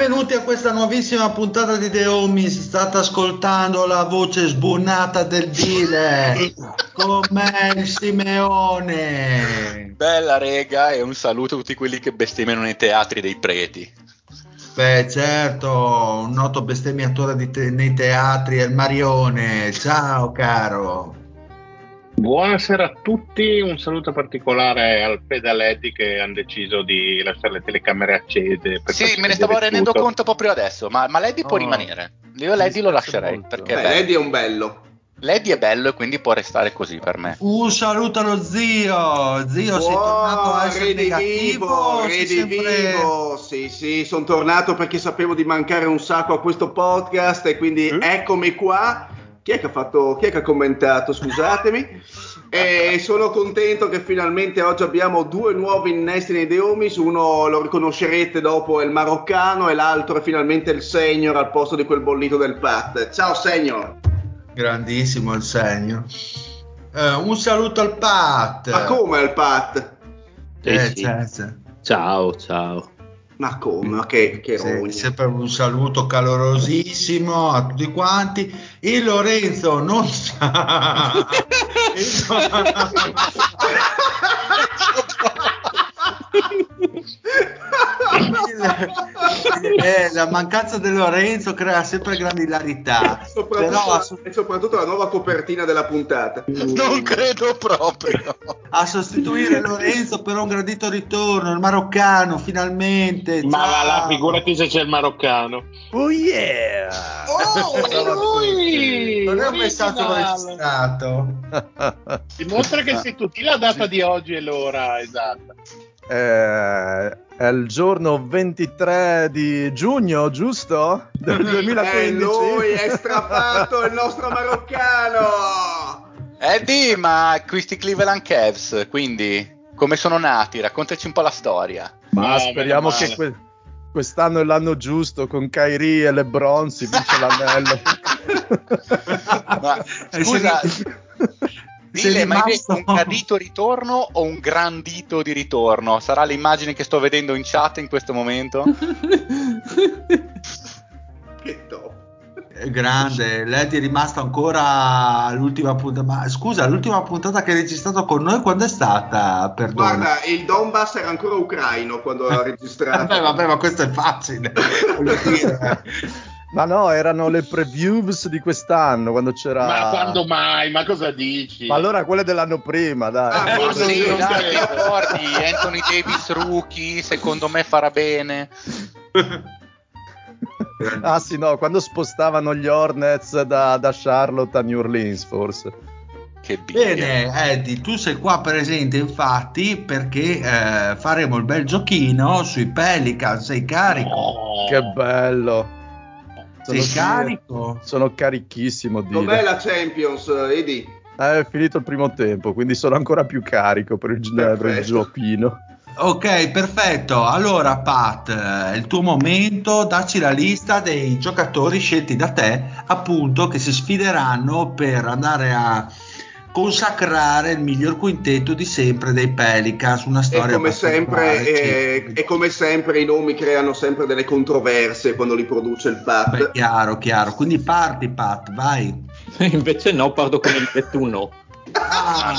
Benvenuti a questa nuovissima puntata di The Homies. State ascoltando la voce sbunata del Dile con me il Simeone. Bella rega e un saluto a tutti quelli che bestemmiano nei teatri dei preti. Beh, certo, un noto bestemmiatore te- nei teatri è il Marione. Ciao caro. Buonasera a tutti, un saluto particolare al Pedaletti che hanno deciso di lasciare le telecamere accese. per Sì, me ne stavo rendendo tutto. conto proprio adesso, ma, ma Lady può Oh. rimanere. Io Lady lo lascerei molto. perché Beh, è bello. Lady è un bello. Lady è bello e quindi può restare così per me. Un saluto allo zio. Zio, sei tornato a essere negativo? o sei sempre- redivivo. Sì, sì, sono tornato perché sapevo di mancare un sacco a questo podcast e quindi Eh? eccomi qua. Chi è che ha fatto, chi è che ha commentato? Scusatemi. E sono contento che finalmente oggi abbiamo due nuovi innesti nei Deomis. Uno lo riconoscerete dopo, è il maroccano, e l'altro è finalmente il senior al posto di quel bollito del Pat. Ciao senior. Grandissimo il segno. Eh, un saluto al Pat. Ma come il Pat? Sì, Eh, sì. Ciao, ciao. Ma come? Che, che Sì, sempre un saluto calorosissimo a tutti quanti. Il Lorenzo non sa. Eh, la mancanza del Lorenzo crea sempre grande ilarità. Soprattutto, Però e soprattutto la nuova copertina della puntata. Non credo proprio. a sostituire Lorenzo per un gradito ritorno, il maroccano finalmente. Ma va là, figurati se c'è il maroccano. Oh yeah! Oh, lui! non è un messaggio registrato. Dimostra che sei tu. Di la data di oggi e l'ora esatta. Eh, è il giorno 23 di giugno, giusto? Del E 2015. lui è strafatto il nostro maroccano! Eddie, ma questi Cleveland Cavs, quindi come sono nati? Raccontaci un po' la storia. Ma No, speriamo che que- quest'anno è l'anno giusto con Kyrie e LeBron si vince l'anello. Ma Eh, scusa, Dile, ma detto un gradito ritorno o un grandito di ritorno? Sarà l'immagine che sto vedendo in chat in questo momento? Che top! È grande, Lady è rimasto ancora l'ultima puntata. Ma scusa, l'ultima puntata che hai registrato con noi quando è stata? Perdona. Guarda, il Donbass era ancora ucraino quando ha registrato. Vabbè, vabbè, ma questo è facile. Ma no, erano le previews di quest'anno quando c'era. Ma quando mai? Ma cosa dici? Ma allora quelle dell'anno prima, dai. Ah, forse sì, non dai, ricordi Anthony Davis rookie, secondo me farà bene. Ah sì, no, quando spostavano gli Hornets da, da Charlotte a New Orleans, forse. Che. Bene, Eddie, tu sei qua presente infatti perché eh, faremo il bel giochino sui Pelican. Sei carico? No. Che bello. Sei Sono- carico? Sono carichissimo, dire. Dov'è la Champions, Edi? Eh, è finito il primo tempo, quindi sono ancora più carico per il, per il Perfetto. giochino. Ok, perfetto. Allora, Pat, eh, è il tuo momento, dacci la lista dei giocatori scelti da te, appunto, che si sfideranno per andare a consacrare il miglior quintetto di sempre dei Pelicans, una storia E come, sempre, particolare, eh, e come sempre i nomi creano sempre delle controversie quando li produce il Pat. Beh, chiaro, chiaro. Quindi parti, Pat, vai. Invece no, parto con il 21. Ah!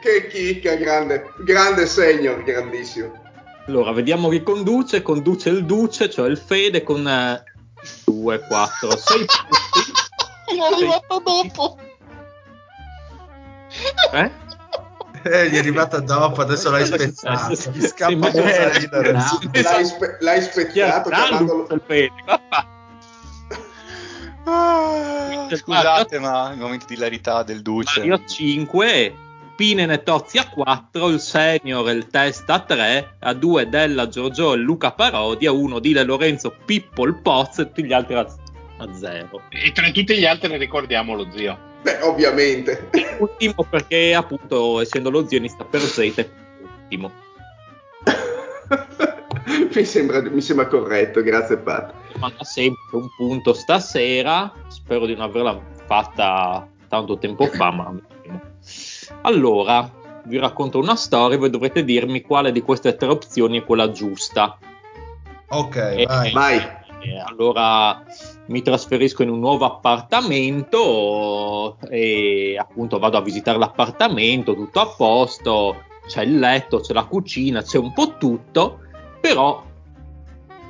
Che chicca, grande, grande senior, grandissimo. Allora, vediamo chi conduce. Conduce il Duce, cioè il Fede, con 2, 4, 6 punti. È arrivato dopo. Eh? Eh, gli è arrivata dopo, adesso l'hai spezzato. Gli scappa da l'hai spe- l'hai spezzato chiamandolo... il? Ah, Scusate, ma i momenti di hilarità del Duce. Mario 5, Pine Netozzi a 4, il Senior e il Test a 3, a 2 Della Giorgio e Luca Parodi, a 1 Dile Lorenzo Pippo il Poz e tutti gli altri a, a 0. E tra tutti gli altri ne ricordiamo lo zio. Beh, ovviamente. Ultimo perché appunto essendo lo zio sta per Zete, ultimo. mi, sembra, mi sembra corretto, grazie Pat. Manda sempre un punto stasera, spero di non averla fatta tanto tempo fa, ma. Allora, vi racconto una storia e voi dovrete dirmi quale di queste tre opzioni è quella giusta. Ok, Eh, vai. Vai. Eh, allora mi trasferisco in un nuovo appartamento e appunto vado a visitare l'appartamento, tutto a posto, c'è il letto, c'è la cucina, c'è un po' tutto, però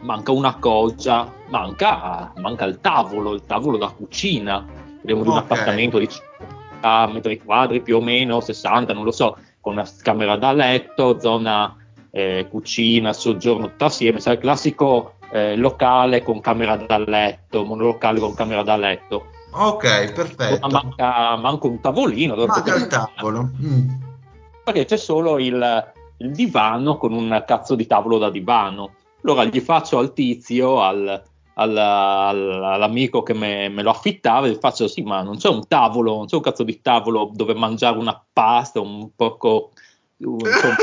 manca una cosa, manca, manca il tavolo, il tavolo da cucina. Parliamo di un appartamento di 50 metri quadri più o meno, 60, non lo so, con una camera da letto, zona eh, cucina, soggiorno, tutto assieme, sai, il classico eh, locale con camera da letto, monolocale con camera da letto. Ok, perfetto. Ma manca, manca un tavolino dove Manca il tavolo. Mm. perché c'è solo il, il divano con un cazzo di tavolo da divano. Allora gli faccio al tizio, al- al- al- all'amico che me, me lo affittava, gli faccio sì, ma non c'è un tavolo, non c'è un cazzo di tavolo dove mangiare una pasta, un poco... un- insomma,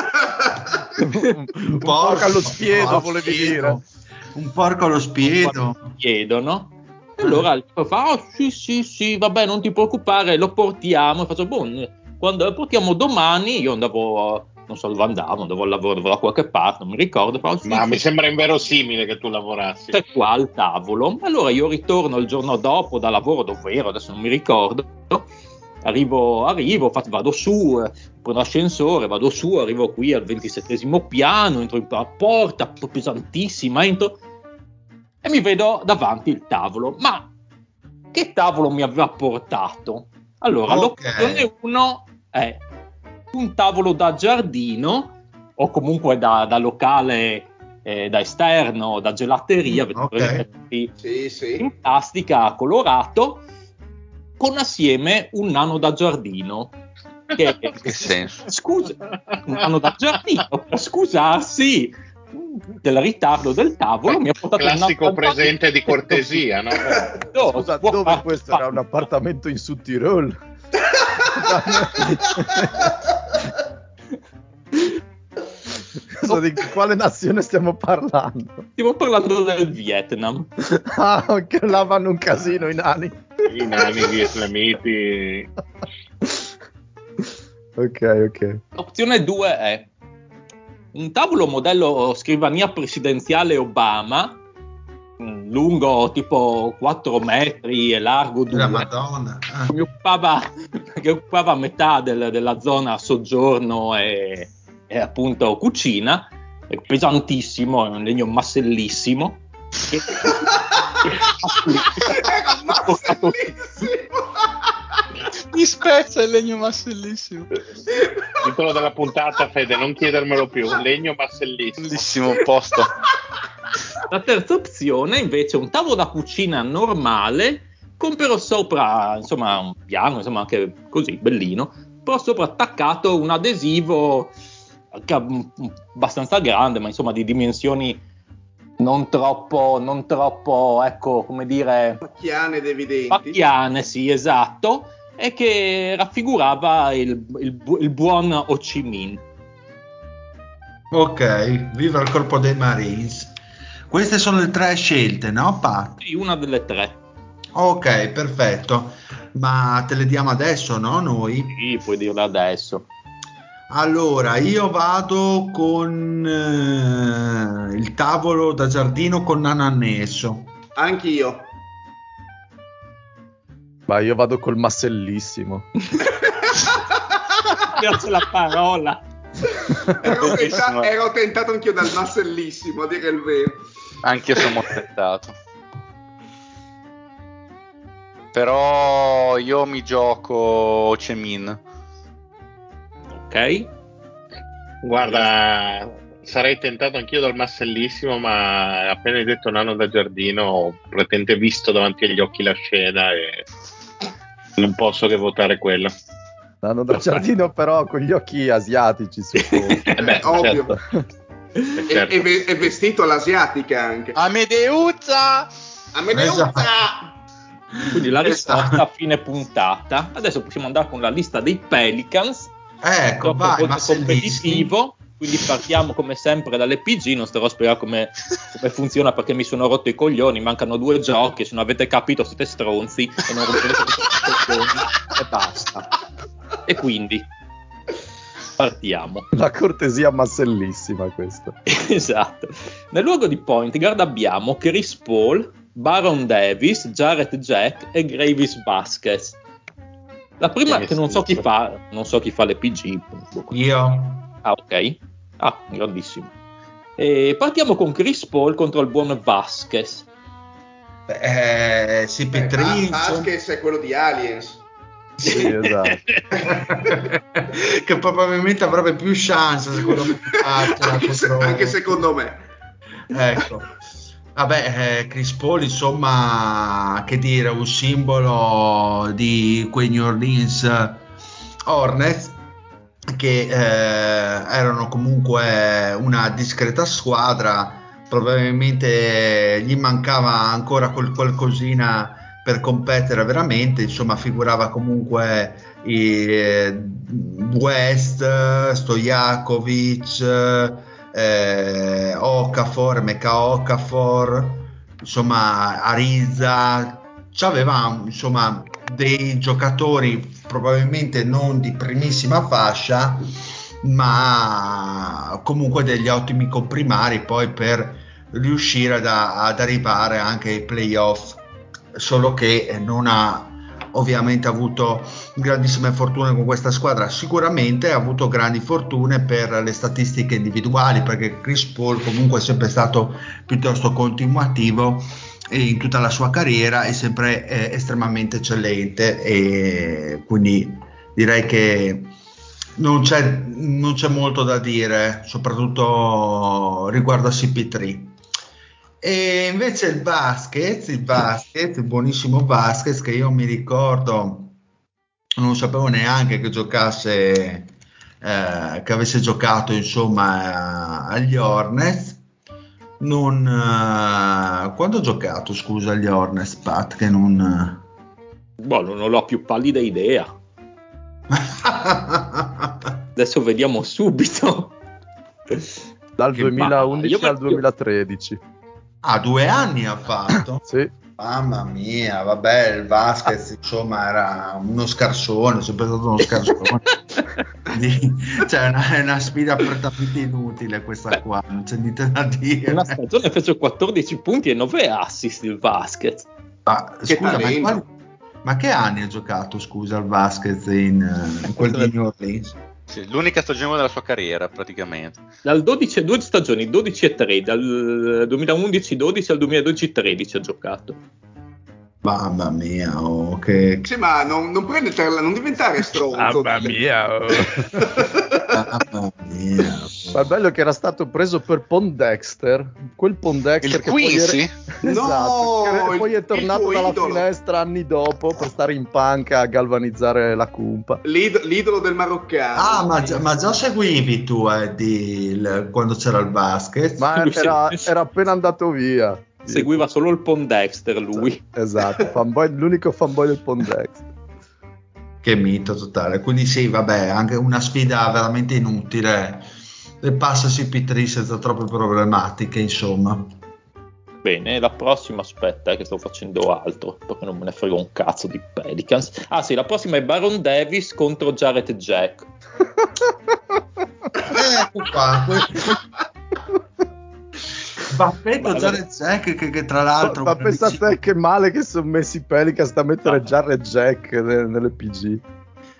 Un porco allo spiedo, volevi dire. Un porco allo spiedo. chiedono. E allora il tipo fa: Oh, sì, sì, sì, vabbè, non ti preoccupare, lo portiamo. E faccio: Boh, quando lo portiamo domani, io andavo, non so dove andavo, andavo al lavoro, andavo da qualche parte, non mi ricordo. "Oh, sì, Ma sì, mi sembra inverosimile che tu lavorassi. c'è qua al tavolo. Allora io ritorno il giorno dopo da lavoro, dove ero, adesso non mi ricordo. Arrivo, arrivo, faccio- vado su, prendo l'ascensore, vado su, arrivo qui al 27 piano, entro in una porta pesantissima, entro e mi vedo davanti il tavolo. Ma che tavolo mi aveva portato? Allora, Ok. l'opzione 1 è un tavolo da giardino o comunque da, da locale, eh, da esterno, da gelateria, Mm, ok. vedete tutti Sì, sì. in plastica colorato con assieme un nano da giardino. Che, Che senso? Scusa, un nano da giardino per scusarsi del ritardo del tavolo. Mi ha portato Classico presente di cortesia, no? No, Scusa, dove far- questo era un appartamento in Sud Tirol? Cosa di quale nazione stiamo parlando? Stiamo parlando del Vietnam. Ah, che là vanno un casino i nani. I nani vietnamiti. Ok, ok. Opzione 2 è un tavolo modello scrivania presidenziale Obama, mm, lungo tipo 4 metri e largo 2. La Madonna. Ah. mi occupava, che occupava metà del- della zona soggiorno e, e appunto cucina, è pesantissimo, è un legno massellissimo. E- Era massellissimo. Mi spezza il legno massellissimo. Titolo della puntata, Fede, non chiedermelo più. Legno massellissimo. Bellissimo posto. La terza opzione invece è un tavolo da cucina normale, con però sopra insomma un piano, insomma anche così bellino, però sopra attaccato un adesivo abbastanza grande, ma insomma di dimensioni non troppo, non troppo, ecco, come dire, Pacchiane ed evidenti. pacchiane, sì, esatto, e che raffigurava il, il il buon Ho Chi Minh. Ok, viva il corpo dei Marines. Queste sono le tre scelte, no, Pat? Sì, una delle tre. Ok, perfetto. Ma te le diamo adesso, no? Noi? Sì, puoi dirlo adesso. Allora, io vado con eh, il tavolo da giardino con nano annesso. Anch'io. Ma io vado col massellissimo. Grazie la parola. Ero, tenta- ero tentato anch'io dal massellissimo, a dire il vero. Anch'io sono tentato. Però io mi gioco Cemin. Ok. Guarda, sarei tentato anch'io dal massellissimo, ma appena hai detto nano da giardino, ho praticamente visto davanti agli occhi la scena e non posso che votare quello. Danno da giardino però con gli occhi asiatici, suppongo. Eh beh, Ovvio. certo. Eh, E, certo. e e vestito all'asiatica anche. Amedeuzza! A me ne Esatto. Quindi la risposta Esatto. a fine puntata. Adesso possiamo andare con la lista dei Pelicans. Ecco, Dopo vai, massellissimo. competitivo. Quindi partiamo come sempre dalle PG. Non starò a spiegare come, come funziona perché mi sono rotto i coglioni. Mancano due giochi. Se non avete capito, siete stronzi e non rompete i coglioni e basta. E quindi partiamo. La cortesia massellissima questa. esatto. Nel luogo di point guard abbiamo Chris Paul, Baron Davis, Jarrett Jack e Gravis Vasquez. La prima Che che non so chi fa, non so chi fa le PG. Io. Ah, ok. Ah, grandissimo. E partiamo con Chris Paul contro il buon Vasquez. Eh, sì, Beh, Petri. Va- insomma. Vasquez è quello di Aliens. Sì, esatto. che probabilmente avrebbe più chance secondo me contro- anche secondo me. ecco vabbè eh, Chris Paul insomma che dire un simbolo di quei New Orleans Hornets che eh, erano comunque una discreta squadra. Probabilmente gli mancava ancora qualcosina per competere veramente. Insomma figurava comunque eh, West Stojakovic eh, Okafor Meka Okafor insomma Ariza c'aveva insomma dei giocatori probabilmente non di primissima fascia ma comunque degli ottimi comprimari poi per riuscire ad, ad arrivare anche ai playoff solo che non ha ovviamente avuto grandissime fortune con questa squadra. Sicuramente ha avuto grandi fortune per le statistiche individuali perché Chris Paul comunque è sempre stato piuttosto continuativo in tutta la sua carriera è sempre eh, estremamente eccellente e quindi direi che non c'è, non c'è molto da dire soprattutto riguardo a CP3 e invece il basket, il basket, il buonissimo basket che io mi ricordo, non sapevo neanche che giocasse, eh, che avesse giocato insomma agli Hornets. Non, eh, quando ho giocato, scusa, agli Hornets, Pat, che non... Boh, non ho la più pallida idea. Adesso vediamo subito. Dal Che 2011 ma- io- al 2013. Ah, due anni ha fatto. Sì, Mamma mia, vabbè, il Vasquez insomma era uno scarsone, sempre stato uno scarsone. Di- cioè, è una, una sfida prettamente inutile questa Beh. qua, non c'è niente da dire. Una stagione fece 14 punti e 9 assist il basket. Ma, Che scusa, ma, quali- ma che anni ha giocato, scusa, il Vasquez in, eh, in quel di New Orleans? Sì, l'unica stagione della sua carriera, praticamente. Dal 12, due stagioni, 12 e 3, dal 2011-12 al 2012-13 ha giocato. Mamma mia, oh, che... Sì, ma non, non prenderla, non diventare stronzo. mamma mia. oh. Mamma mia. Ma il bello che era stato preso per Pondexter, quel Pondexter Il che poi, Quincy? era- No, esatto, che il- poi è tornato il dalla idolo. finestra anni dopo per stare in panca a galvanizzare la cumpa. L'id- l'idolo del maroccano. Ah, ma, già- ma già seguivi tu eh, di- il- quando c'era il basket? Ma era, era appena andato via. Seguiva solo il Pondexter lui. Esatto, fanboy- l'unico fanboy del Pondexter. Che mito totale. Quindi sì, vabbè, anche una sfida veramente inutile. E passa CP3 senza troppe problematiche, insomma. Bene, la prossima aspetta eh, che sto facendo altro perché non me ne frego un cazzo di Pelicans. Ah sì, la prossima è Baron Davis contro Jared Jack. ecco qua. Baffetto Jared Jack che, che, tra l'altro ma pensate che male che sono messi i Pelicans da mettere Jared Jack nelle, nelle PG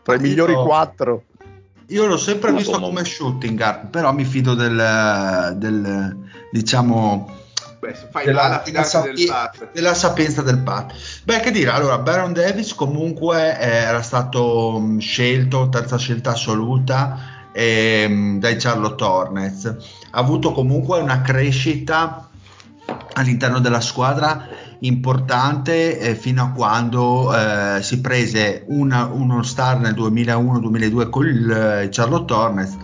tra i migliori quattro. Io l'ho sempre ma visto come shooting guard però mi fido del, del diciamo Beh, fai della, della, sapi- del della sapienza del pat. Beh, che dire, allora, Baron Davis comunque era stato mm, scelto, terza scelta assoluta ehm, dai Charlotte Hornets. Ha avuto comunque una crescita all'interno della squadra importante eh, fino a quando eh, si prese una, uno star nel 2001-2002 con il eh, Charlotte Hornets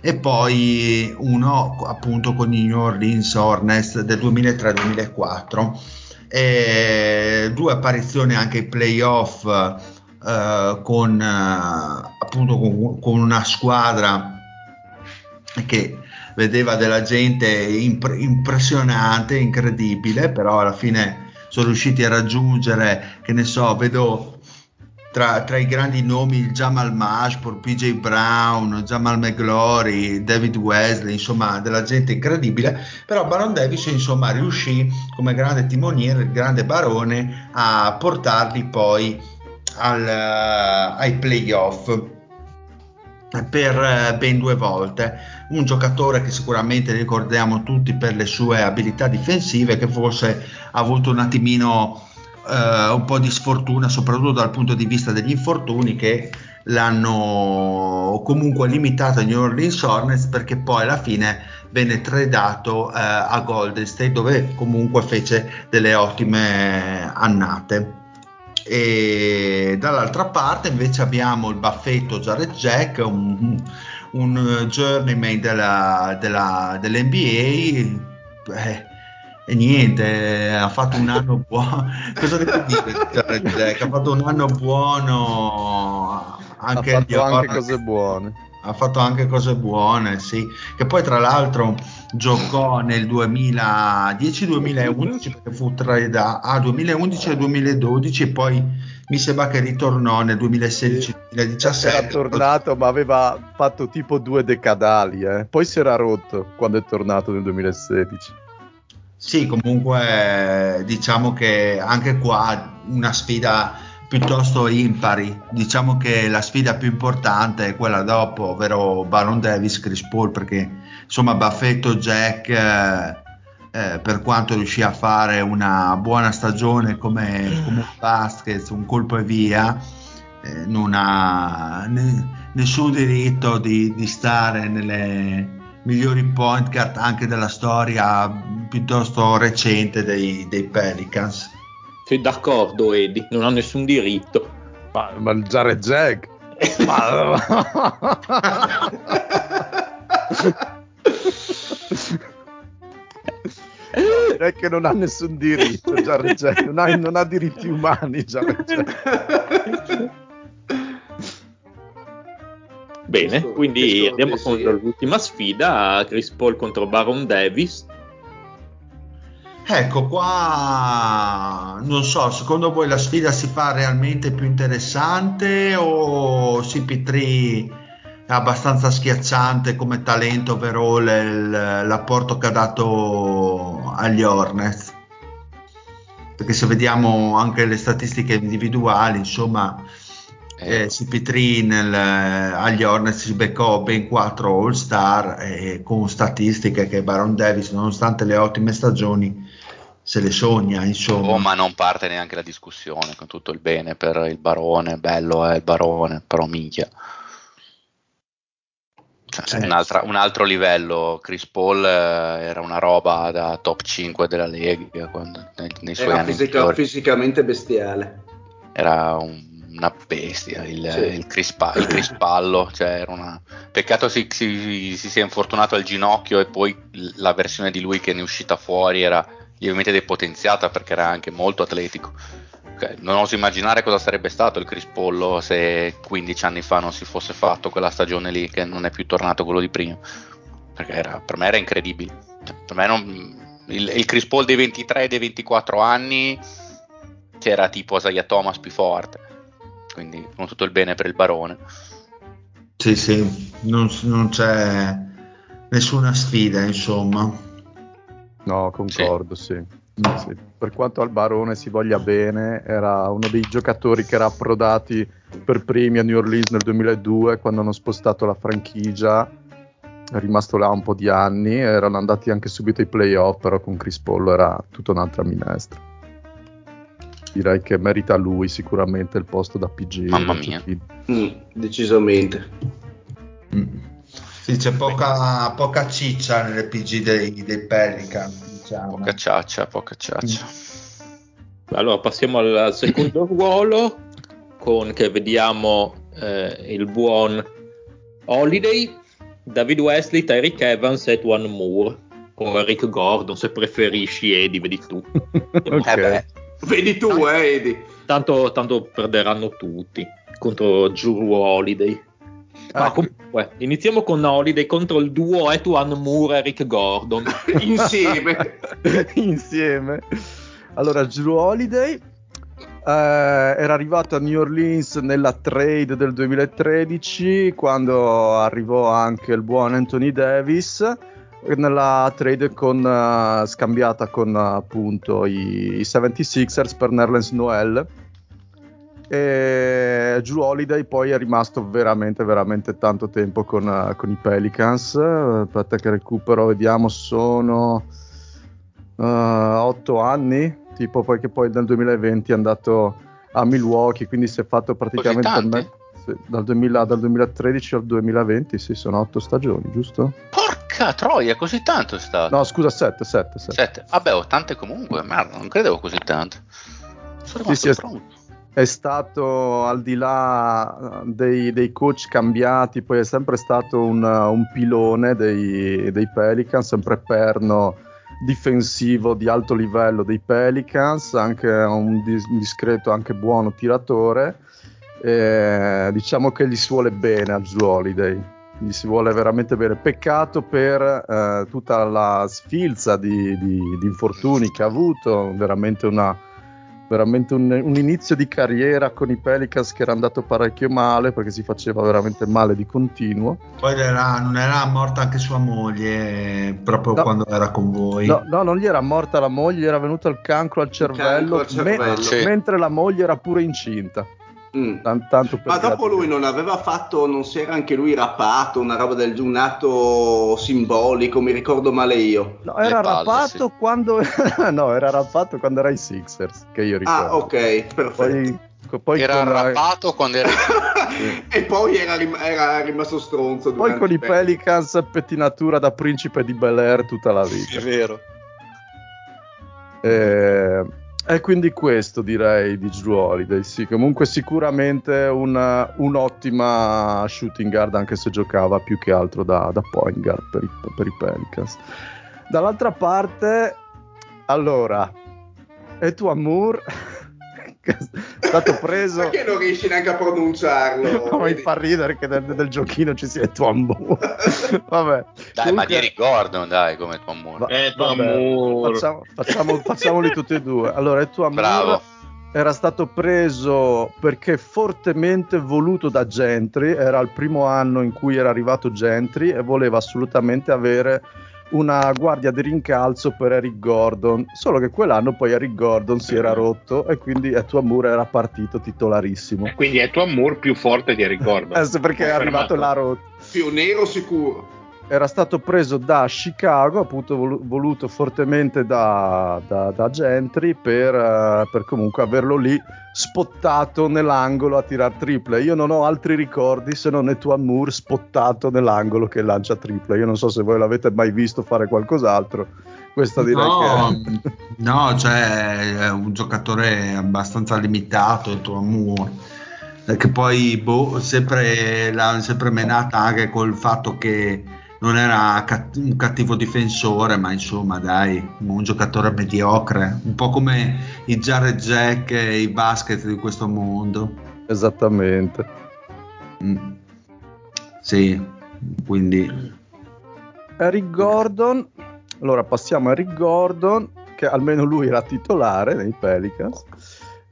e poi uno appunto con i New Orleans Hornets del 2003-2004 e due apparizioni anche ai playoff eh, con eh, appunto con, con, una squadra che vedeva della gente impre- impressionante, incredibile, però alla fine sono riusciti a raggiungere, che ne so, vedo tra, tra, i grandi nomi il Jamal Mashpur, PJ Brown, Jamal McGlory, David Wesley, insomma della gente incredibile, però Baron Davis insomma riuscì come grande timoniere, grande barone a portarli poi al, ai playoff per uh, ben due volte. Un giocatore che sicuramente ricordiamo tutti per le sue abilità difensive che forse ha avuto un attimino eh, un po' di sfortuna, soprattutto dal punto di vista degli infortuni che l'hanno comunque limitato ai New Orleans Hornets perché poi alla fine venne tradato eh, a Golden State dove comunque fece delle ottime annate e dall'altra parte invece abbiamo il baffetto Jared Jack un, un journeyman della, della, dell'NBA eh, e niente, ha fatto un anno buono. Cosa devo dire? Jack? Ha fatto un anno buono. Anche ha fatto anche cose buone. Ha fatto anche cose buone, sì. Che poi, tra l'altro, giocò nel 2010-2011 perché fu tra ah, 2011 e 2012 e poi mi sembra che ritornò nel 2016-2017. Era tornato, ma aveva fatto tipo due decadali, eh. poi si era rotto quando è tornato nel 2016. Sì, comunque diciamo che anche qua una sfida piuttosto impari. Diciamo che la sfida più importante è quella dopo, ovvero Baron Davis, Chris Paul, perché insomma Baffetto, Jack, eh, eh, per quanto riuscì a fare una buona stagione come, come basket, un colpo e via, eh, non ha ne, nessun diritto di, di stare nelle migliori point guard anche della storia piuttosto recente dei, dei Pelicans. Sei d'accordo, Eddie? Non ha nessun diritto. Ma, ma il Jared Jack. ma... direi che non ha nessun diritto Jared Jack. Non ha, non ha diritti umani Jared Jack. Bene, questo, quindi questo andiamo con l'ultima sfida, Chris Paul contro Baron Davis. Ecco qua, non so, secondo voi la sfida si fa realmente più interessante o CP3 è abbastanza schiacciante come talento overall il, l'apporto che ha dato agli Hornets? Perché se vediamo anche le statistiche individuali, insomma, eh, CP3 nel, agli Hornets si beccò ben 4 All Star eh, con statistiche che Baron Davis nonostante le ottime stagioni se le sogna insomma. Oh, ma non parte neanche la discussione con tutto il bene per il barone bello è il barone però minchia. Cioè, un, un, altro livello Chris Paul eh, era una roba da top 5 della Lega quando, nei, nei suoi era anni fisica, fisicamente bestiale. Era un una bestia il, sì. il, crispa, il crispallo cioè una... peccato si, si, si, sia infortunato al ginocchio e poi la versione di lui che ne è uscita fuori era lievemente depotenziata perché era anche molto atletico non oso immaginare cosa sarebbe stato il crispollo se 15 anni fa non si fosse fatto quella stagione lì che non è più tornato quello di prima perché era, per me era incredibile cioè, per me non, il, il Chris Paul dei 23 e dei 24 anni c'era tipo Isaiah Thomas più forte. Quindi con tutto il bene per il barone. Sì, sì, non, non c'è nessuna sfida, insomma. No, concordo, sì. sì. Per quanto al Barone si voglia bene, era uno dei giocatori che era approdati per primi a New Orleans nel 2002 quando hanno spostato la franchigia. È rimasto là un po' di anni, erano andati anche subito ai playoff, però con Chris Paul era tutta un'altra minestra. Direi che merita lui sicuramente il posto da PG. Mamma mia. Mm, decisamente. Mm. Sì, c'è poca, poca ciccia nelle PG dei, dei Pelican. Diciamo. Poca ciaccia, poca ciaccia. Allora passiamo al secondo ruolo con che vediamo eh, il buon Holiday, David Wesley, Tyreek Evans e Tuan Moore o Rick Gordon se preferisci Eddie, vedi tu. Ok. Eh beh, Vedi tu, eh, Edi. Tanto, tanto perderanno tutti contro Drew Holiday. Ma Ah, comunque, iniziamo con Holiday contro il duo Etuan Moore e Rick Gordon. Insieme. insieme. Allora, Drew Holiday eh, era arrivato a New Orleans nella trade del 2013 quando arrivò anche il buon Anthony Davis nella trade con, eh, scambiata con appunto i, i 76ers per Nerlens Noel e Drew Holiday poi è rimasto veramente veramente tanto tempo con, eh, con i Pelicans aspetta che recupero vediamo sono uh, otto anni tipo poi che poi nel 2020 è andato a Milwaukee quindi si è fatto praticamente me- sì, dal, 2000 dal 2013 al 2020 sì sono otto stagioni giusto? porca troia, così tanto è stato. no scusa 7 7 7 Sette. Vabbè, ho tante comunque, ma non credevo così tante. Sono rimasto Sì, sì, pronto. È stato al di là eh, dei, dei coach cambiati, poi è sempre stato un, un pilone dei, dei Pelicans, sempre perno difensivo di alto livello dei Pelicans, anche un, dis- un discreto, anche buono tiratore. E diciamo che gli si vuole bene a Drew Holiday, gli si vuole veramente bene. Peccato per eh, tutta la sfilza di, di- di infortuni che ha avuto, veramente una, veramente un, un inizio di carriera con i Pelicans che era andato parecchio male perché si faceva veramente male di continuo. Poi era- non era morta anche sua moglie proprio No. quando era con voi. No, no, non gli era morta la moglie, gli era venuto il cancro al cervello, Cancro al cervello. me- Sì. mentre la moglie era pure incinta. Mm. Tan- tanto per Ma dopo lui non aveva fatto, non si era anche lui rappato, una roba del un atto simbolico, mi ricordo male io. No, era Le palle, rappato quando no, era rappato quando era ai Sixers, che io ricordo. Ah, ok, perfetto. Poi, poi era con, arrabbato quando era e poi era, rim- era rimasto stronzo. poi con i. Pelicans pettinatura da principe di Bel Air tutta la vita. vero. Eh, E quindi questo direi di Drew Holiday. Sì, comunque sicuramente una- un'ottima shooting guard, anche se giocava più che altro da, da point guard per i, per i Pelicans. Dall'altra parte, allora, Etu Amour che è stato preso. Perché non riesci neanche a pronunciarlo? No, mi fa ridere che nel, nel giochino ci sia Etu Amour. Vabbè. Dai, ma Comunque- di Gordon, dai, come Tom Moore. Va- Eh, Tom vabbè, Moore. facciamo- facciamo- facciamoli tutti e due. Allora, Etu Amour Bravo. era stato preso perché fortemente voluto da Gentry, era il primo anno in cui era arrivato Gentry e voleva assolutamente avere una guardia di rincalzo per Eric Gordon, solo che quell'anno poi Eric Gordon si era rotto e quindi Etu Amour era partito titolarissimo. Quindi è Tom Moore più forte di Eric Gordon. Eh, perché è arrivato là rotto. Più nero sicuro. Era stato preso da Chicago, appunto volu- voluto fortemente da, da- da Gentry per, eh, per comunque averlo lì spottato nell'angolo a tirar triple. Io non ho altri ricordi se non Etuan Moore spottato nell'angolo che lancia triple. Io non so se voi l'avete mai visto fare qualcos'altro. Questa direi No, che no, cioè è un giocatore abbastanza limitato tuo Moore. Che poi boh, sempre, l'ha sempre menata anche col fatto che non era cat- un cattivo difensore, ma insomma, dai, un giocatore mediocre, un po' come i Jared Jack e i basket di questo mondo. esattamente. Mm. Sì, quindi Eric Gordon Allora passiamo a Rick Gordon, che almeno lui era titolare nei Pelicans.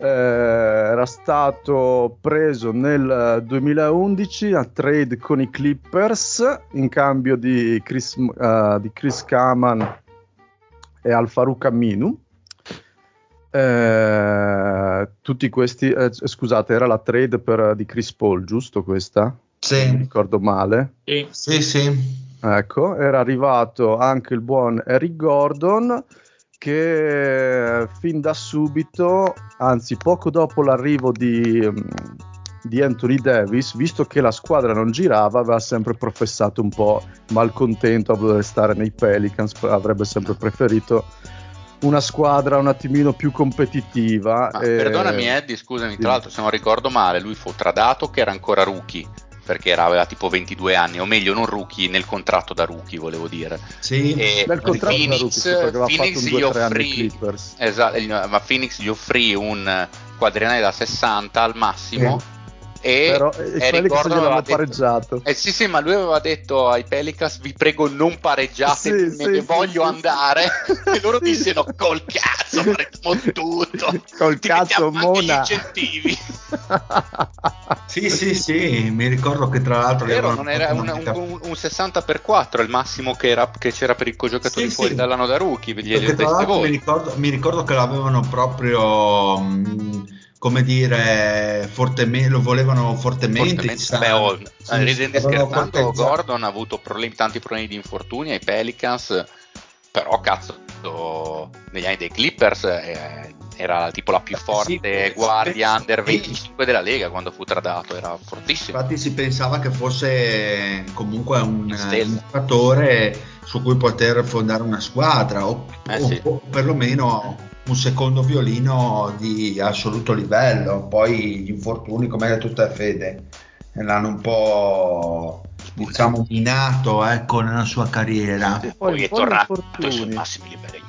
Eh, era stato preso nel 2011 a trade con i Clippers in cambio di Chris, uh, di Chris Kaman e Al Farouk Aminu. Eh, tutti questi, eh, scusate, era la trade per, di Chris Paul, giusto questa? Sì. Mi ricordo male. Sì. Sì, sì. Ecco, era arrivato anche il buon Eric Gordon che fin da subito, anzi poco dopo l'arrivo di, di Anthony Davis, visto che la squadra non girava, aveva sempre professato un po' malcontento a voler stare nei Pelicans, avrebbe sempre preferito una squadra un attimino più competitiva. E- Perdonami Eddie, scusami, tra l'altro se non ricordo male, lui fu tradato che era ancora rookie, perché era, aveva tipo 22 anni, o meglio non rookie nel contratto da rookie volevo dire. Sì. E Nel contratto da Phoenix, rookie, sì, perché aveva Phoenix fatto gli 2-3 anni offrì, esatto, eh, ma Phoenix gli offrì un quadriennale da 60 al massimo e Però eh, Pelicans Gordon gliel'hanno aveva detto- pareggiato. Eh sì, sì, ma lui aveva detto ai Pelicans: Vi prego, non pareggiate, Sì, me sì, ne sì, voglio sì. andare. e loro Sì. dissero: Col cazzo, faremo tutto. Col Ti cazzo, Mona. incentivi. Sì, sì, sì, mi ricordo che tra l'altro Vero, non era un, un, un 60x4 il massimo che, era, che c'era per i giocatori Sì, fuori sì. dall'anno da rookie. Mi ricordo, mi ricordo che l'avevano proprio, mh, come dire, fortemente, lo volevano fortemente. Fortemente. Beh, oh, Sì, ridendo scherzando. Gordon ha avuto problemi- tanti problemi di infortuni ai Pelicans, però cazzo, negli anni dei Clippers eh, era tipo la più forte Sì, guardia under 25 della Lega quando fu tradato, era fortissimo. Infatti si pensava che fosse comunque un giocatore su cui poter fondare una squadra o, Eh o- sì. o perlomeno un secondo violino di assoluto livello. Poi gli infortuni, come hai detto te Fede, l'hanno un po' diciamo minato ecco, nella sua carriera. Poi, Poi è tornato ai suoi massimi livelli?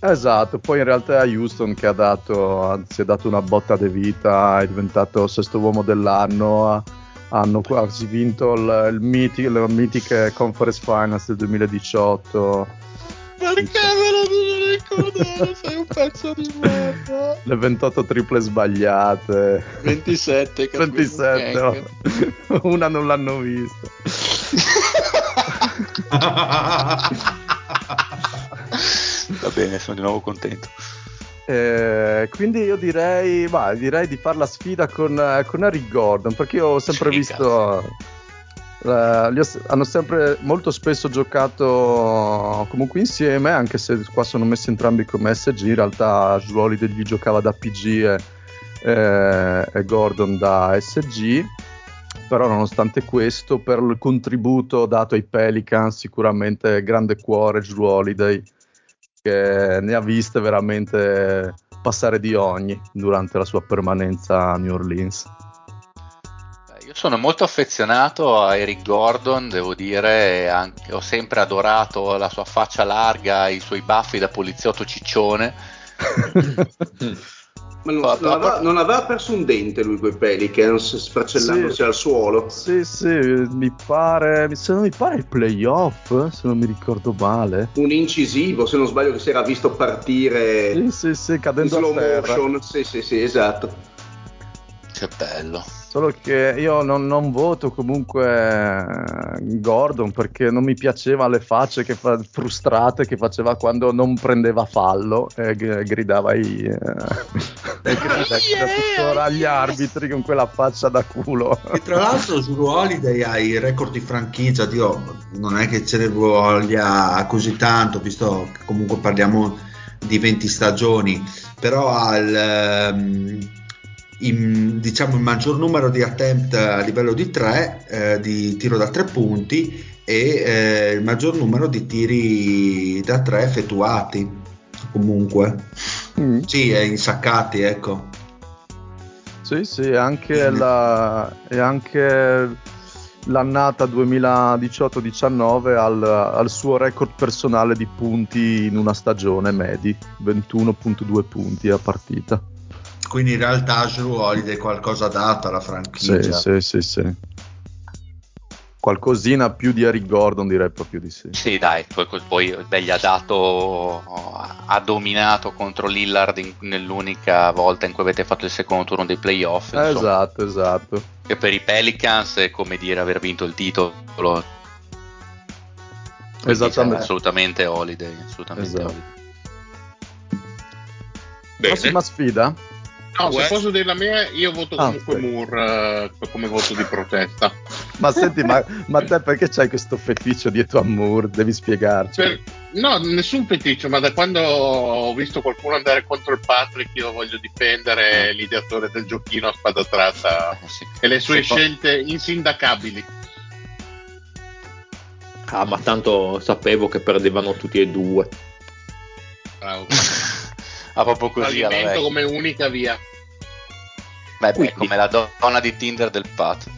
Esatto, poi in realtà è Houston che ha dato, anzi, ha dato una botta di vita, è diventato sesto uomo dell'anno, ha- hanno quasi vinto il, il miti- le mitiche Conference Finals del 2018, Perché me lo devi ricordare? Sei un pezzo di merda. le 28 triple sbagliate, 27, 27, oh. una non l'hanno vista. Va bene, sono di nuovo contento. Eh, quindi io direi, va, direi di fare la sfida con, eh, con Harry Gordon perché io ho sempre Sì, visto eh, ho hanno sempre molto spesso giocato comunque insieme anche se qua sono messi entrambi come SG in realtà Holiday gli giocava da PG e, eh, e Gordon da SG però nonostante questo per il contributo dato ai Pelicans sicuramente grande cuore Drew Holiday che ne ha viste veramente passare di ogni durante la sua permanenza a New Orleans. Io sono molto affezionato a Eric Gordon, devo dire, anche- ho sempre adorato la sua faccia larga, i suoi baffi da poliziotto ciccione. Ma non, non aveva, non aveva perso un dente lui coi Pelicans sfracellandosi Sì. al suolo. sì, sì, mi pare, se non mi pare i playoff, se non mi ricordo male. Un incisivo, se non sbaglio, che si era visto partire Sì, sì, sì, in cadendo slow a terra. motion. Sì, sì, sì, esatto. Che bello. Solo che io non, non voto comunque eh, Gordon perché non mi piaceva le facce che fa- frustrate che faceva quando non prendeva fallo e g- gridava i, eh, e grida grida tuttora agli arbitri con quella faccia da culo. E tra l'altro su Holiday ha i record di franchigia, Dio, non è che ce ne voglia così tanto, visto che comunque parliamo di 20 stagioni, però il, ehm, in- diciamo, il maggior numero di attempt a livello di 3, di tiro da 3 punti e eh, il maggior numero di tiri da 3 effettuati comunque. Mm. Sì, è insaccati, ecco. Sì, sì, anche la, e anche l'annata 2018-19 al, al suo record personale di punti in una stagione medi, 21.2 punti a partita. Quindi in realtà Drew Holiday qualcosa ha dato alla Sì, franchigia. sì, sì, sì. qualcosina più di Eric Gordon direi proprio di sì. Sì, dai, poi, poi beh, gli ha dato, ha dominato contro Lillard in, nell'unica volta in cui avete fatto il secondo turno dei playoff. Eh, esatto, esatto. Che per i Pelicans è come dire aver vinto il titolo. Quindi Esattamente. Assolutamente holiday, assolutamente Esatto. holiday. Bene. Prossima sfida? No, se posso dire la mia, io voto Ah, comunque ok. Moore eh, come voto di protesta. Ma senti, ma, ma te perché c'hai questo feticcio dietro a Moore? Devi spiegarci. Per- no, nessun feticcio, ma da quando ho visto qualcuno andare contro il Patrick, io voglio difendere l'ideatore del giochino a spada tratta Eh, sì. e le sue Secondo- scelte insindacabili. Ah, ma tanto sapevo che perdevano tutti e due. Bravo. Ah, proprio così alla Fallimento vecchia. come unica via. Beh, beh, come la donna di Tinder del Pat.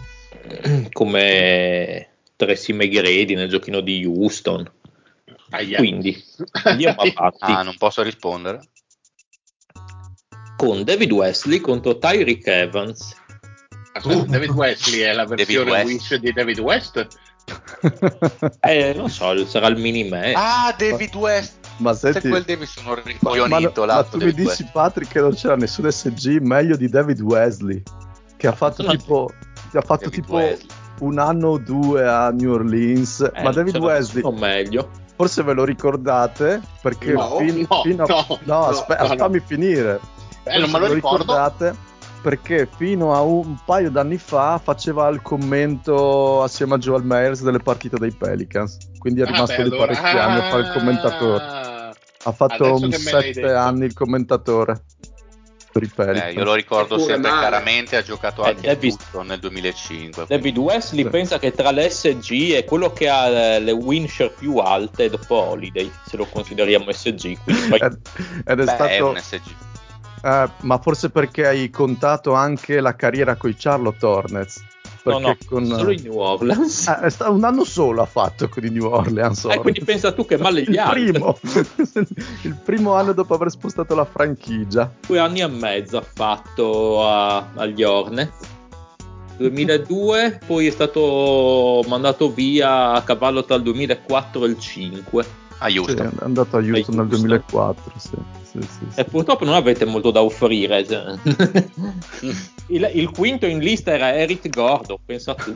Come Tracy McGrady nel giochino di Houston. Aia. Quindi andiamo avanti Ah, non posso rispondere. con David Wesley contro Tyreek Evans. Aspetta, David Wesley è la David versione West. Wish di David West? Eh, non so, sarà il mini me. Ah, David West. Ma Se senti, quel David sono ma, ricoglionito. ma l'altro tu mi dici. Patrick che non c'era nessun SG meglio di David Wesley che ha fatto No. tipo che ha fatto David tipo Wesley. un anno o due a New Orleans Eh, ma David c'era Wesley meglio. forse ve lo ricordate perché No, fin- no, fino a no, no, aspe- no, no. fammi finire Eh, non me lo ricordo. ricordate perché fino a un paio d'anni fa faceva il commento assieme a Joel Myers delle partite dei Pelicans quindi è Ah, rimasto beh, lì allora- parecchi anni a fare il commentatore Ah, ha fatto Adesso un che me l'hai sette detto. anni il commentatore. Eh, io lo ricordo Eppure sempre male. chiaramente, ha giocato Eh, anche a David- tutto nel 2005. David Wesley Sì. pensa che tra le SG è quello che ha eh, le win share più alte dopo Holiday, se lo consideriamo SG. Quindi poi- Ed, ed è Beh, è stato, un SG. eh, ma forse perché hai contato anche la carriera con i Charlotte Hornets. No, no, con, solo in New Orleans. Eh, stato un anno solo ha fatto con i New Orleans. Eh, quindi pensa tu che male gli primo, il primo anno dopo aver spostato la franchigia. Due anni e mezzo ha fatto a- agli Hornets. 2002, poi è stato mandato via a cavallo tra il 2004 e il 5. A Sì, è andato a Houston nel Houston. 2004. Sì, sì, sì, sì. E purtroppo non avete molto da offrire. cioè. il, il quinto in lista era Eric Gordon, pensa tu.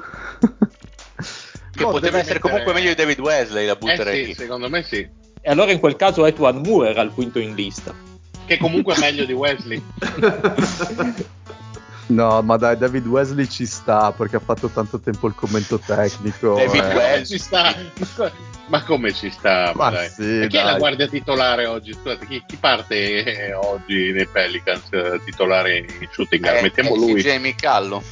Che Oh, poteva essere mettere- comunque meglio di David Wesley, la Eh butterei sì, lì. secondo me sì. E allora in quel caso Etwan Moore era il quinto in lista. Che comunque è meglio di Wesley. No, ma dai, David Wesley ci sta perché ha fatto tanto tempo il commento tecnico. David eh. Wesley. Ci sta? Ma come ci sta? Ma Ma dai. sì, E chi è la guardia titolare oggi? Scusate, chi, chi parte eh, oggi nei Pelicans eh, titolare in shooting guard? Eh, Mettiamo eh, lui. Jamie Callo.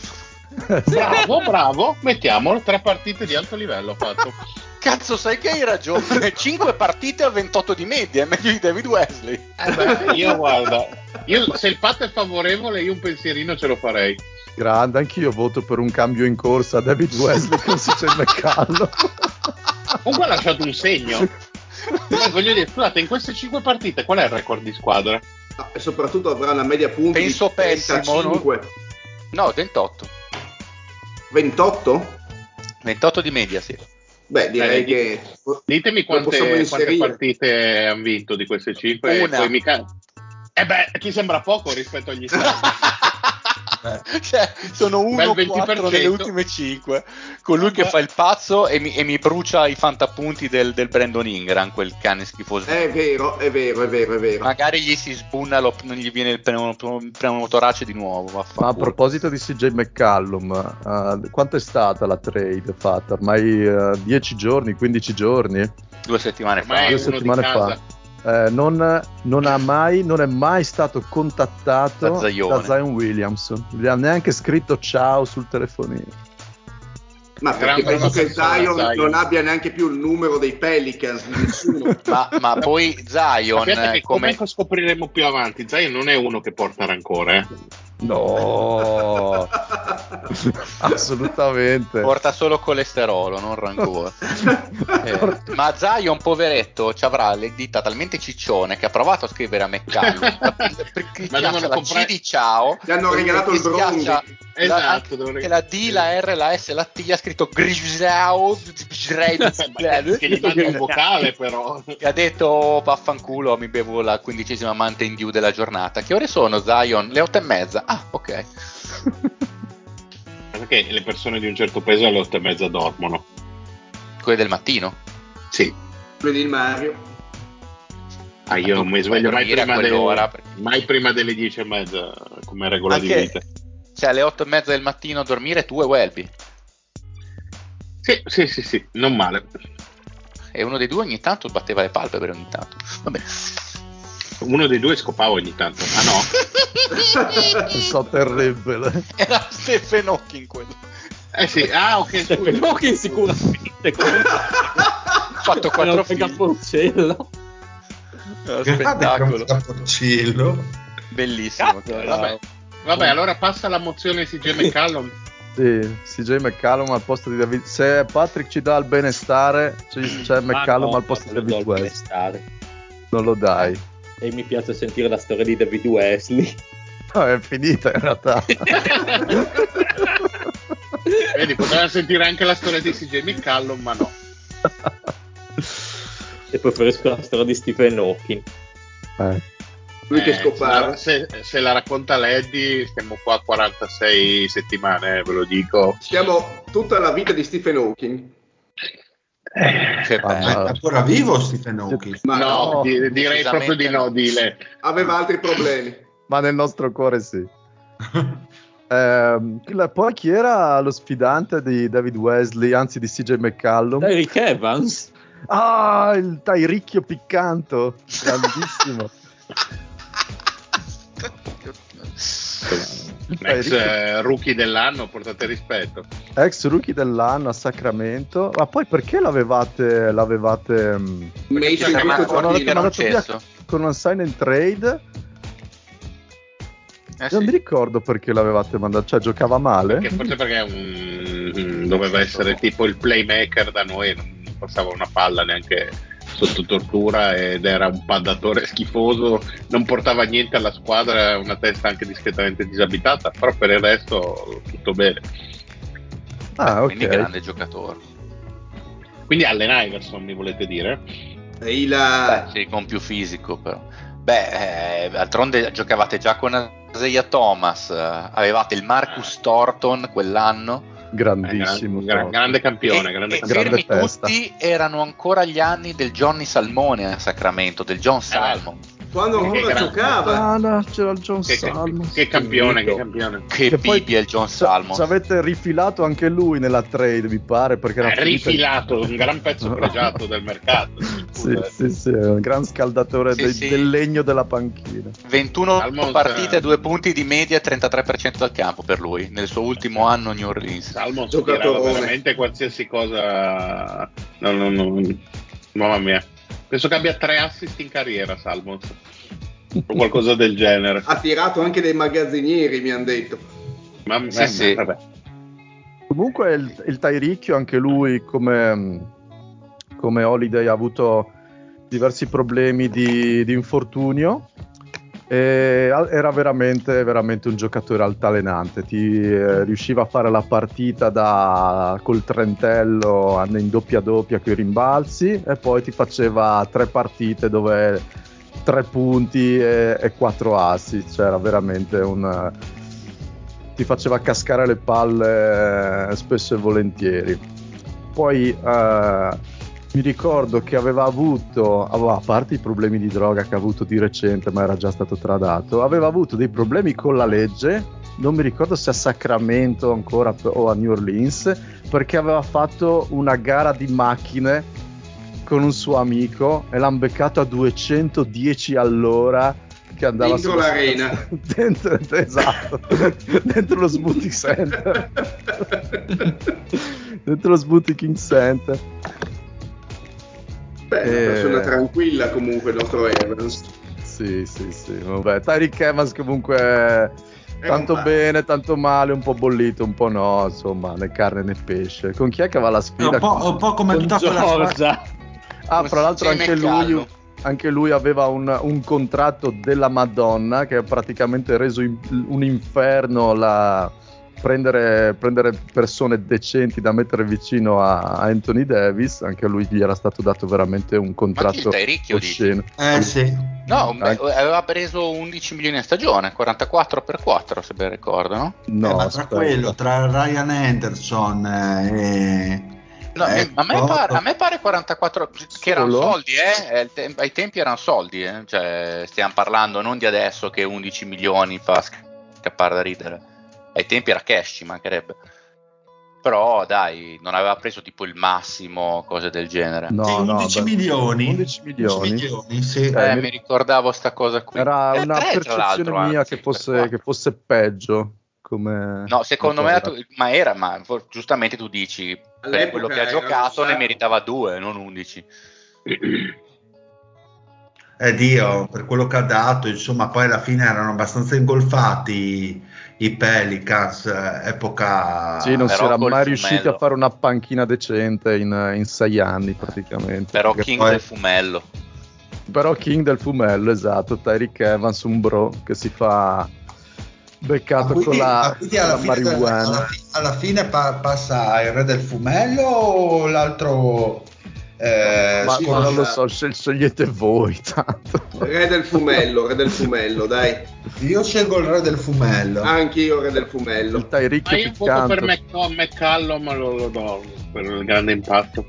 Bravo, bravo, mettiamolo. Tre partite di alto livello ha fatto. Cazzo, sai che hai ragione. 5 partite a 28 di media, è meglio di David Wesley. Eh beh, io guarda, io, se il patto è favorevole, io un pensierino ce lo farei. Grande, anch'io voto per un cambio in corsa a David Wesley con CJ McCallum. Comunque ha lasciato un segno. Voglio dire, scusate, in queste cinque partite qual è il record di squadra? No, e soprattutto avrà una media punti Penso di pessimo, 35. No, 28. 28? 28 di media, sì. Beh, direi Eh, che Ditemi quante, quante partite hanno vinto di queste cinque. e Una. poi mica... Eh beh, ti sembra poco rispetto agli Stati. cioè, sono Bel 1-4 20%. nelle ultime 5. Colui che Vabbè. fa il pazzo e mi, e mi brucia i fantapunti del, del Brandon Ingram, quel cane schifoso. è vero, è vero, è vero, è vero. Magari gli si sbunna, lo- non gli viene il pneumo- pneumotorace di nuovo. Ma a vaffanculo. proposito di CJ McCallum, eh, quanto è stata la trade fatta? Ormai eh, 10 giorni, 15 giorni? Due settimane Ormai fa. Due uno settimane fa. Eh, non, non ha mai, non è mai stato contattato Da Zion. Zion Williamson. Gli ha neanche scritto ciao sul telefonino. Ma perché penso che Zion Zion. non abbia neanche più il numero dei Pelicans di nessuno. Ma, ma poi Zion, come... come scopriremo più avanti, Zion non è uno che porta rancore. eh. No, assolutamente. Porta solo colesterolo, non rancore. Eh, ma Zion, poveretto, ci avrà le dita talmente ciccione che ha provato a scrivere a McCallum per devono la comprare- G di ciao. Gli hanno regalato che il schiaccia Esatto, la, devono anche la D, la R, la S, la T, gli ha scritto Grisao, che gli manda un vocale però. e ha detto vaffanculo mi bevo la quindicesima Mountain Dew della giornata che ore sono Zion? le otto e mezza ah ok Perché le persone di un certo peso alle otto e mezza dormono. quelle del mattino Sì. Vedi il Mario. Ah, io non mi sveglio mai prima, delle, perché- mai prima delle dieci e mezza come regola di Anche- vita. cioè alle otto e mezza del mattino a dormire tu e Welby Sì, sì, sì, sì, non male. e uno dei due ogni tanto batteva le palpebre ogni tanto vabbè Uno dei due scopava ogni tanto. Ah no? So terribile. era Stephen Hawking quello Eh sì, ah ok, Stephen. Hawking sicuramente ha fatto quattro Era figli Porcello. Era Grande spettacolo capocillo. bellissimo Cazzo, Vabbè. Vabbè, allora passa la mozione CJ McCallum. Sì, CJ McCallum al posto di David. Se Patrick ci dà il benestare, ci- c'è McCallum no, al posto di David West. benestare. Non lo dai. E mi piace sentire la storia di David Wesley. No, è finita in realtà. Vedi, poteva sentire anche la storia di CJ McCallum, ma no. e preferisco la storia di Stephen Hawking. Eh. Lui che Eh, scopava. Se, se la racconta Leddy, stiamo qua a 46 settimane, ve lo dico. Siamo tutta la vita di Stephen Hawking. Bello. Ma è ancora vivo Stephen Hawking? Ma no, no, di- direi proprio di no, Dile. aveva altri problemi. Ma nel nostro cuore sì. Ehm, la- poi chi era lo sfidante di David Wesley, anzi di CJ McCallum? Eric Evans. Ah, il Tairicchio piccanto, grandissimo. Ex eh, rookie dell'anno, portate rispetto. ex rookie dell'anno a Sacramento. Ma poi perché l'avevate, l'avevate mm, Perché mandato via con un sign and trade? Eh Non sì. mi ricordo perché l'avevate mandato, cioè giocava male. Che forse perché un- doveva essere tipo il playmaker da noi, non passava una palla neanche sotto tortura ed era un paddatore schifoso, non portava niente alla squadra, una testa anche discretamente disabitata, però per il resto tutto bene. Ah, quindi ok. grande giocatore Quindi Allen Iverson mi volete dire? E la... sì, con più fisico però beh eh, d'altronde giocavate già con Isaiah Thomas eh, avevate il Marcus Thornton quell'anno Grandissimo. Eh, gran- gran- grande campione, e, grande e campione. Grande fermi testa. tutti erano ancora gli anni del Johnny Salmone a Sacramento del John Salmon Quando Che ancora giocava. Ah, no, c'era il John Che, Salmon. che campione, che campione. che Che poi- Bibbia il John Ci Salmon avete rifilato anche lui nella trade, mi pare, perché era È finita- rifilato, un gran pezzo pregiato del mercato. Sì, sì, sì, è un gran scaldatore Sì, dei- sì. del legno della panchina. 21 Salmon, partite, eh, 2 punti di media e 33% dal campo per lui nel suo ultimo anno a New Orleans. Salmon Giocatorone. tirava veramente qualsiasi cosa. No, no, no. Mamma mia. Penso che abbia tre assist in carriera, Salmon. O qualcosa del genere. Ha tirato anche dei magazzinieri, mi hanno detto. Mamma Sì, sì. Vabbè. Comunque il, il Tairicchio, anche lui, come, come Holiday, ha avuto diversi problemi di, di infortunio. Era veramente, veramente un giocatore altalenante. Ti eh, riusciva a fare la partita da, col trentello in doppia doppia con i rimbalzi e poi ti faceva tre partite dove tre punti e, e quattro assist. Cioè, era veramente un ti faceva cascare le palle spesso e volentieri. Poi eh, mi ricordo che aveva avuto, aveva- a parte i problemi di droga che ha avuto di recente, ma era già stato tradato, aveva avuto dei problemi con la legge, non mi ricordo se a Sacramento ancora o a New Orleans, perché aveva fatto una gara di macchine con un suo amico e l'hanno beccato a 210 all'ora che andava Dentro l'arena. dentro, esatto dentro lo smoothie center dentro lo smoothie king center Beh, è una Eh. persona tranquilla comunque il nostro Evans. sì sì sì vabbè Tyreek Evans comunque Tanto bene, tanto male, un po' bollito, un po' no, insomma, né carne né pesce. Con chi è che va la sfida? un po', un po' come Con tutta quella squadra. Ah, fra l'altro anche lui, anche lui aveva un, un contratto della Madonna che ha praticamente reso in- un inferno la- prendere, prendere persone decenti da mettere vicino a, Anthony Davis. Anche a lui gli era stato dato veramente un Ma chi contratto stai ricchio dici? osceno. Eh sì. No, beh, Anche- aveva preso 11 milioni a stagione, 44 per 4 se ben ricordo, no? No, Eh, ma tra aspetta. quello, tra Ryan Anderson e... No, Ecco. a, me pare, a me pare 44 che erano Solo? soldi, eh? Ai tem- Ai tempi erano soldi, eh? Cioè, stiamo parlando non di adesso che 11 milioni fa sc- scappare da ridere. Ai tempi era cash, ci mancherebbe. Però dai, non aveva preso tipo il massimo, cose del genere. No, sì, no, 11 beh, milioni. 11 milioni. 11 milioni, sì. Eh, Eh, mi- ricordavo sta cosa qui. Era Eh, una tre, percezione mia anzi, che, fosse, che fosse peggio. Come No, secondo me, tu- ma era, ma for- giustamente tu dici, per quello che ha giocato ne meritava due, non 11. Eh Dio, per quello che ha dato, insomma, poi alla fine erano abbastanza ingolfati i, Pelicans, eh, epoca... Sì, non si però era col mai riusciti a fare una panchina decente in, in sei anni praticamente. Però King poi- del fumello. Però King del fumello, esatto, Tyreek Evans, un bro che si fa beccato Ma con quindi- la, quindi alla, con la fine, marijuana. alla fi- alla fine pa- passa il re del fumello o l'altro... eh, ma, sì, ma non lo so, scel- scegliete voi tanto. Re del fumello, re del fumello, dai. Io scelgo il re del fumello. Anch'io re del fumello. Il Ma io voto per Mc- McCallum, ma lo, lo do per il grande impatto.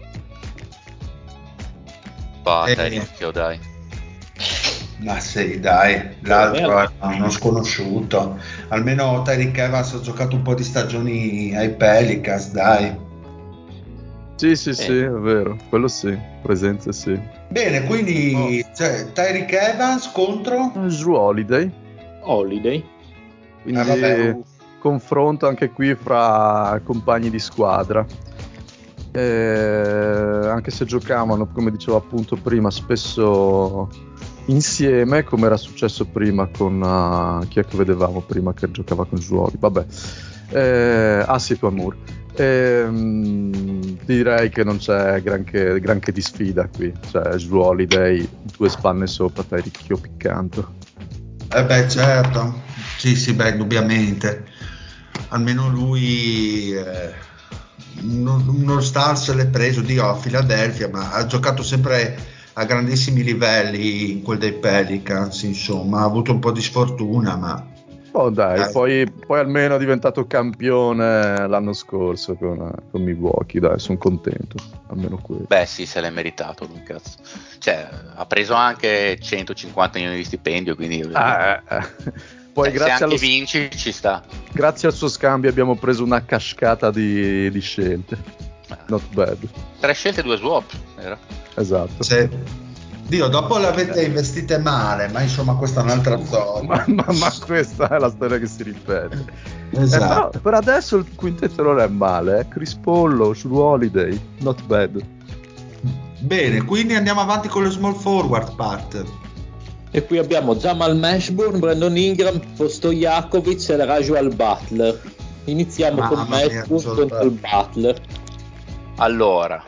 Va, Eh. dai, ricchio, dai. Ma sì, dai, l'altro è uno sconosciuto. Almeno Tyreek Evans ha giocato un po' di stagioni ai Pelicans, dai. Sì, sì, sì, Eh. è vero, quello sì, presenze sì. Bene, quindi cioè, Tyreek Evans contro... Drew Holiday, Holiday. quindi Ah, vabbè. confronto anche qui fra compagni di squadra. Eh, anche se giocavano, come dicevo appunto prima, spesso insieme, come era successo prima con uh, chi è che vedevamo prima che giocava con Juoli. Vabbè, eh, Asif Amour. Ehm, direi che non c'è granché, granché di sfida qui. Cioè, Drew Holiday, due spanne sopra, te ricchio piccanto. Eh beh, certo. Sì, sì, beh, indubbiamente. Almeno lui... eh, uno, star se l'è preso, Dio, a Philadelphia, ma ha giocato sempre a grandissimi livelli in quel dei Pelicans, insomma, ha avuto un po' di sfortuna, ma... Oh dai, Dai. Poi, poi almeno è diventato campione l'anno scorso con, con Milwaukee, dai, sono contento, almeno quello. Beh, sì, se l'è meritato lui, cazzo. Cioè, ha preso anche 150 milioni di stipendio, quindi... Ah, eh, eh. Poi eh, se grazie, anche allo- vinci ci sta. grazie al suo scambio abbiamo preso una cascata di, di scelte. Not bad, Tre scelte e due swap, vero? esatto. Se... Dio, dopo l'avete investite male, ma insomma questa è un'altra storia. Ma, ma- ma questa è la storia che si ripete. Eh, Esatto. però, per adesso il quintetto non è male, eh. Chris Pollo, Drew Holiday, not bad. Bene, quindi andiamo avanti con le small forward part. E qui abbiamo Jamal Mashburn, Brandon Ingram, Postojakovic e Rajual Butler. Iniziamo Mamma con Mashburn contro il Butler. Allora,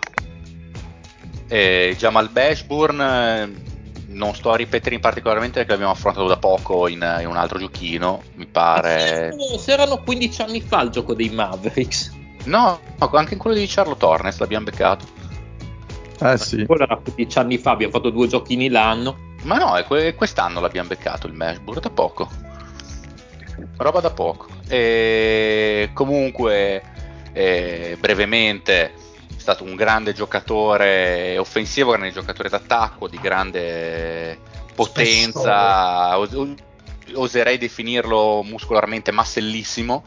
eh, Jamal Bashburn, eh, non sto a ripetere in particolarmente perché l'abbiamo affrontato da poco in, in un altro giochino, mi pare. Se erano 15 anni fa il gioco dei Mavericks. No, anche in quello di Charlotte Hornets l'abbiamo beccato. Eh sì. Quello era 15 anni fa, abbiamo fatto due giochini l'anno. Ma no, que- quest'anno l'abbiamo beccato il Mashburn, da poco. Roba da poco. E comunque, eh, brevemente, stato un grande giocatore offensivo, grande giocatore d'attacco, di grande potenza. Os- oserei definirlo muscolarmente massellissimo.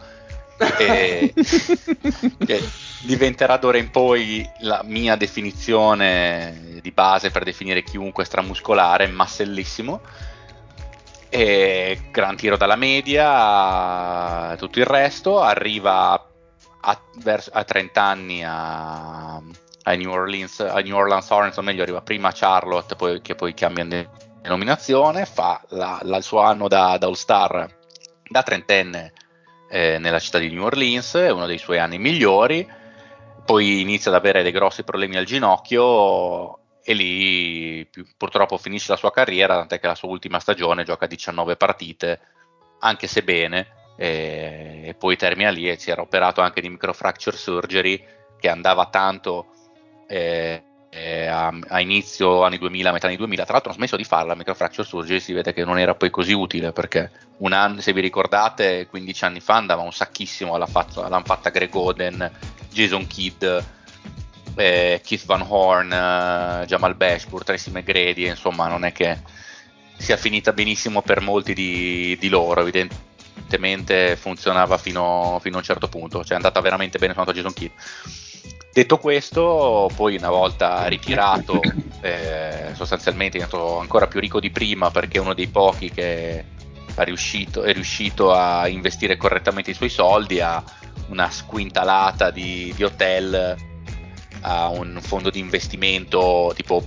e che diventerà d'ora in poi la mia definizione di base per definire chiunque stramuscolare, massellissimo. E gran tiro dalla media, tutto il resto. Arriva a, vers- a 30 anni a, a New Orleans, a New Orleans Hornets, o meglio, arriva prima a Charlotte, poi, che poi cambia de- denominazione. Fa la- la- il suo anno da, da All-Star da trentenne eh, nella città di New Orleans, è uno dei suoi anni migliori, poi inizia ad avere dei grossi problemi al ginocchio e lì purtroppo finisce la sua carriera, tant'è che la sua ultima stagione gioca 19 partite, anche se bene, e, e poi termina lì e si era operato anche di microfracture surgery che andava tanto eh, eh, a, a, inizio anni 2000, metà anni 2000, tra l'altro ho smesso di farla, microfracture surgery si vede che non era poi così utile perché un anno, se vi ricordate, 15 anni fa andava un sacchissimo, l'hanno fatta, Greg Oden, Jason Kidd, eh, Keith Van Horn, eh, Jamal Bashpur, Tracy McGrady, insomma non è che sia finita benissimo per molti di, di loro, evidentemente funzionava fino, fino, a un certo punto, cioè è andata veramente bene soltanto Jason Kidd. Detto questo, poi una volta ritirato, eh, sostanzialmente è diventato ancora più ricco di prima perché è uno dei pochi che riuscito, è riuscito a investire correttamente i suoi soldi, ha una squintalata di, di hotel, ha un fondo di investimento tipo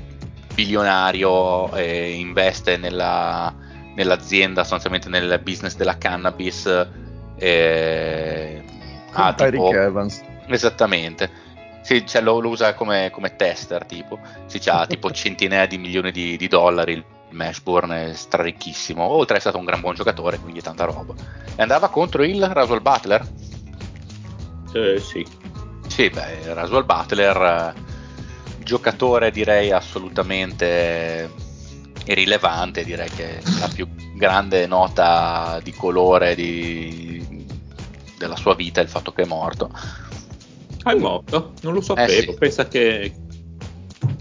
bilionario e investe nella, nell'azienda, sostanzialmente nel business della cannabis. Eh, ah, tipo, Evans. Esattamente. Sì, cioè lo, lo, usa come, come, tester, tipo. Sì, ha tipo centinaia di milioni di, di dollari. Il Mashburn è straricchissimo. Oltre a essere stato un gran buon giocatore, quindi tanta roba. E andava contro il Rasuel Butler? Eh, sì. Sì, beh, Rasuel Butler, giocatore direi assolutamente irrilevante, direi che la più grande nota di colore di, della sua vita è il fatto che è morto Ah, è morto? Non lo sapevo. Eh sì. Pensa che.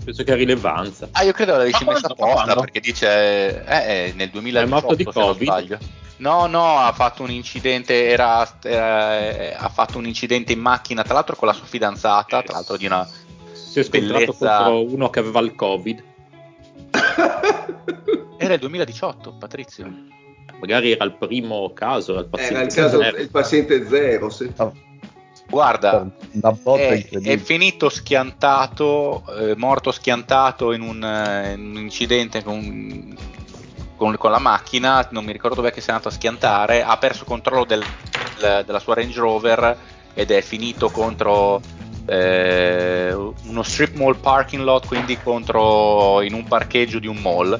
Penso che ha rilevanza. Ah, io credo l'avessi messa apposta perché dice. Eh, eh, nel 2018 è morto di Covid. No, no, ha fatto un incidente. Era, era, eh, ha fatto un incidente in macchina, tra l'altro con la sua fidanzata. Tra l'altro di una. Si è scontrato contro uno che aveva il Covid. Era il 2018, Patrizio. Magari era il primo caso. Era il paziente, era il, caso, il paziente zero, sì. Oh. Guarda, è, è, finito schiantato, eh, morto schiantato in un, eh, in un incidente con, con, con, la macchina, non mi ricordo dove che si è andato a schiantare, ha perso controllo del, del, della sua Range Rover ed è finito contro eh, uno strip mall parking lot, quindi contro in un parcheggio di un mall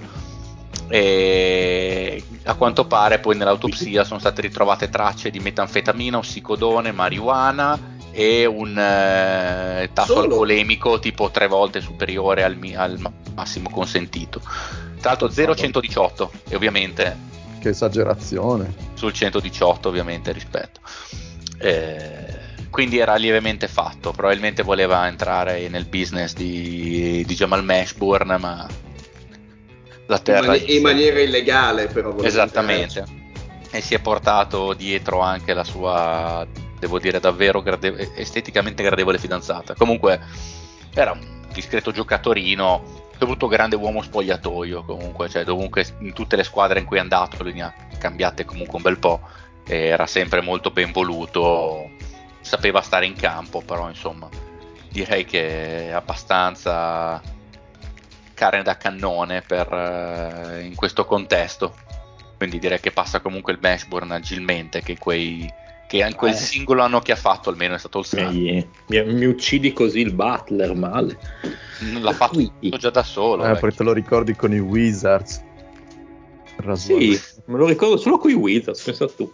e a quanto pare poi nell'autopsia sono state ritrovate tracce di metanfetamina, ossicodone, marijuana e un eh, tasso Solo? alcolemico tipo tre volte superiore al, al massimo consentito. Tra l'altro 0,118 e ovviamente... Che esagerazione. Sul 118 ovviamente rispetto. Eh, quindi era lievemente fatto, probabilmente voleva entrare nel business di, di Jamal Mashburn, ma la terra in, man- in maniera illegale però esattamente. E si è portato dietro anche la sua devo dire davvero grade- esteticamente gradevole fidanzata. Comunque era un discreto giocatorino soprattutto grande uomo spogliatoio comunque. Cioè dovunque in tutte le squadre in cui è andato lui ne ha cambiate comunque un bel po' era sempre molto ben voluto sapeva stare in campo però insomma direi che è abbastanza carne da cannone per, uh, in questo contesto. Quindi direi che passa comunque il Mashburn agilmente, che, quei, che in quel eh. singolo anno che ha fatto almeno è stato il sangue. Mi, mi, mi, uccidi così il Butler male. L'ha fatto già da solo. Eh, perché te lo ricordi con i Wizards. Sì, me lo ricordo solo con i Wizards, pensa tu.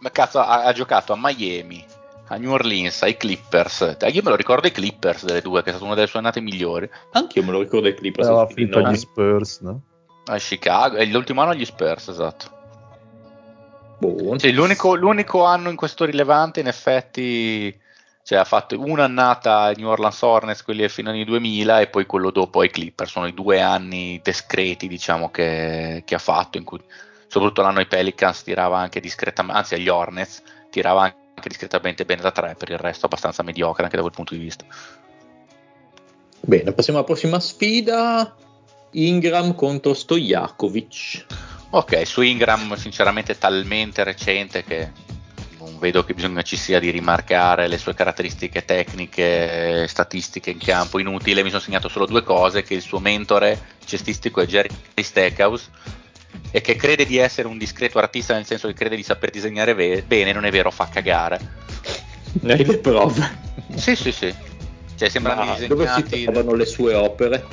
Ma cazzo, ha, ha giocato a Miami, a New Orleans, ai Clippers. Eh, io me lo ricordo ai Clippers delle due, che è stata una delle sue annate migliori. Anche io me lo ricordo ai Clippers. Aveva finito agli Spurs, no? A Chicago, è l'ultimo anno agli Spurs, esatto. Boh. Cioè, l'unico, l'unico, anno in questo rilevante, in effetti, cioè, ha fatto un'annata ai New Orleans Hornets, quelli fino agli 2000, e poi quello dopo ai Clippers. Sono i due anni discreti, diciamo, che, che ha fatto, in cui soprattutto l'anno ai Pelicans tirava anche discretamente, anzi agli Hornets tirava anche discretamente bene da 3, per il resto abbastanza mediocre anche da quel punto di vista. Bene, passiamo alla prossima sfida. Ingram contro Stojakovic. Ok, su Ingram sinceramente talmente recente che non vedo che bisogna ci sia di rimarcare le sue caratteristiche tecniche, statistiche in campo inutile. Mi sono segnato solo due cose, che il suo mentore cestistico è Jerry Stackhouse e che crede di essere un discreto artista nel senso che crede di saper disegnare ve- bene, non è vero, fa cagare. Ne hai le prove? Sì, sì, sì. Cioè, sembrano Ma disegnati... dove si trovano le sue opere?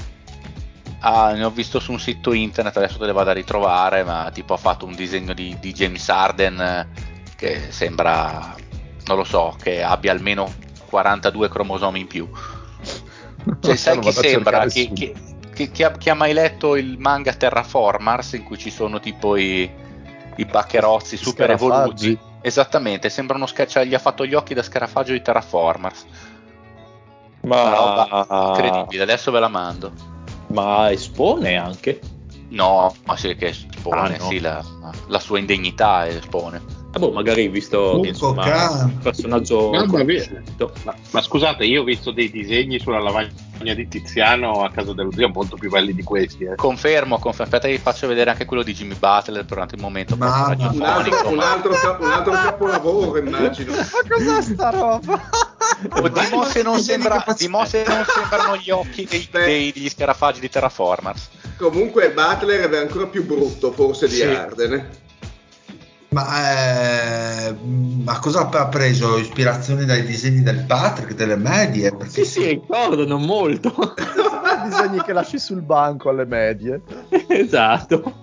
Ah, ne ho visto su un sito internet, adesso te le vado a ritrovare, ma tipo ha fatto un disegno di, di James Arden che sembra, non lo so, che abbia almeno 42 cromosomi in più. Cioè, sai chi sembra? Chi, chi- chi- chi ha, chi ha mai letto il manga Terraformars in cui ci sono tipo i, i baccherozzi super evoluti? Esattamente, sembra uno sca- gli ha fatto gli occhi da scarafaggio di Terraformars. Una roba Ma, incredibile, adesso ve la mando. ma espone anche. No, ma sì che espone, Ah, no. sì, la, la sua indegnità espone. Ah, boh, magari visto che insomma, un personaggio conosciuto. Ma, ma scusate, io ho visto dei disegni sulla lavagna di Tiziano a casa dello zio molto più belli di questi. Eh. Confermo, confermo. Aspetta, vi faccio vedere anche quello di Jimmy Butler durante il momento proprio Un radiofonico, altro, un, ma- altro, cap- un altro capolavoro, immagino. Ma cos'è sta roba? Oh, Dimo se non, sembra. Dimo se non sembrano gli occhi dei, dei- degli scarafaggi di Terraformers. Comunque Butler è ancora più brutto forse di Sì. Arden. Eh. Ma, eh, ma cosa ha preso? Ispirazioni dai disegni del Patrick, delle medie? Perché Sì, si ricordano molto. disegni che lasci sul banco alle medie. esatto.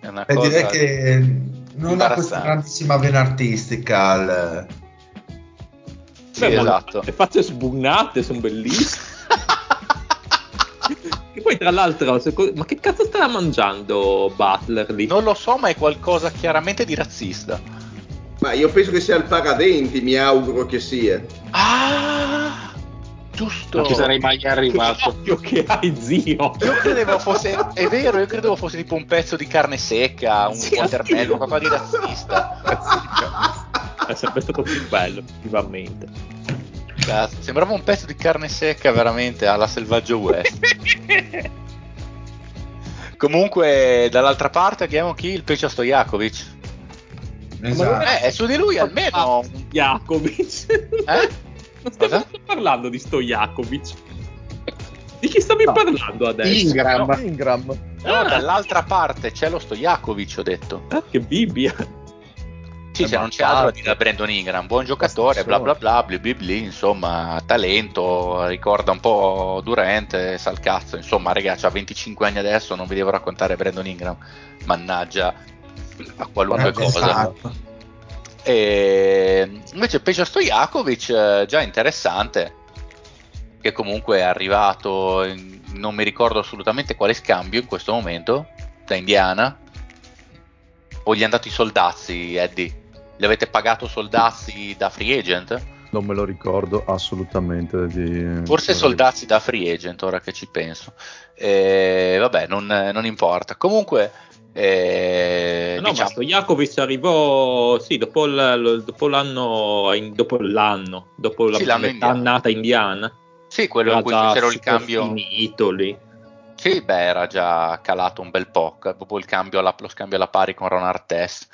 È una E cosa direi che non ha questa grandissima vena artistica. il- Sì, Beh, esatto. Le facce sbugnate sono bellissime. Che poi, tra l'altro, seco- ma che cazzo stava mangiando Butler lì? Non lo so, ma è qualcosa chiaramente di razzista. Ma io penso che sia il paradenti, mi auguro che sia. Ah, giusto. Non ci sarei mai arrivato. Occhio che hai, zio. Io credevo fosse, è vero, io credevo fosse tipo un pezzo di carne secca, un Sì, watermelon, anch'io. qualcosa di razzista. È sempre stato più bello, effettivamente. Cazzo, sembrava un pezzo di carne secca veramente alla Selvaggio West. Comunque, dall'altra parte abbiamo chi? Il Pecia Stojakovic. Esatto. Eh, su di lui almeno. Jakovic. Eh? Non stiamo Cosa? parlando di Stojakovic. Di chi stavi No. parlando adesso? Ingram. No, Ingram. No, Ah, dall'altra parte c'è lo Stojakovic, ho detto. ah, che Bibbia. Sì, Eh, se non c'è altro a Brandon Ingram, buon giocatore, bla bla bla, bli bli bli, insomma, talento, ricorda un po' Durant, sa il cazzo, insomma, ragazzi, ha 25 anni adesso, non vi devo raccontare Brandon Ingram, mannaggia a qualunque cosa. Esatto. E invece Peja Stojakovic, eh, già interessante, che comunque è arrivato, in- non mi ricordo assolutamente quale scambio in questo momento, da Indiana, o gli hanno dato i soldazzi, Eddie? Li avete pagato soldazzi da free agent? Non me lo ricordo assolutamente. Di... Forse soldazzi da free agent, ora che ci penso. Eh, vabbè, non, non importa. Comunque, eh, No, diciamo, ma Stojakovic arrivò sì, dopo, lo- dopo l'anno, in- dopo l'anno, dopo la Sì, l'anno metà indiano. annata indiana. sì, quello in cui già fecero il cambio. finito lì. Sì, beh, era già calato un bel po', dopo il cambio alla- lo scambio alla pari con Ron Artest.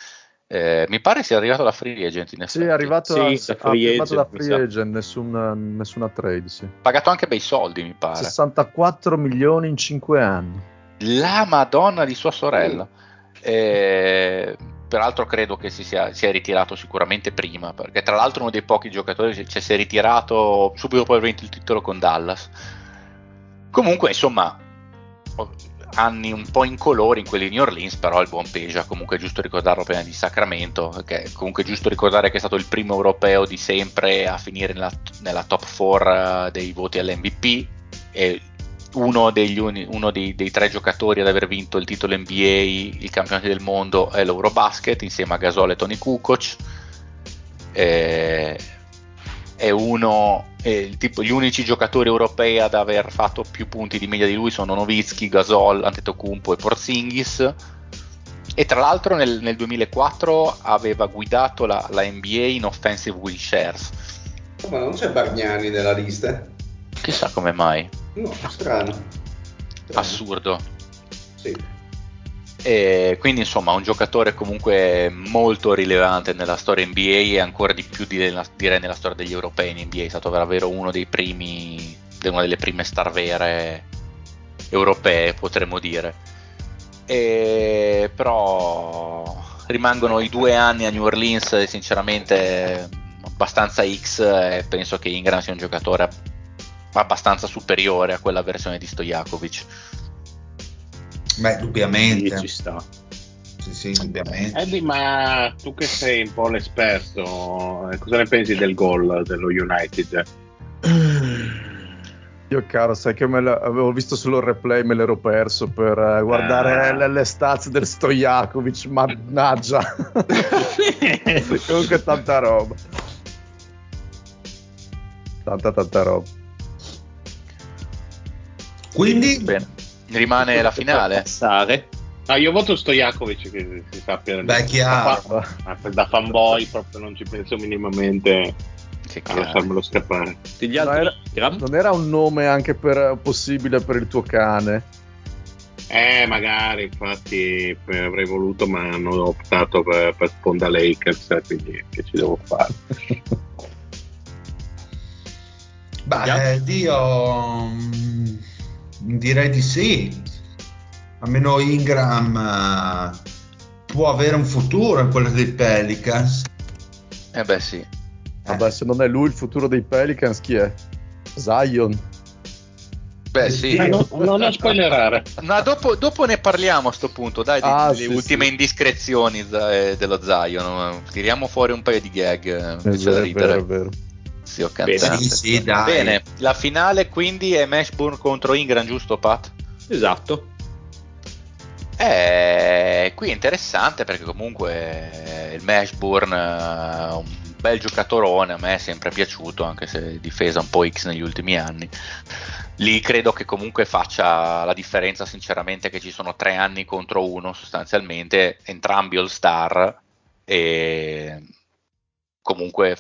Eh, mi pare sia arrivato da free agent in Sì, effetti. è arrivato Sì, a, da ha free da agent, mi free agent, nessuna, nessuna trade, sì. Pagato anche bei soldi, mi pare. 64 milioni in 5 anni. La Madonna di sua sorella. Eh, peraltro credo che si sia, sia ritirato sicuramente prima, perché tra l'altro uno dei pochi giocatori cioè, si è ritirato subito dopo aver vinto il titolo con Dallas. Comunque, insomma, anni un po' incolori in quelli di New Orleans, però il buon Peja, comunque è giusto ricordarlo prima di Sacramento, che comunque è giusto ricordare che è stato il primo europeo di sempre a finire nella, nella top 4 dei voti all'MVP e uno, degli uni- uno dei, dei tre giocatori ad aver vinto il titolo NBA, il campionato del mondo è l'Eurobasket insieme a Gasol e Tony Kukoc. Eh, è uno, è il tipo, gli unici giocatori europei ad aver fatto più punti di media di lui sono Novitsky, Gasol, Antetokounmpo e Porzingis. E tra l'altro nel, nel 2004 aveva guidato la, la NBA in offensive win shares. Ma non c'è Bargnani nella lista? Chissà come mai. No, strano. Strano. Assurdo. Sì. E quindi insomma un giocatore comunque molto rilevante nella storia NBA e ancora di più direi nella storia degli europei in NBA, è stato davvero uno dei primi, una delle prime star vere europee potremmo dire. e però rimangono i due anni a New Orleans e sinceramente abbastanza X e penso che Ingram sia un giocatore abbastanza superiore a quella versione di Stojakovic. Beh, indubbiamente. Sì, ci sta. Sì, sì, indubbiamente. Eddie, ma tu che sei un po' l'esperto, eh, cosa ne pensi del gol dello United? Io caro, sai che me l'avevo visto solo il replay, me l'ero perso per eh, guardare Ah. le, le stats del Stojakovic, mannaggia. Comunque tanta roba. Tanta tanta roba. Quindi, Bene, rimane la finale. Passare. Ah, io voto Stojakovic, che si sappia. Beh, chiaro. Da, fa- da fanboy proprio non ci penso minimamente Che a lasciarmelo scappare. No, altri era-? Non era un nome anche per, possibile per il tuo cane? Eh, magari, infatti avrei voluto, ma hanno optato per, per Sponda Lakers, quindi che ci devo fare? beh, io mm, direi di sì. Almeno Ingram eh, può avere un futuro in quella dei Pelicans. Eh beh sì. Vabbè, se non è lui il futuro dei Pelicans, chi è? Zion. Beh sì. No- non non spoilerare. No, dopo, dopo ne parliamo a sto punto, dai, Ah, delle sì, ultime sì. indiscrezioni eh, dello Zion. Tiriamo fuori un paio di gag eh, È vero, è ridere. vero, è vero. Sì, ho Bene. Sì. Bene, la finale quindi è Mashburn contro Ingram, giusto Pat? Esatto. Eh, qui è interessante perché comunque eh, il Mashburn è un bel giocatorone, a me è sempre piaciuto, anche se difesa un po' X negli ultimi anni. Lì credo che comunque faccia la differenza, sinceramente, che ci sono tre anni contro uno, sostanzialmente, entrambi all star e comunque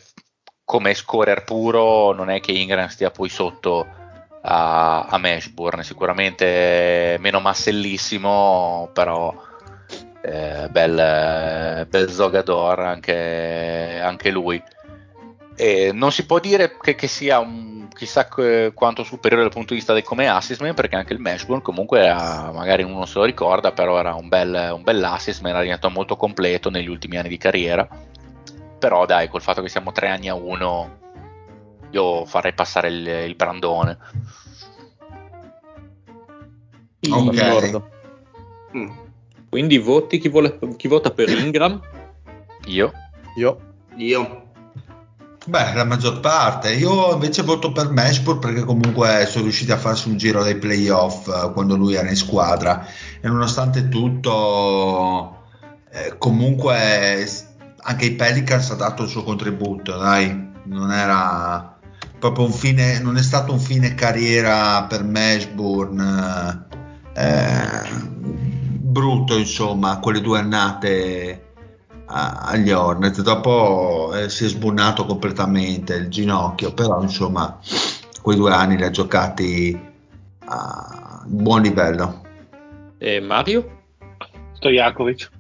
come scorer puro non è che Ingram stia poi sotto a, a Mashburn, sicuramente meno massellissimo, però eh, bel, bel Zogador anche, anche lui. E non si può dire che, che sia un, chissà quanto superiore dal punto di vista del come assistman, perché anche il Mashburn comunque era, magari uno se lo ricorda, però era un bel, un bel assistman, era diventato molto completo negli ultimi anni di carriera. Però dai, col fatto che siamo tre anni a uno, io farei passare il, il brandone. Ok. Mm. Quindi voti chi, vuole- chi vota per Ingram? Io? Io Io. Beh, la maggior parte. Io invece voto per Mashburn perché comunque sono riusciti a farsi un giro dai playoff eh, quando lui era in squadra e nonostante tutto eh, comunque anche i Pelicans ha dato il suo contributo, dai, non era proprio un fine, non è stato un fine carriera per Mashburn eh, eh, brutto insomma, quelle due annate a- agli Hornet dopo eh, si è sbunnato completamente il ginocchio però insomma quei due anni li ha giocati a buon livello E Mario? Stojakovic.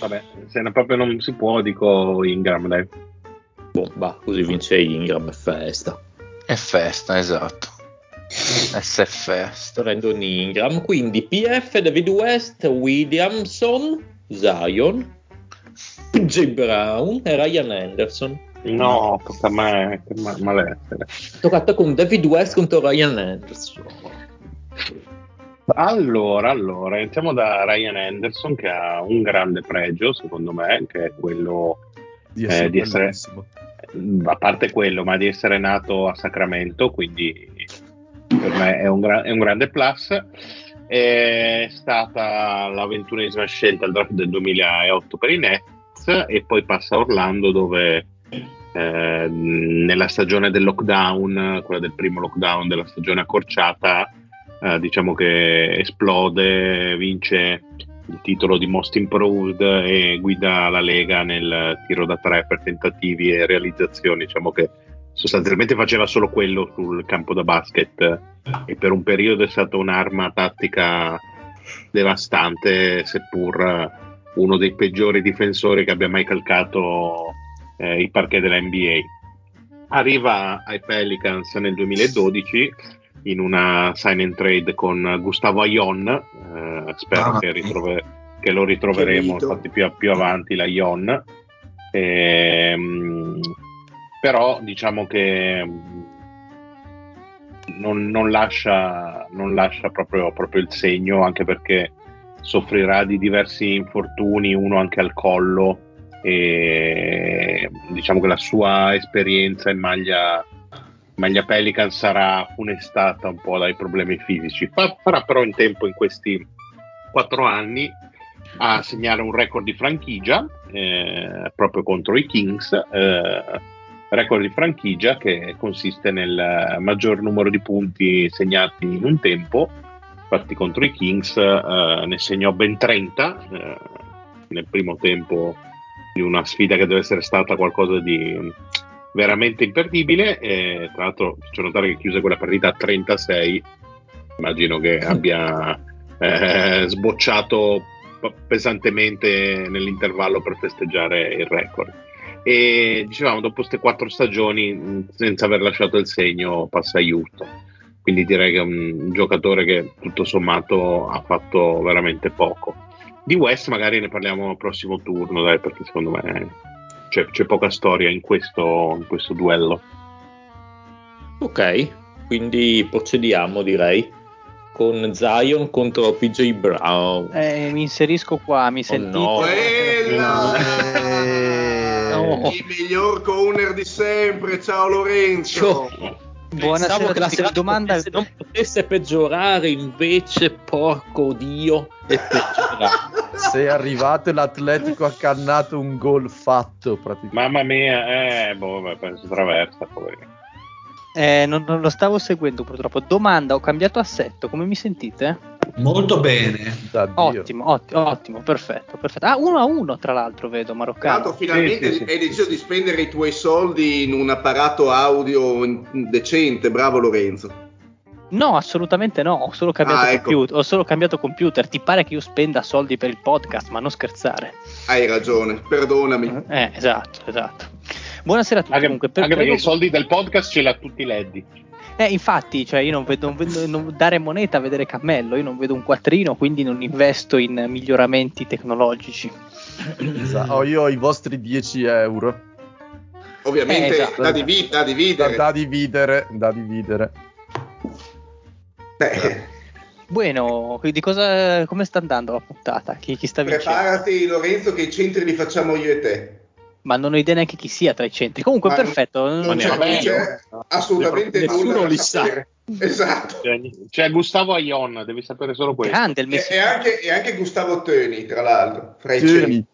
Vabbè, se ne proprio non si può, dico Ingram, dai. Boh, bah, così vince Ingram e festa. È festa, esatto. S è festa. Brandon Ingram, quindi PF, David West, Williamson, Zion, J. Brown e Ryan Anderson. No, tocca a me, che ma- malessere. Toccata con David West contro Ryan Anderson. Allora, allora, iniziamo da Ryan Anderson che ha un grande pregio, secondo me, che è quello, di Eh, essere, di essere- bellissimo. a parte quello, ma di essere nato a Sacramento, quindi per me è un, gra- è un grande plus. È stata la ventunesima scelta al draft del 2008 per i Nets e poi passa a Orlando dove eh, nella stagione del lockdown, quella del primo lockdown della stagione accorciata, eh, diciamo che esplode, vince il titolo di Most Improved e guida la Lega nel tiro da tre per tentativi e realizzazioni. Diciamo che sostanzialmente faceva solo quello sul campo da basket e per un periodo è stata un'arma tattica devastante, seppur uno dei peggiori difensori che abbia mai calcato eh, i parquet della NBA. Arriva ai Pelicans nel 2012 in una sign and trade con Gustavo Aion, eh, spero Ah, che, ritrove- che lo ritroveremo infatti più, più avanti la Ion. Ehm, però diciamo che mm, non, non lascia, non lascia proprio, proprio il segno, anche perché soffrirà di diversi infortuni, uno anche al collo, e diciamo che la sua esperienza in maglia, maglia Pelican sarà funestata un po' dai problemi fisici. Fa- farà però in tempo in questi quattro anni a segnare un record di franchigia eh, proprio contro i Kings. eh, record di franchigia che consiste nel maggior numero di punti segnati in un tempo. Infatti, contro i Kings eh, ne segnò ben 30 eh, nel primo tempo di una sfida che deve essere stata qualcosa di veramente imperdibile. E, tra l'altro, faccio notare che chiuse quella partita a 36. Immagino che abbia eh, sbocciato pesantemente nell'intervallo per festeggiare il record. E dicevamo, dopo queste quattro stagioni, mh, senza aver lasciato il segno, passa a Houston. Quindi direi che è un, un giocatore che tutto sommato ha fatto veramente poco. Di West magari ne parliamo al prossimo turno, dai, perché secondo me c'è, c'è poca storia in questo, in questo duello. Ok, quindi procediamo direi con Zion contro PJ Brown. Eh, mi inserisco qua, mi Oh, sentite? no. Quella! Eh, No. Il miglior corner di sempre, ciao Lorenzo. Buonasera che la serata Domanda- potesse- non potesse peggiorare, invece, porco Dio, è peggiorato. se è arrivato l'Atletico ha cannato un gol fatto praticamente. Mamma mia, eh, boh, penso traversa. Poi. Eh, non, non lo stavo seguendo purtroppo. Domanda, ho cambiato assetto, come mi sentite? Molto bene. Ottimo, ottimo, ottimo, perfetto, perfetto. Ah, uno a uno tra l'altro vedo, Maroccano. l'altro finalmente Sì, sì, sì. hai deciso di spendere i tuoi soldi in un apparato audio decente, bravo Lorenzo. No, assolutamente no, ho solo cambiato Ah, ecco. computer. Ho solo cambiato computer. Ti pare che io spenda soldi per il podcast, ma non scherzare. Hai ragione, perdonami. Eh, esatto, esatto. Buonasera a tutti. Anche, comunque, per- anche perché i soldi del podcast ce li ha tutti Leddi. Eh, infatti, cioè io non vedo, non vedo- non dare moneta a vedere cammello, io non vedo un quattrino, quindi non investo in miglioramenti tecnologici. Esatto. Oh, io ho i vostri 10 euro Ovviamente Eh, esatto. da, divi- da da, dividere. da dividere. Da dividere. Beh, Bueno, di cosa, come sta andando la puntata? Chi, chi sta vincendo? preparati Lorenzo che i centri li facciamo io e te. Ma non ho idea neanche chi sia tra i centri. Comunque, Ma perfetto. Non non c'è, so. non c'è assolutamente Nessuno nulla da li sa. Esatto. C'è, c'è Gustavo Aion, devi sapere solo questo. Grande il E, Messi. e anche, e anche Gustavo Töni, tra l'altro, fra i centri.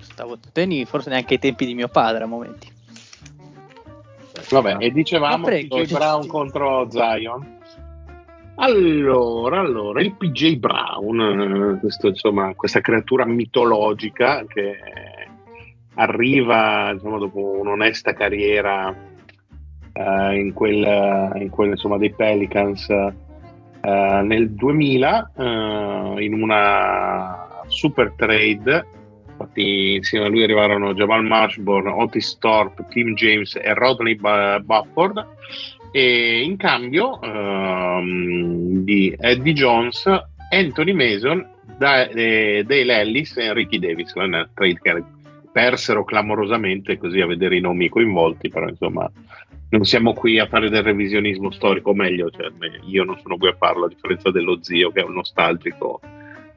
Stavo Teni, forse neanche ai tempi di mio padre a momenti. Vabbè, e dicevamo Ma prego, Brown contro Zion. Allora, allora, il PJ Brown, eh, questo, insomma, questa creatura mitologica che arriva diciamo, dopo un'onesta carriera eh, in quel, in quel, insomma, dei Pelicans eh, nel 2000 eh, in una super trade. Infatti insieme a lui arrivarono Jamal Mashburn, Otis Thorpe, Tim James e Rodney Bu- Bufford e in cambio ehm, di Eddie Jones, Anthony Mason, da, eh, Dale Ellis e Ricky Davis, una trade che persero clamorosamente così a vedere i nomi coinvolti, però insomma non siamo qui a fare del revisionismo storico, o meglio, cioè, io non sono qui a farlo a differenza dello zio che è un nostalgico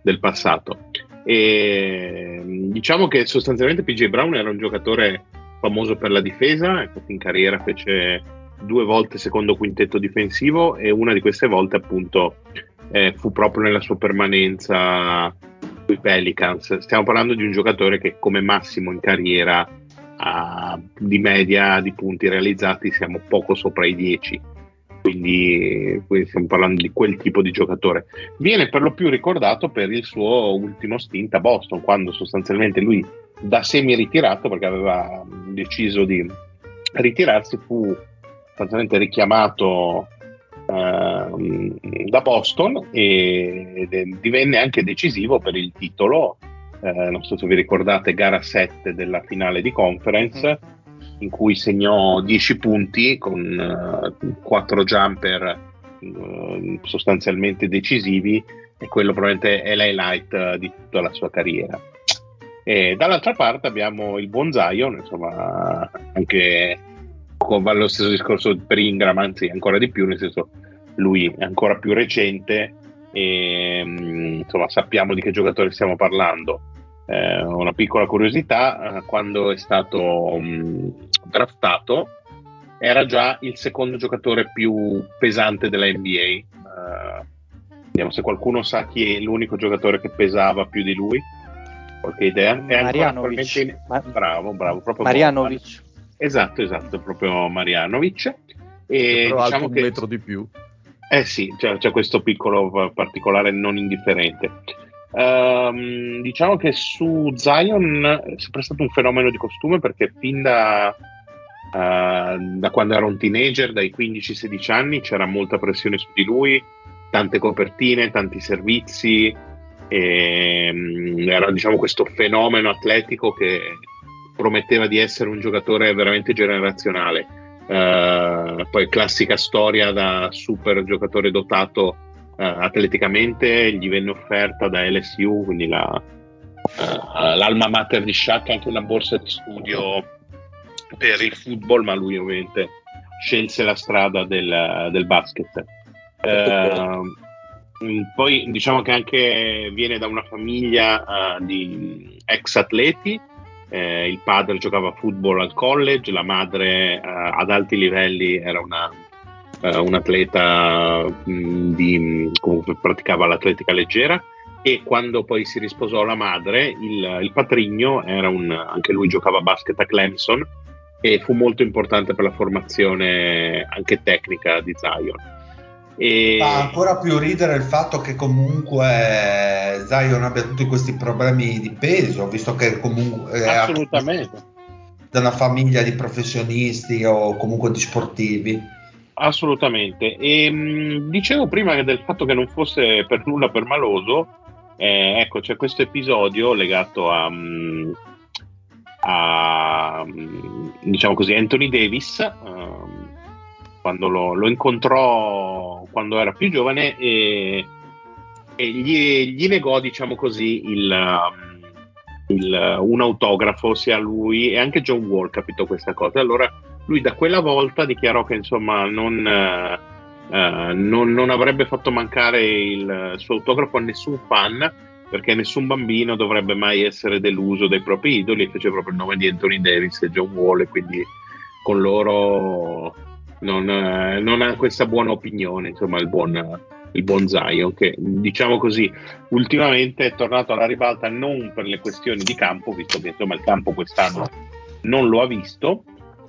del passato. E, diciamo che sostanzialmente PJ Brown era un giocatore famoso per la difesa, infatti in carriera fece due volte secondo quintetto difensivo e una di queste volte appunto eh, fu proprio nella sua permanenza sui Pelicans. Stiamo parlando di un giocatore che come massimo in carriera ha di media di punti realizzati siamo poco sopra i 10 quindi, quindi stiamo parlando di quel tipo di giocatore viene per lo più ricordato per il suo ultimo stint a Boston quando sostanzialmente lui da semi ritirato perché aveva deciso di ritirarsi fu sostanzialmente richiamato ehm, da Boston e, divenne anche decisivo per il titolo eh, non so se vi ricordate gara 7 della finale di conference in cui segnò 10 punti con uh, 4 jumper uh, sostanzialmente decisivi e quello probabilmente è l'highlight di tutta la sua carriera. E dall'altra parte abbiamo il buon Zion, insomma, anche va lo stesso discorso per Ingram, anzi ancora di più, nel senso lui è ancora più recente e insomma sappiamo di che giocatore stiamo parlando. Eh, una piccola curiosità, eh, quando è stato mh, draftato era già il secondo giocatore più pesante della NBA. Eh, vediamo se qualcuno sa chi è l'unico giocatore che pesava più di lui. Qualche idea? È Marianovic. In... Bravo, bravo, proprio Marianovic. Esatto, esatto, proprio Marianovic. E Però diciamo un che... metro di più. Eh sì, c'è, c'è questo piccolo particolare non indifferente. Um, diciamo che su Zion è sempre stato un fenomeno di costume perché fin da, uh, da quando era un teenager, dai 15-16 anni, c'era molta pressione su di lui, tante copertine, tanti servizi, e, um, era diciamo questo fenomeno atletico che prometteva di essere un giocatore veramente generazionale. Uh, poi classica storia da super giocatore dotato uh, atleticamente, gli venne offerta da LSU, quindi la, uh, l'alma mater di Shaq, anche una borsa di studio per il football, ma lui ovviamente scelse la strada del, del basket. poi diciamo che anche viene da una famiglia di ex atleti, eh, il padre giocava a football al college, la madre eh, ad alti livelli era una, eh, un atleta mh, di, comunque praticava l'atletica leggera e quando poi si risposò la madre, il, il patrigno era un, anche lui giocava a basket a Clemson e fu molto importante per la formazione anche tecnica di Zion. E... Fa ancora più ridere il fatto che comunque Zion abbia tutti questi problemi di peso, visto che comunque assolutamente da una famiglia di professionisti o comunque di sportivi. Assolutamente. E mh, dicevo prima del fatto che non fosse per nulla permaloso, eh, ecco, c'è questo episodio legato a, mh, a diciamo così, Anthony Davis. Uh, quando lo, lo, incontrò quando era più giovane e, e gli, gli, negò, diciamo così, il, um, il, un autografo sia lui e anche John Wall capito questa cosa. Allora lui da quella volta dichiarò che insomma non, uh, uh, non, non avrebbe fatto mancare il suo autografo a nessun fan perché nessun bambino dovrebbe mai essere deluso dai propri idoli e fece proprio il nome di Anthony Davis e John Wall e quindi con loro non, eh, non, ha questa buona opinione, insomma, il buon, il buon Zion, che diciamo così, ultimamente è tornato alla ribalta non per le questioni di campo, visto che insomma il campo quest'anno non lo ha visto,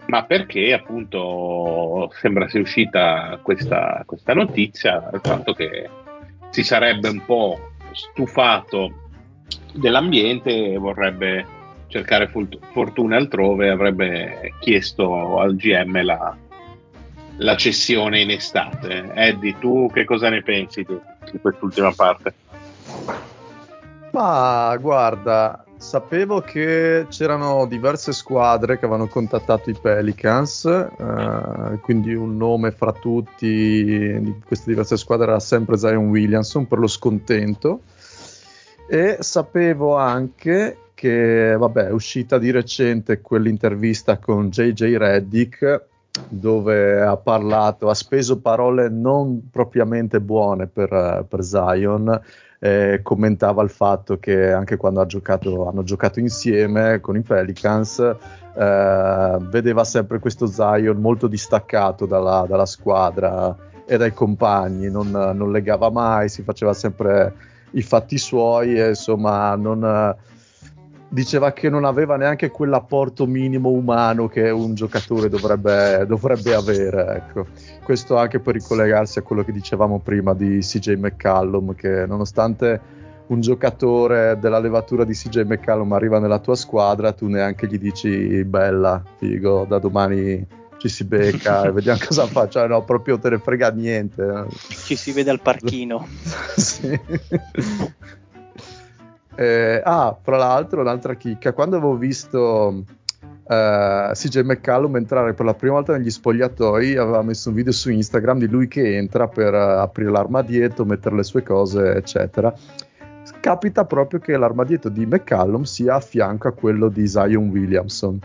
ma perché appunto sembra sia uscita questa, questa notizia, il fatto che si sarebbe un po' stufato dell'ambiente e vorrebbe cercare fortuna altrove, avrebbe chiesto al GM la, la cessione in estate. Eddie, tu che cosa ne pensi di, di quest'ultima parte? Ma guarda, sapevo che c'erano diverse squadre che avevano contattato i Pelicans, eh, quindi un nome fra tutti di queste diverse squadre era sempre Zion Williamson per lo scontento. E sapevo anche che, vabbè, è uscita di recente quell'intervista con JJ Reddick dove ha parlato, ha speso parole non propriamente buone per, per Zion, eh, commentava il fatto che anche quando giocato, hanno giocato insieme con i Pelicans, eh, vedeva sempre questo Zion molto distaccato dalla, dalla squadra e dai compagni, non, non, legava mai, si faceva sempre i fatti suoi e insomma non diceva che non aveva neanche quell'apporto minimo umano che un giocatore dovrebbe, dovrebbe avere. Ecco. Questo anche per ricollegarsi a quello che dicevamo prima di CJ McCallum, che nonostante un giocatore della levatura di CJ McCallum arriva nella tua squadra, tu neanche gli dici bella, figo, da domani ci si becca e vediamo cosa fa. Cioè, no, proprio te ne frega niente. Ci si vede al parchino. sì. Eh, ah, fra l'altro, un'altra chicca, quando avevo visto eh, CJ McCallum entrare per la prima volta negli spogliatoi, aveva messo un video su Instagram di lui che entra per uh, aprire l'armadietto, mettere le sue cose, eccetera. Capita proprio che l'armadietto di McCallum sia a fianco a quello di Zion Williamson.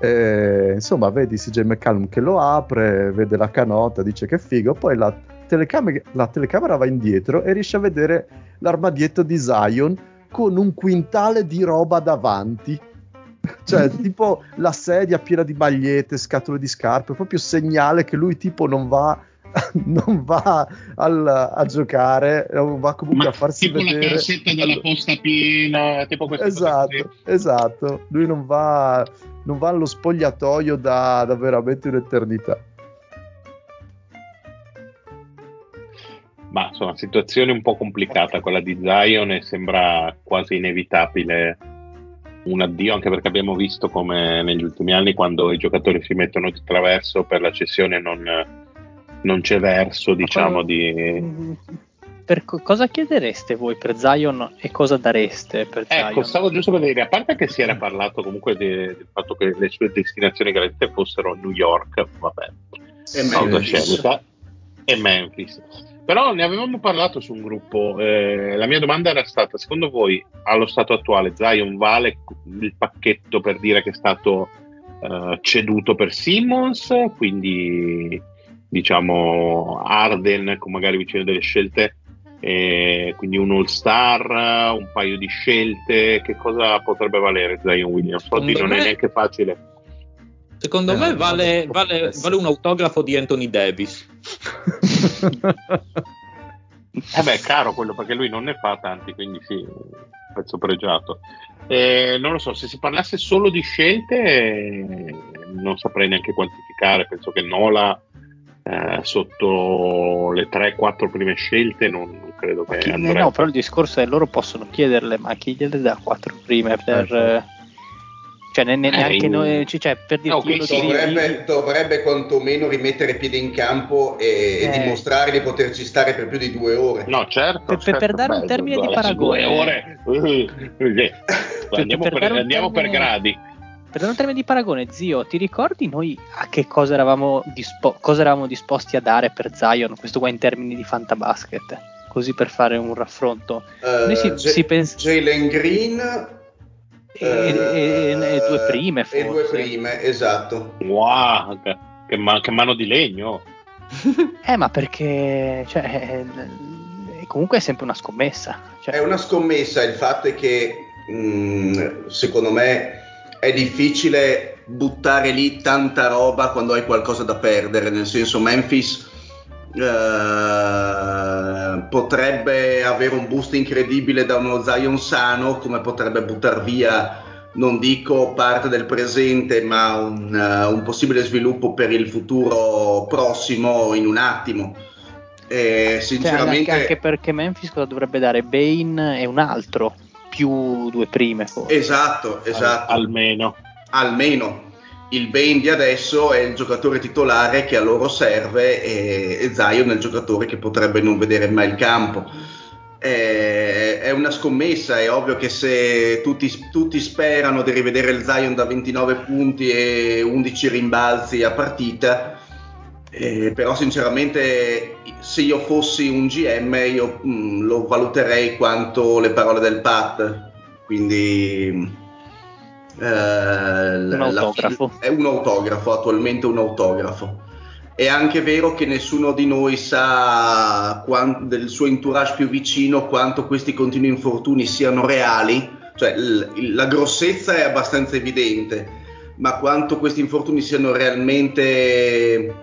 E, insomma, vedi CJ McCallum che lo apre, vede la canota, dice che figo, poi la telecamera, la telecamera va indietro e riesce a vedere l'armadietto di Zion con un quintale di roba davanti cioè tipo la sedia piena di magliette, scatole di scarpe, proprio segnale che lui tipo non va, non va al, a giocare, va comunque Ma a farsi tipo vedere. la cassetta della posta piena, tipo queste Esatto, esatto. Lui non va, non va allo spogliatoio da, da veramente un'eternità. Ma insomma, situazione un po' complicata quella di Zion e sembra quasi inevitabile un addio, anche perché abbiamo visto come negli ultimi anni quando i giocatori si mettono di traverso per la cessione non, non c'è verso, diciamo, di... Mm, Per co- cosa chiedereste voi per Zion e cosa dareste per Zion? Ecco, stavo giusto per dire, a parte che si era parlato comunque de- del fatto che le sue destinazioni gradite fossero New York, vabbè, E Memphis. autoscelta, e Memphis. Però ne avevamo parlato su un gruppo. eh, la mia domanda era stata: secondo voi, allo stato attuale, Zion vale il pacchetto per dire che è stato eh, ceduto per Simmons? Quindi, diciamo, Arden con magari vicino delle scelte, eh, quindi un all-star, un paio di scelte. Che cosa potrebbe valere Zion Williams? Secondo non me- è neanche facile. Secondo Eh, me vale, vale- eh, vale un autografo di Anthony Davis. Eh beh, è caro quello perché lui non ne fa tanti, quindi sì, pezzo pregiato. Eh, non lo so, se si parlasse solo di scelte, eh, non saprei neanche quantificare. Penso che Nola eh, sotto le 3-4 prime scelte non, non credo che chi- eh, andrebbe. no, però il discorso è loro possono chiederle, ma chi gliele dà quattro prime per... Eh, cioè, ne- ne- neanche in- noi, cioè, per io lo sì, Dovrebbe, dovrebbe quantomeno rimettere piedi in campo e, e Eh. dimostrare di poterci stare per più di due ore. No, certo. Per- per- certo, per dare un beh, termine di due paragone. ore. eh, eh, andiamo per per, un andiamo per termine- gradi. Per dare un termine di paragone, zio, ti ricordi noi a che cosa eravamo, dispo- cosa eravamo disposti a dare per Zion? Questo qua in termini di fantabasket, così per fare un raffronto. Eh, Noi si- J- si pens- Jalen Green E, e- e due prime, forse. E due prime, esatto. Wow, che, che ma- che mano di legno. Eh, ma perché, cioè, eh, comunque è sempre una scommessa. Cioè, È una scommessa, il fatto è che mh, secondo me è difficile buttare lì tanta roba quando hai qualcosa da perdere, nel senso Memphis eh, potrebbe avere un boost incredibile da uno Zion sano, come potrebbe buttare via, non dico parte del presente, ma un, eh, un possibile sviluppo per il futuro prossimo in un attimo. E cioè, sinceramente anche, anche perché Memphis cosa dovrebbe dare? Bane e un altro, più due prime forse. Esatto, esatto. Al- almeno. Almeno il Bane di adesso è il giocatore titolare che a loro serve e, e Zion è il giocatore che potrebbe non vedere mai il campo. È, è una scommessa, è ovvio che se tutti, tutti sperano di rivedere il Zion da 29 punti e 11 rimbalzi a partita, eh, però sinceramente se io fossi un GM io mh, lo valuterei quanto le parole del Pat, quindi Un la- autografo. è un autografo, attualmente un autografo. È anche vero che nessuno di noi sa quan- del suo entourage più vicino quanto questi continui infortuni siano reali, cioè l- la grossezza è abbastanza evidente, ma quanto questi infortuni siano realmente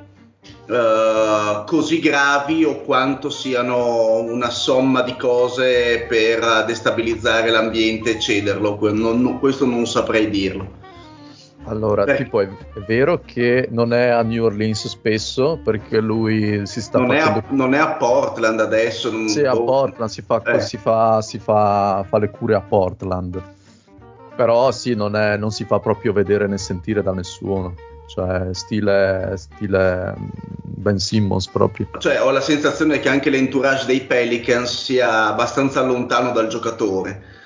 eh, così gravi o quanto siano una somma di cose per destabilizzare l'ambiente e cederlo, non- non- questo non saprei dirlo. Allora, Beh. tipo, è, è vero che non è a New Orleans spesso perché lui si sta Non è, facendo a, non è a Portland adesso. Non, Sì, a boh. Portland si fa, Eh. si fa- si fa- fa le cure a Portland. Però sì, non, è- non si fa proprio vedere né sentire da nessuno. Cioè, stile, stile mm, Ben Simmons proprio. Cioè, ho la sensazione che anche l'entourage dei Pelicans sia abbastanza lontano dal giocatore.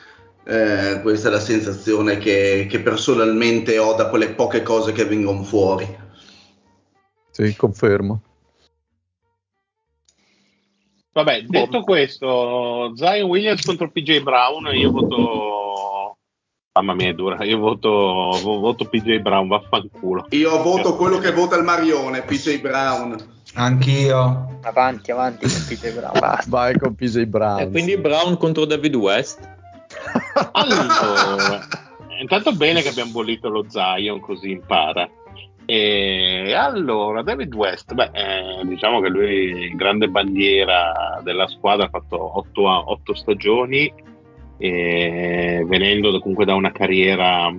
Eh, questa è la sensazione che, che personalmente ho da quelle poche cose che vengono fuori. Sì, confermo. Vabbè, detto questo, Zion Williams contro PJ Brown, io voto. Mamma mia, è dura. Io voto, voto PJ Brown, vaffanculo. Io voto quello che vota il Marione, PJ Brown. Anch'io. Avanti, avanti con PJ Brown. Basta. Vai con PJ Brown. E quindi Brown contro David West. Allora, intanto bene che abbiamo bollito lo Zion, così impara. E allora, David West, beh, eh, diciamo che lui è grande bandiera della squadra, ha fatto otto, otto stagioni, e venendo comunque da una carriera,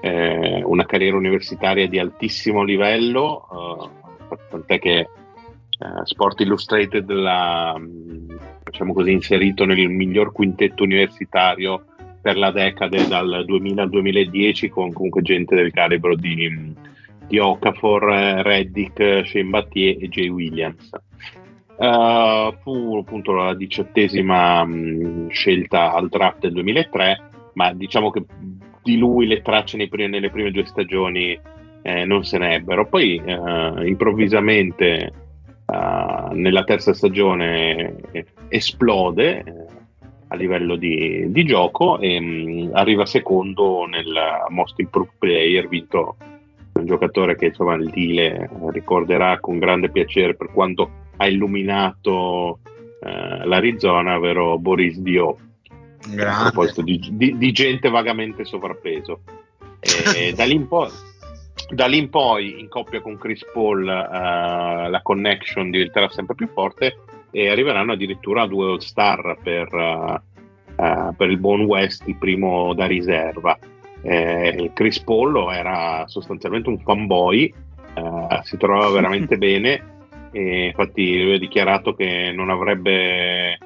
eh, una carriera universitaria di altissimo livello, eh, tant'è che eh, Sport Illustrated l'ha diciamo così, inserito nel miglior quintetto universitario per la decade dal 2000 al 2010 con comunque gente del calibro di, di Okafor, Reddick, Shane Battier e Jay Williams. Uh, fu appunto la diciottesima mh, scelta al draft del 2003, ma diciamo che di lui le tracce primi, nelle prime due stagioni eh, non se ne ebbero. Poi uh, improvvisamente uh, nella terza stagione esplode a livello di, di gioco e mh, arriva secondo nel Most Improved Player vinto un giocatore che insomma il Dile ricorderà con grande piacere per quanto ha illuminato eh, l'Arizona, ovvero Boris Dio a proposito di, di, di, gente vagamente sovrappeso. E da lì in poi da lì in poi in coppia con Chris Paul uh, la connection diventerà sempre più forte e arriveranno addirittura due All Star per, uh, uh, per il buon West, il primo da riserva. Eh, Chris Pollo era sostanzialmente un fanboy, si trovava veramente bene e infatti lui ha dichiarato che non avrebbe,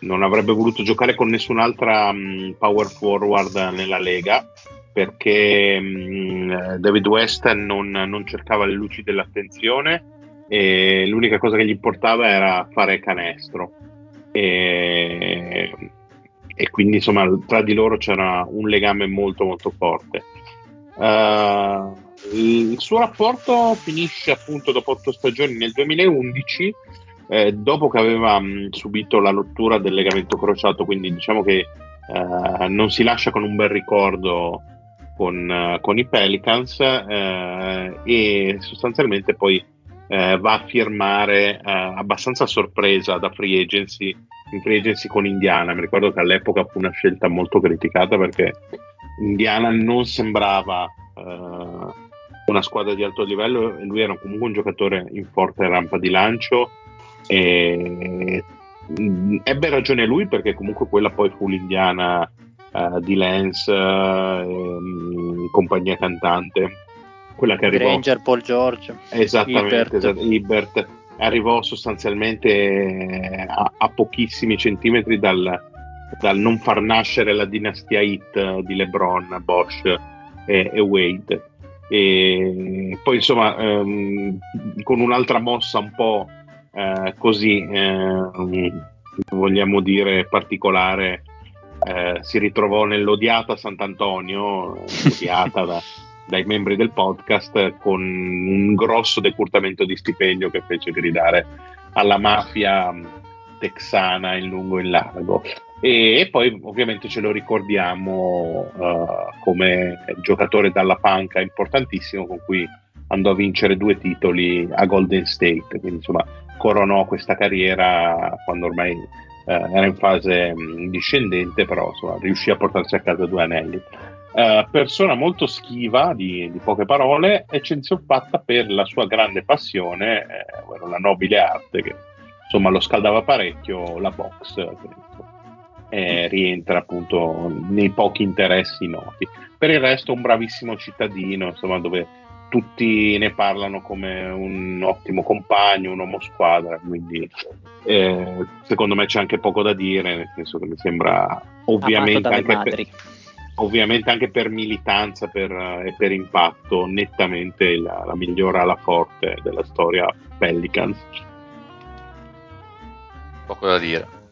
non avrebbe voluto giocare con nessun'altra um, power forward nella Lega perché um, David West non, non cercava le luci dell'attenzione e l'unica cosa che gli importava era fare canestro. E, e quindi insomma tra di loro c'era un legame molto molto forte. Uh, il suo rapporto finisce appunto dopo otto stagioni nel 2011 eh, dopo che aveva mh, subito la rottura del legamento crociato quindi diciamo che uh, non si lascia con un bel ricordo con, uh, con i Pelicans uh, e sostanzialmente poi eh, va a firmare eh, abbastanza sorpresa da free agency in free agency con Indiana. Mi ricordo che all'epoca fu una scelta molto criticata perché Indiana non sembrava eh, una squadra di alto livello e lui era comunque un giocatore in forte rampa di lancio e mh, ebbe ragione lui perché comunque quella poi fu l'Indiana uh, di Lance uh, compagnia cantante quella che arrivò. Granger, Paul George. Esattamente, Ibert. Esatto, arrivò sostanzialmente eh, a, a pochissimi centimetri dal, dal, non far nascere la dinastia hit di LeBron, Bosch e, e Wade. E poi insomma ehm, con un'altra mossa un po' eh, così eh, vogliamo dire particolare eh, si ritrovò nell'odiata Sant'Antonio odiata da, dai membri del podcast con un grosso decurtamento di stipendio che fece gridare alla mafia mm, texana in lungo e in largo. E, poi ovviamente ce lo ricordiamo uh, come giocatore dalla panca importantissimo con cui andò a vincere due titoli a Golden State, quindi insomma coronò questa carriera quando ormai uh, era in fase um, discendente, però insomma, riuscì a portarsi a casa due anelli. Uh, persona molto schiva, di, di, poche parole, eccezione fatta per la sua grande passione, eh, la nobile arte, che insomma lo scaldava parecchio, la box, che, eh, rientra appunto nei pochi interessi noti. Per il resto un bravissimo cittadino, insomma, dove tutti ne parlano come un ottimo compagno, un uomo squadra, quindi eh, secondo me c'è anche poco da dire, nel senso che mi sembra ovviamente anche... Per, ovviamente anche per militanza per, e per impatto nettamente la, la migliore alla forte della storia Pelicans. Poco da dire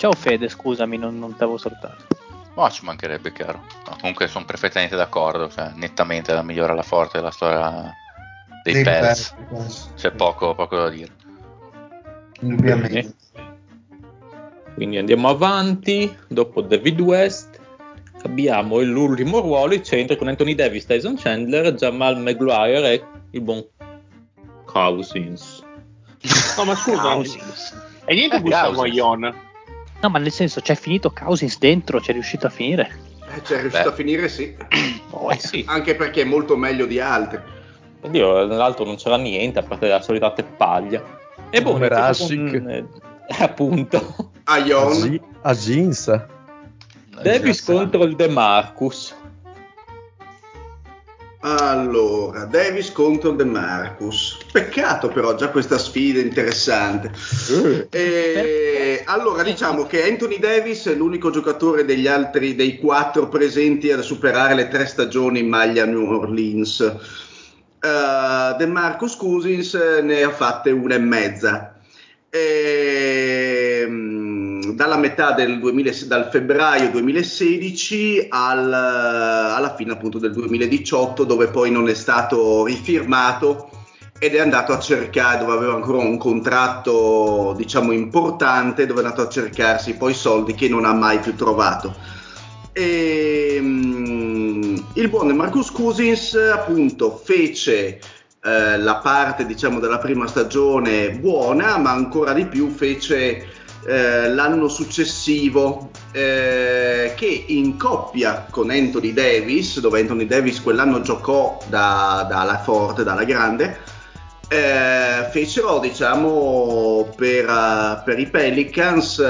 Ciao Fede, scusami, non, non ti avevo salutato. Ma ci mancherebbe, chiaro. No, comunque sono perfettamente d'accordo, cioè, nettamente la migliore alla forte della storia dei, Dei Pels. C'è poco, poco da dire. Indubbiamente. Quindi andiamo avanti. Dopo David West abbiamo l'ultimo ruolo, il centro con Anthony Davis, Tyson Chandler, Jamal Maguire e il buon Cousins. No, ma scusa, Cousins. e niente Eh, Gustavo. Ion. No, ma nel senso, c'è finito Cousins dentro, c'è riuscito a finire. Eh, C'è riuscito Beh. a finire, sì. Oh, eh sì. Anche perché è molto meglio di altri. Oddio, nell'altro non c'era niente, a parte la solita teppaglia. E boh, con, eh, appunto. Aion. Agi- a jeans. Davis contro il De Marcus. Allora, Davis contro De Marcus. Peccato però, già questa sfida interessante. E, allora, diciamo che Anthony Davis è l'unico giocatore degli altri, dei quattro presenti a superare le tre stagioni in maglia New Orleans. Eh, De Marcus Cousins ne ha fatte una e mezza. Ehm, dalla metà del 2000, dal febbraio 2016 al- alla fine appunto del 2018 dove poi non è stato rifirmato ed è andato a cercare dove aveva ancora un contratto diciamo importante dove è andato a cercarsi poi soldi che non ha mai più trovato. E, mm, il buon Marcus Cousins appunto fece eh, la parte diciamo della prima stagione buona ma ancora di più fece eh, l'anno successivo eh, che in coppia con Anthony Davis dove Anthony Davis quell'anno giocò da, dalla forte, dalla grande eh, fecero diciamo per, eh, per i Pelicans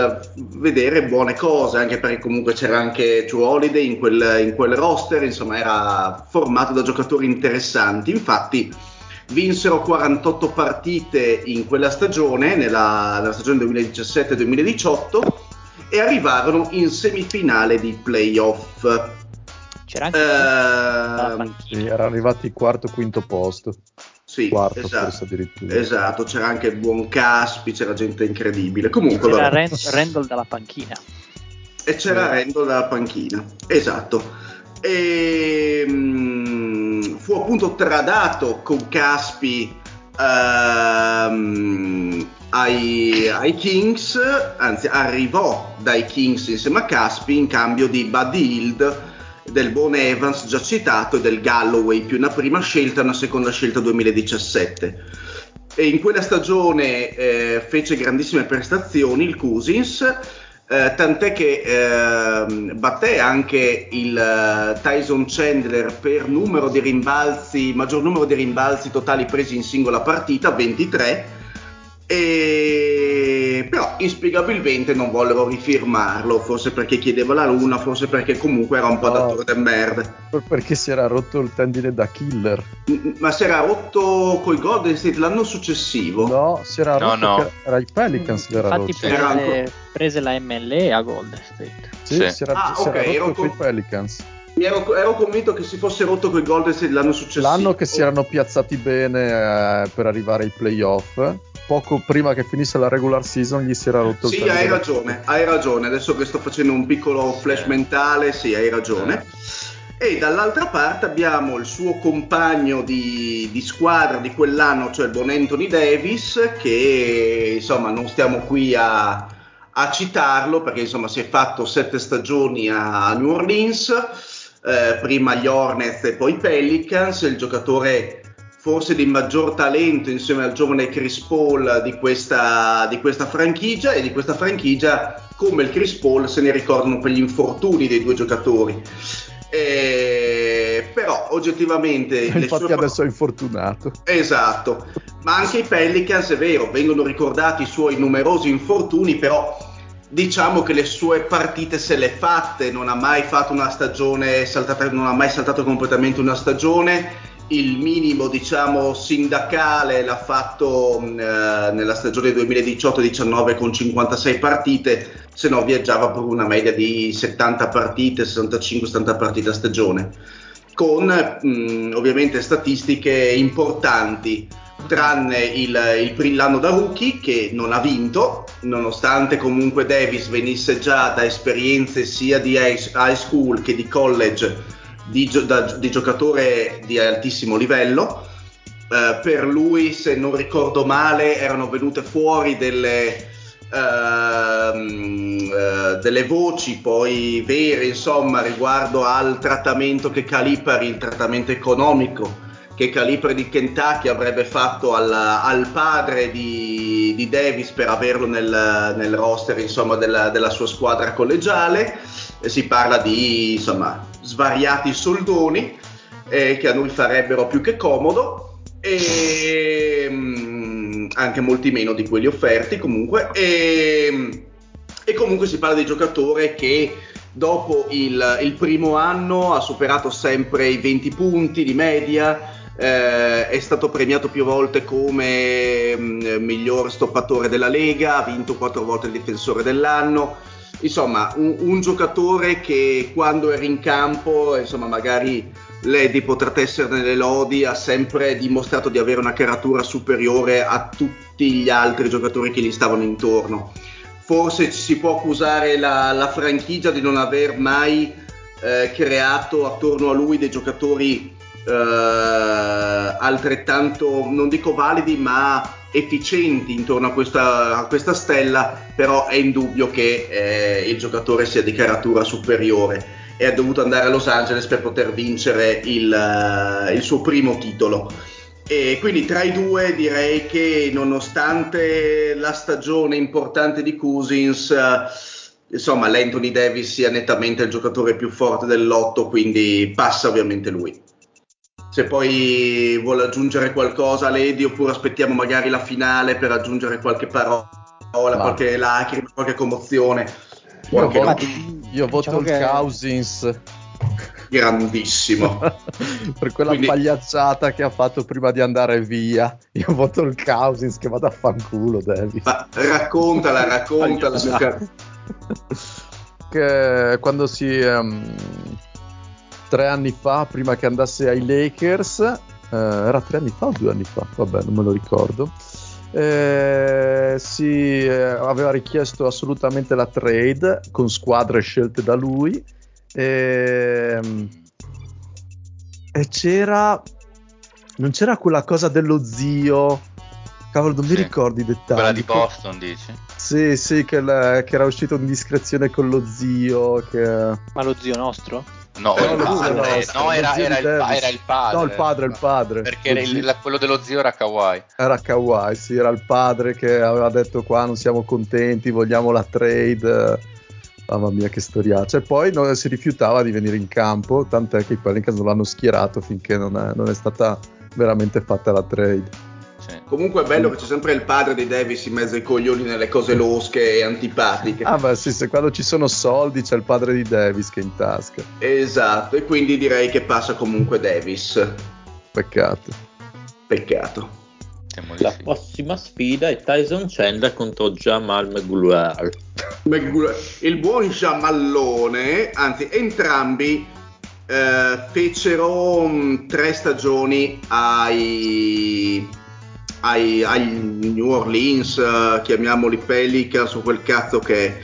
vedere buone cose anche perché comunque c'era anche Joe Holiday in quel, in quel roster insomma era formato da giocatori interessanti. Infatti vinsero 48 partite in quella stagione nella, nella stagione 2017-2018 e arrivarono in semifinale di playoff C'era anche Eh. Sì, era arrivati quarto quinto posto. sì, Quarto esatto. Esatto, c'era anche il buon Caspi, c'era gente incredibile. Comunque, C'era. Ren- Randall dalla panchina. e c'era Randall dalla panchina. Esatto. E, mm, fu appunto tradato con Caspi ehm, ai, ai Kings, anzi arrivò dai Kings insieme a Caspi in cambio di Buddy Hield del buon Evans già citato e del Galloway più una prima scelta e una seconda scelta 2017 e in quella stagione eh, fece grandissime prestazioni il Cousins eh, tant'è che ehm, batté anche il eh, Tyson Chandler per numero di rimbalzi maggior numero di rimbalzi totali presi in singola partita 23 e però inspiegabilmente non vollero rifirmarlo forse perché chiedeva la luna forse perché comunque era un po' No. merda Per- Perché si era rotto il tendine da killer. Ma si era rotto coi Golden State l'anno successivo No, si era No, rotto. no. che- Era i Pelicans che era Infatti rotto. Era prese, ancora- prese la MLE a Golden State. Sì, Sì. si era, Ah, si era ok, ero rotto con- coi Pelicans. Mi ero, ero convinto che si fosse rotto coi Golden State l'anno successivo. L'anno che si erano piazzati bene eh, per arrivare ai playoff, poco prima che finisse la regular season gli si era rotto il Sì, tendine hai ragione, hai ragione. Adesso che sto facendo un piccolo flash Sì. mentale, sì, hai ragione. E dall'altra parte abbiamo il suo compagno di, di squadra di quell'anno, cioè il buon Anthony Davis, che insomma non stiamo qui a, a citarlo perché insomma si è fatto sette stagioni a New Orleans, eh, prima gli Hornets e poi i Pelicans, il giocatore forse di maggior talento insieme al giovane Chris Paul di questa, di questa franchigia e di questa franchigia come il Chris Paul se ne ricordano per gli infortuni dei due giocatori. Eh, però oggettivamente Infatti sue- adesso è infortunato. Esatto, ma anche i Pelicans è vero, vengono ricordati i suoi numerosi infortuni, però diciamo che le sue partite se le fatte, non ha mai fatto una stagione saltata, non ha mai saltato completamente una stagione. Il minimo, diciamo, sindacale l'ha fatto mh, eh, nella stagione 2018-19 con 56 partite, se no viaggiava per una media di 70 partite, 65-70 partite a stagione con mh, ovviamente statistiche importanti. tranne il, il, l'anno da rookie che non ha vinto, nonostante comunque Davis venisse già da esperienze sia di high school che di college di, da, di giocatore di altissimo livello. Uh, per lui, se non ricordo male, erano venute fuori delle, uh, uh, delle voci poi vere, insomma, riguardo al trattamento che Calipari, il trattamento economico che Calipari di Kentucky avrebbe fatto al, al padre di, di, Davis per averlo nel, nel roster insomma, della, della, sua squadra collegiale. Si parla di insomma, svariati soldoni eh, che a noi farebbero più che comodo e mh, mm, anche molti meno di quelli offerti comunque e, e comunque si parla di giocatore che dopo il, il, primo anno ha superato sempre i 20 punti di media eh, è stato premiato più volte come mh, mm, miglior stoppatore della Lega, ha vinto quattro volte il difensore dell'anno. Insomma, un, un giocatore che quando era in campo, insomma, magari Lady potrà tessere nelle lodi, ha sempre dimostrato di avere una caratura superiore a tutti gli altri giocatori che gli stavano intorno. Forse ci si può accusare la, la franchigia di non aver mai eh, creato attorno a lui dei giocatori eh, altrettanto, non dico validi, ma efficienti intorno a questa, a questa stella, però è indubbio che eh, il giocatore sia di caratura superiore e ha dovuto andare a Los Angeles per poter vincere il, uh, il suo primo titolo. E quindi tra i due direi che nonostante la stagione importante di Cousins, uh, insomma l'Anthony Davis sia nettamente il giocatore più forte del lotto, quindi passa ovviamente lui se poi vuole aggiungere qualcosa Lady oppure aspettiamo magari la finale per aggiungere qualche parola, Ma... qualche lacrima, qualche commozione. Io, voto, no. io voto diciamo il che... Cousins. Grandissimo. per quella Quindi... pagliacciata che ha fatto prima di andare via. Io voto il Cousins che vada a fanculo, Davis. Ma raccontala, raccontala. che quando si... Um tre anni fa, prima che andasse ai Lakers, eh, era tre anni fa o due anni fa? Vabbè, non me lo ricordo. Eh, si eh, aveva richiesto assolutamente la trade con squadre scelte da lui e, ehm, e c'era non c'era quella cosa dello zio cavolo non sì. mi ricordo i dettagli quella di Boston dici? sì sì che, la, che era uscito in discrezione con lo zio che... ma lo zio nostro? No, eh, il padre, no era, era, il, era, il, padre. No, il padre, il padre. Perché il, quello dello zio era Kawhi. Era Kawhi, sì, era il padre che aveva detto qua non siamo contenti, vogliamo la trade. Mamma mia che storiaccia. E poi no, si rifiutava di venire in campo, tant'è che i Pelicans non l'hanno schierato finché non è, non è stata veramente fatta la trade. Comunque è bello che c'è sempre il padre di Davis in mezzo ai coglioni nelle cose losche e antipatiche. Ah, beh, sì, se quando ci sono soldi c'è il padre di Davis che è in tasca. Esatto, e quindi direi che passa comunque Davis. Peccato. Peccato. La prossima sfida è Tyson Chandler contro Jamal McGuire. Il buon Jamallone, anzi entrambi eh, fecero mh, mm, tre stagioni ai ai, ai New Orleans, uh, chiamiamoli Pelicans o quel cazzo che è.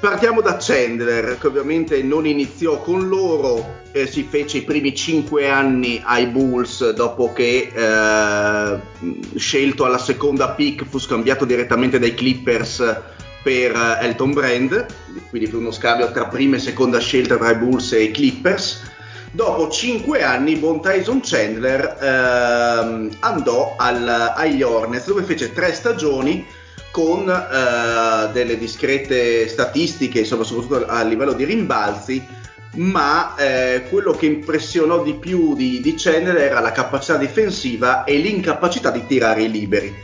Partiamo da Chandler, che ovviamente non iniziò con loro, eh, si fece i primi 5 anni ai Bulls dopo che eh, scelto alla seconda pick fu scambiato direttamente dai Clippers per uh, Elton Brand, quindi per uno scambio tra prima e seconda scelta tra i Bulls e i Clippers. Dopo cinque anni, Bon Tyson Chandler ehm, andò al, agli Hornets dove fece tre stagioni con eh, delle discrete statistiche, insomma, soprattutto a livello di rimbalzi, ma eh, quello che impressionò di più di, di, Chandler era la capacità difensiva e l'incapacità di tirare i liberi.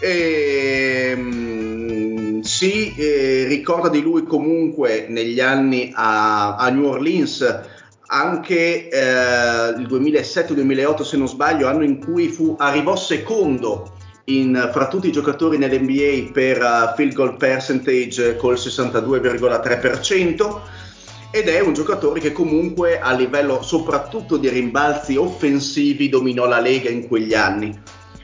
E, mh, si eh, ricorda di lui comunque negli anni a, a New Orleans anche eh, il 2007-2008 se non sbaglio, anno in cui fu, arrivò secondo in, fra tutti i giocatori nell'NBA per uh, field goal percentage col 62,3% ed è un giocatore che comunque a livello soprattutto di rimbalzi offensivi dominò la Lega in quegli anni.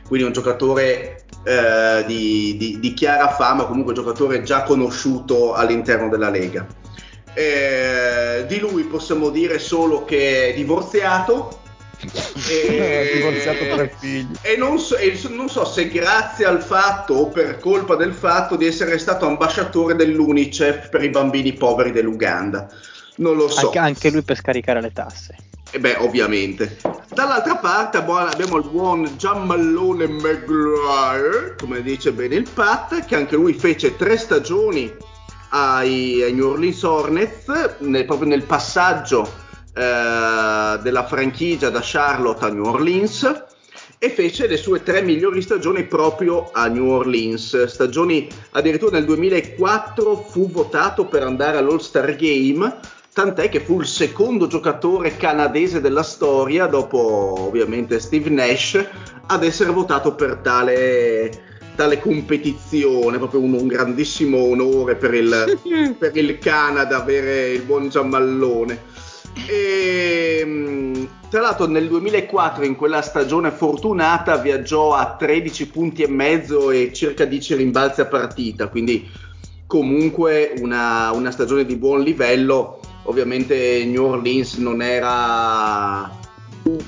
quindi un giocatore eh, di, di, di, chiara fama, comunque un giocatore già conosciuto all'interno della Lega. Eh, di lui possiamo dire solo che è divorziato. e, divorziato tre figli e non, so, e non so se grazie al fatto o per colpa del fatto di essere stato ambasciatore dell'UNICEF per i bambini poveri dell'Uganda non lo so anche, lui per scaricare le tasse e beh, ovviamente. Dall'altra parte abbiamo il buon Giammallone Maguire, come dice bene il Pat, che anche lui fece tre stagioni ai, ai New Orleans Hornets, nel, proprio nel passaggio eh, della franchigia da Charlotte a New Orleans e fece le sue tre migliori stagioni proprio a New Orleans. Stagioni addirittura nel 2004 fu votato per andare all'All-Star Game tant'è che fu il secondo giocatore canadese della storia, dopo ovviamente Steve Nash, ad essere votato per tale, tale competizione, proprio un, un grandissimo onore per il, per il, Canada avere il buon Giammallone. E, mm, tra l'altro nel 2004 in quella stagione fortunata viaggiò a 13 punti e mezzo e circa 10 rimbalzi a partita, quindi comunque una, una stagione di buon livello ovviamente New Orleans non era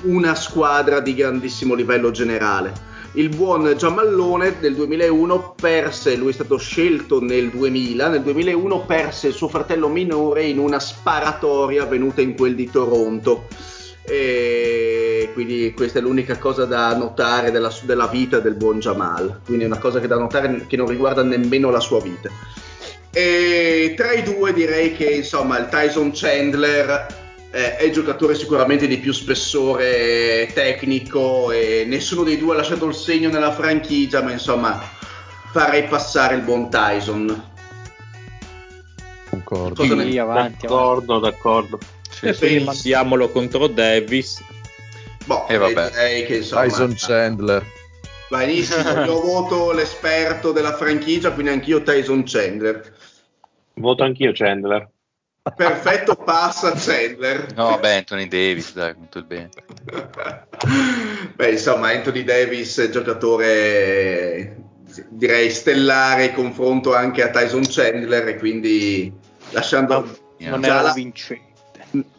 una squadra di grandissimo livello generale. Il buon Giamallone del 2001 perse, lui è stato scelto nel 2000, nel 2001 perse il suo fratello minore in una sparatoria avvenuta in quel di Toronto. E quindi questa è l'unica cosa da notare della, della vita del buon Jamal, quindi è una cosa che da notare che non riguarda nemmeno la sua vita. E tra i due direi che insomma il Tyson Chandler è il giocatore sicuramente di più spessore tecnico e nessuno dei due ha lasciato il segno nella franchigia, ma insomma farei passare il buon Tyson. Concordo. Sì, ne... avanti, d'accordo, avanti. d'accordo. Sì, sì. mandiamolo contro Davis. Boh, e vabbè. Che, insomma, Tyson Chandler. Benissimo, io voto l'esperto della franchigia, quindi anch'io Tyson Chandler. Voto anch'io Chandler. Perfetto, passa Chandler. No, beh, Anthony Davis, dai, tutto il bene. beh, insomma, Anthony Davis, giocatore direi stellare in confronto anche a Tyson Chandler e quindi lasciando... Non era la... vincente.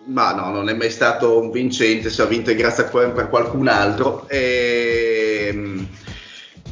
Ma no, non è mai stato un vincente, se ha vinto è grazie a per qualcun altro. E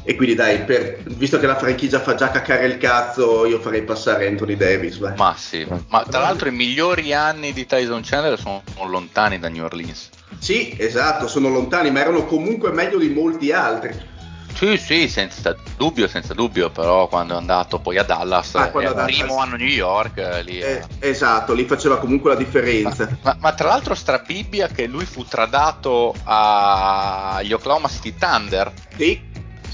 e quindi dai, per, visto che la franchigia fa già caccare il cazzo, io farei passare Anthony Davis. Vai. Ma sì, ma tra l'altro i migliori anni di Tyson Chandler sono lontani da New Orleans. Sì, esatto, sono lontani, ma erano comunque meglio di molti altri. Sì, sì, senza dubbio, senza dubbio, però quando è andato poi a Dallas, ah, il primo anno a New York, eh, lì... Eh, esatto, lì faceva comunque la differenza. Ma, ma, ma, tra l'altro strabibbia che lui fu tradato agli Oklahoma City Thunder. Sì,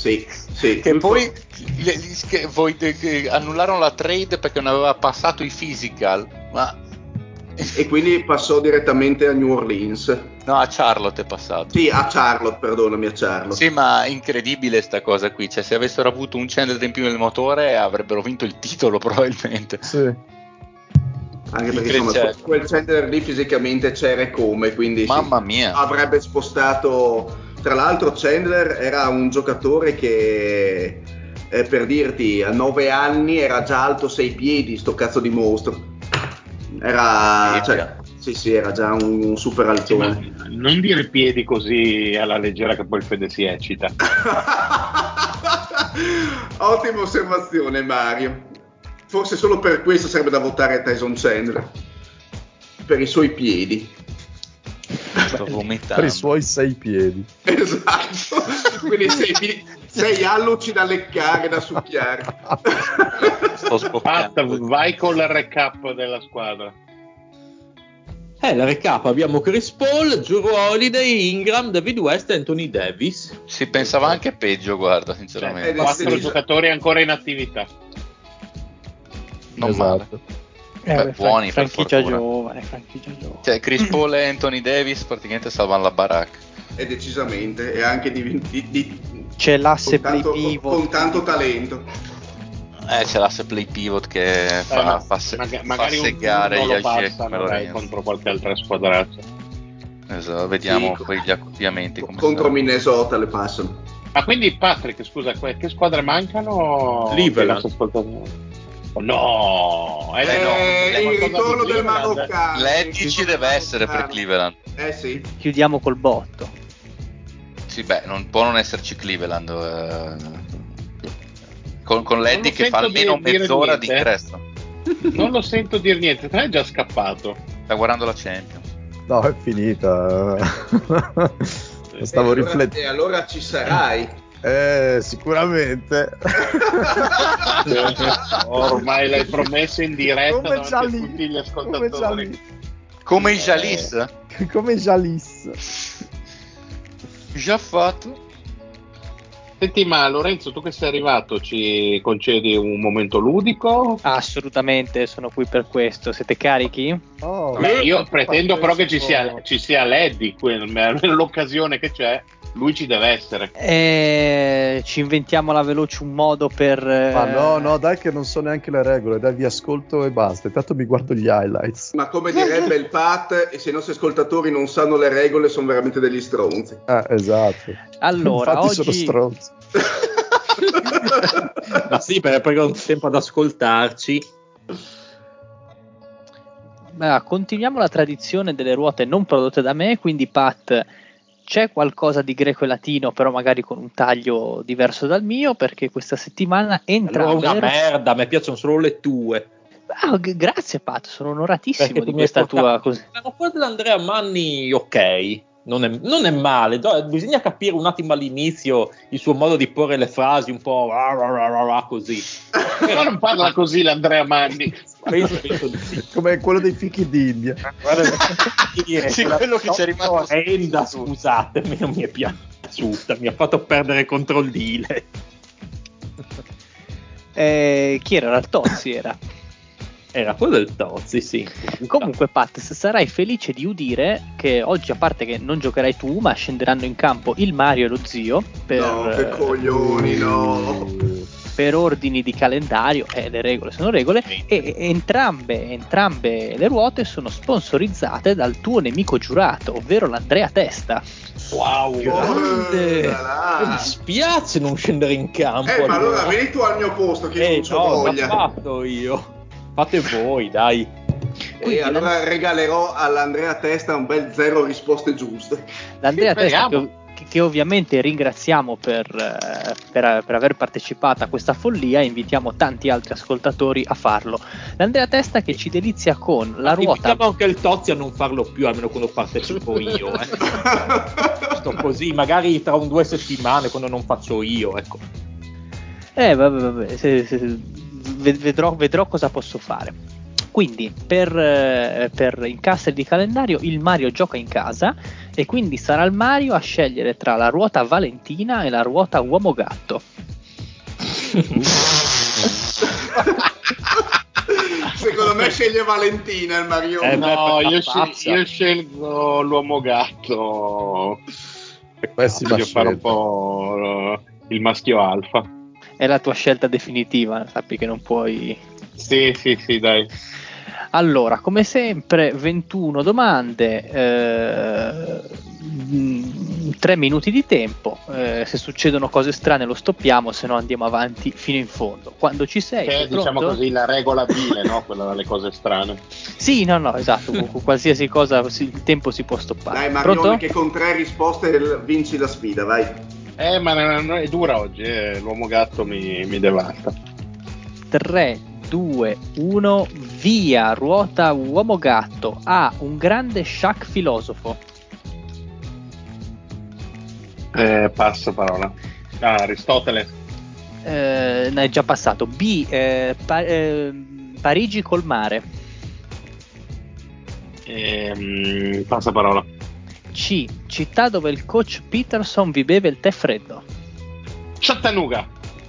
sì, sì. Che poi gli, che, poi, che annullarono la trade perché non aveva passato i physical, ma... E quindi passò direttamente a New Orleans. No, a Charlotte è passato. Sì, a Charlotte, perdonami, a Charlotte. Sì, ma incredibile sta cosa qui. Cioè, se avessero avuto un Chandler in più nel motore, avrebbero vinto il titolo probabilmente. Sì. Anche perché insomma, quel Chandler lì fisicamente c'era come, quindi Mamma mia. avrebbe spostato tra l'altro Chandler era un giocatore che eh, per dirti a 9 anni era già alto 6 piedi, sto cazzo di mostro. Era, cioè, sì, sì, era già un, un super altone. Sì, non dire piedi così alla leggera che poi il Fede si eccita. Ottima osservazione Mario. Forse solo per questo sarebbe da votare Tyson Chandler. Per i suoi piedi. Sto vomitando. Per i suoi sei piedi. Esatto. Quindi sei, sei alluci da leccare, da succhiare. Sto sboccando. vai con il recap della squadra. Eh, la recap abbiamo Chris Paul, Drew Holiday, Ingram, David West e Anthony Davis. Si pensava anche peggio, guarda, sinceramente. Cioè, quattro giocatori ancora in attività. Non esatto. male. Eh, Beh, buoni fran- franchigia giovane, franchigia giovane. Cioè, Chris Paul e Anthony Davis praticamente salvano la baracca. E decisamente, e anche di, di, di c'è l'asse play pivot con tanto talento. Eh, c'è l'asse play pivot che fa, eh, fa, se, fa segare gli agenti contro qualche altra squadrazza. Esatto, vediamo sì, poi gli accoppiamenti. Contro Minnesota le passano. Ma quindi Patrick, scusa, que- che squadre mancano? Cleveland. Oh, no, eh, Eh, no, il ritorno del maroccano. L'Eddie ci deve essere per. Cleveland. Eh sì. Chiudiamo col botto. Sì, beh, non può non esserci Cleveland. eh. Con, con l'Eddie lo che fa almeno dire mezz'ora di niente. ingresso. Non lo sento dire niente, te ne è già scappato. Sta guardando la Champions. No, è finita. Stavo E allora- riflettendo. E allora ci sarai. Eh, sicuramente. Ormai l'hai promesso in diretta Come davanti tutti gli ascoltatori. Come i Jalis? Come Jalis. Già fatto. Senti, ma Lorenzo, tu che sei arrivato, ci concedi un momento ludico? Assolutamente, sono qui per questo. Siete carichi? Oh, Beh, io quanto pretendo però che ci sia, ci sia Leddy, l'occasione che c'è, lui ci deve essere. Eh, ci inventiamo alla veloce un modo per. eh, Ma no, no, dai che non so neanche le regole, dai vi ascolto e basta. Intanto mi guardo gli highlights. Ma come direbbe il Pat, e se i nostri ascoltatori non sanno le regole, sono veramente degli stronzi. Eh, esatto. Allora, Infatti sono oggi- stronzi. Ma sì, perché perdono tempo ad ascoltarci. Beh, continuiamo la tradizione delle ruote non prodotte da me, quindi Pat c'è qualcosa di greco e latino, però magari con un taglio diverso dal mio, perché questa settimana entra Allora una merda, a me piacciono solo le tue. Ah, g- grazie Pat, sono onoratissimo Perché di questa hai tua portato- così. Ma quello dell'Andrea Manni, ok. Non è, non è male, do- bisogna capire un attimo all'inizio il suo modo di porre le frasi un po' ra- ra- ra- ra- ra- così. Però non parla così l'Andrea Manni. Penso, penso di sì. Come quello dei fichi d'India. Guarda, dire, Sì, quello che ci è rimasto orrenda, scusatemi, non mi è piaciuta, mi ha fatto perdere controllile. Eh, chi era? Tozzi era. Era quello del Tozzi, sì. Comunque, Pat, sarai felice di udire che oggi, a parte che non giocherai tu, ma scenderanno in campo il Mario e lo zio per, No, che eh, coglioni, no. per ordini di calendario, e le regole sono regole, e e entrambe, entrambe le ruote sono sponsorizzate dal tuo nemico giurato, ovvero l'Andrea Testa. Wow, grande. Oh. Mi spiace non scendere in campo. Eh, ma allora vieni tu al mio posto che Eh, non c'ho no, l'ho voglia. fatto io. Fate voi, dai. Quindi E allora regalerò all'Andrea Testa un bel zero risposte giuste. L'Andrea Testa, che, che ovviamente ringraziamo per, eh, per- per aver partecipato a questa follia, e invitiamo tanti altri ascoltatori a farlo. L'Andrea Testa che ci delizia con la ruota. Invitiamo anche il Tozzi a non farlo più, almeno quando partecipo io. Eh. Sto così, magari tra un due settimane, quando non faccio io, ecco. Eh, vabbè, vabbè, se- se- vedrò, vedrò cosa posso fare. Quindi, per, eh, per incastri di calendario, il Mario gioca in casa e quindi sarà il Mario a scegliere tra la ruota Valentina e la ruota Uomo Gatto. Secondo me sceglie Valentina il Mario. Eh, No, io, scel- io scelgo l'uomo gatto. Pessima Voglio fare un scelta. po' il maschio alfa. È la tua scelta definitiva, sappi che non puoi. Sì, sì, sì, dai. Allora, come sempre, 21 domande, eh, 3 minuti di tempo. eh, se succedono cose strane lo stoppiamo, se no andiamo avanti fino in fondo. Quando ci sei, Che è, sei diciamo pronto? così, la regola vile, no? Quella delle cose strane. Sì, no, no, esatto. qualsiasi cosa il tempo si può stoppare. Dai Marione Pronto? che con tre risposte vinci la sfida, vai. Eh, ma è dura oggi, eh, l'uomo gatto mi, mi devasta. 3, 2, 1, via, ruota uomo gatto. Ha un grande Shaq filosofo. Eh, passo parola. Ah, Aristotele. Eh, ne è già passato. B, eh, Pa- eh, Parigi col mare. Ehm, passa parola. C, città dove il coach Peterson vi beve il tè freddo. Chattanooga.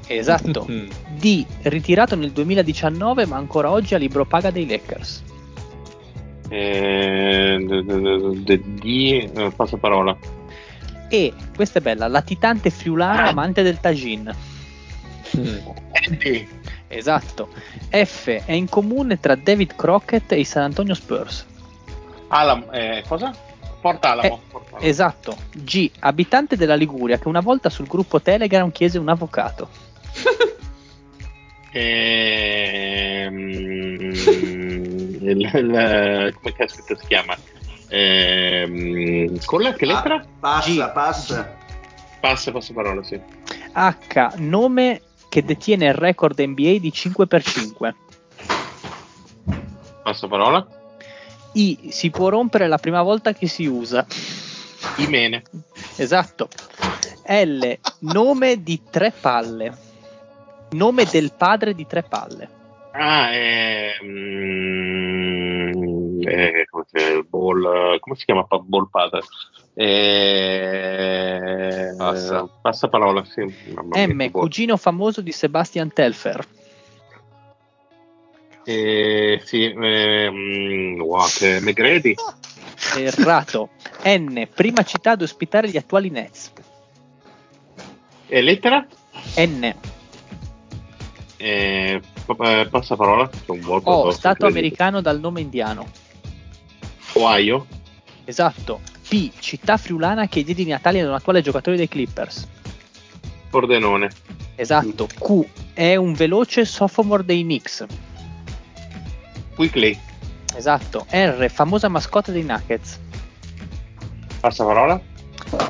Esatto. D, ritirato nel 2019 ma ancora oggi a libro paga dei Lakers. Eh, d- passa parola. E, questa è bella, latitante friulano amante del tagine. Andy. Esatto. F, è in comune tra David Crockett e i San Antonio Spurs. Ah, la- eh, cosa? Porta Alamo. Eh, Porta Alamo. Esatto. G. Abitante della Liguria che una volta sul gruppo Telegram chiese un avvocato. Ehm, il, il- come caspita si chiama? Ehm, con la che lettera? Ah, passa, G. passa. Passa, passa parola, sì. H. Nome che detiene il record NBA di 5x5. Passa parola. I. Si può rompere la prima volta che si usa. Imene. Esatto. L. Nome di tre palle. Nome del padre di tre palle. Ah, ehm, eh, come, si chiama? Ball, come si chiama? Ball padre. Eh, Passa. passa parola, sì. M. Cugino famoso di Sebastian Telfer. Eh, sì, wow, che McGrady. Errato. N. Prima città ad ospitare gli attuali Nets. E lettera? N. Eh, pa- eh, passa parola. C'è un vuoto O. addosso, Stato americano dal nome indiano. Ohio. Esatto. P. Città friulana che diede i natali ad un attuale giocatore dei Clippers. Pordenone. Esatto. Q. È un veloce sophomore dei Knicks. Quickly. Esatto. R. Famosa mascotte dei Nuggets. Passa parola.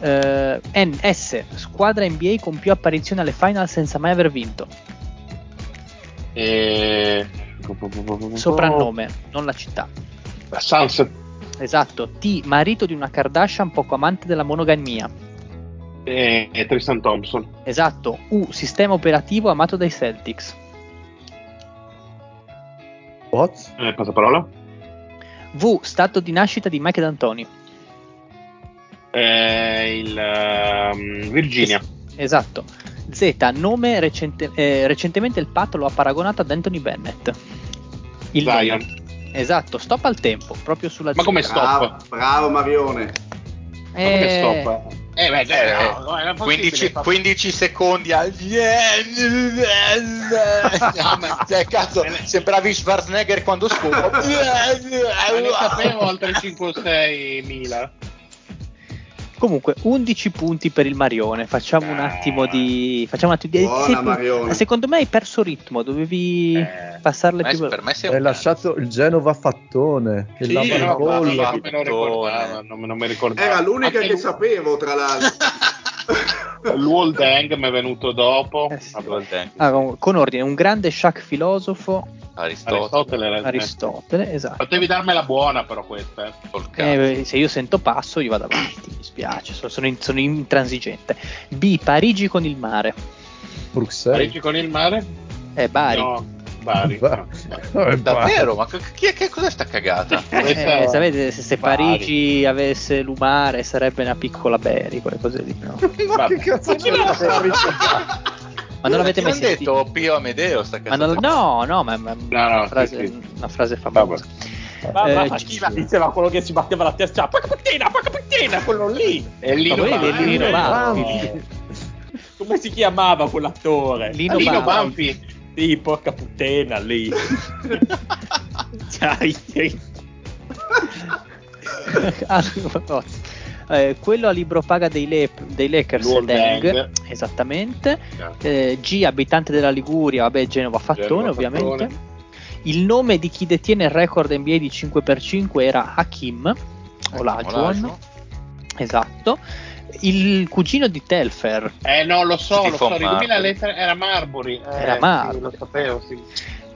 Eh, N. S. Squadra NBA con più apparizioni alle final senza mai aver vinto. Eh, Soprannome, non la città. Sunset. Esatto. T. Marito di una Kardashian poco amante della monogamia. E e Tristan Thompson. Esatto. U. Sistema operativo amato dai Celtics. What? Eh, passa parola. V. Stato di nascita di Mike D'Antoni. Eh, il ehm, Virginia. Esatto. Z. Nome recente- eh, recentemente il Pat lo ha paragonato ad Anthony Bennett. Il. Zion. Esatto, stop al tempo, proprio sulla Ma come stop? Bravo, bravo Marione. Ma come Eh, stop? Eh, beh, Eh, no, no, era 15, possibile. 15 secondi al No, ma, cioè, cazzo, sembravi Schwarzenegger quando scopo Ma ne sapevo altre 5 o 6 mila. Comunque, 11 punti per il Marione. Facciamo un Ah. attimo di. Facciamo un attimo di. Buona, sì, Marione. Secondo me hai perso ritmo, dovevi Eh. passarle Per più per me sei Hai un lasciato il Genova fattone. Che Sì, lava il no, non non, me- non me ricordavo. Era l'unica Anche che Lu- sapevo, tra l'altro. Luol Deng mi è venuto dopo. Eh sì. Ah, con, con ordine, un grande Shaq filosofo, Aristotele, Aristotele era- Aristotele, esatto. Potevi darmela buona però questa. eh. Eh, se io sento passo, io vado avanti. Mi spiace, sono, sono in- sono intransigente. B. Parigi con il mare. Bruxelles. Parigi con il mare? Eh, Bari. No, Bari. Ba- no. Eh, Davvero? Ma chi è, che cos'è sta cagata? Eh, Questa- sapete, se, se. Parigi avesse l'umare sarebbe una piccola Bari, quelle cose lì. no? Ma Vabbè. che cazzo c'è fare? Ma non l'avete mai sentito? detto Pio Amedeo sta Ma cazzo? non- no, no, ma, ma No, no, una, frase, sì, sì. una frase famosa. Ma, Eh, ma chi la diceva quello che si batteva la testa? Porca puttana, porca puttana, quello lì. E Lino Ma è Banfi. Lino Banfi. Banfi. Come si chiamava quell'attore? Lino Lino Banfi. Sì, porca puttana lì. Dai, no. Eh, quello a libro paga dei, Le- dei Lakers Luol Deng, Deng. esattamente Eh, G abitante della Liguria vabbè Genova Fattone Genova ovviamente Fattone. il nome di chi detiene il record NBA di 5x5 era Hakim Olajuwon. esatto il cugino di Telfer Eh no, lo so, lo so, Marbury. lettera, era Marbury. Eh, Era sì, Marbury. lo sapevo, sì.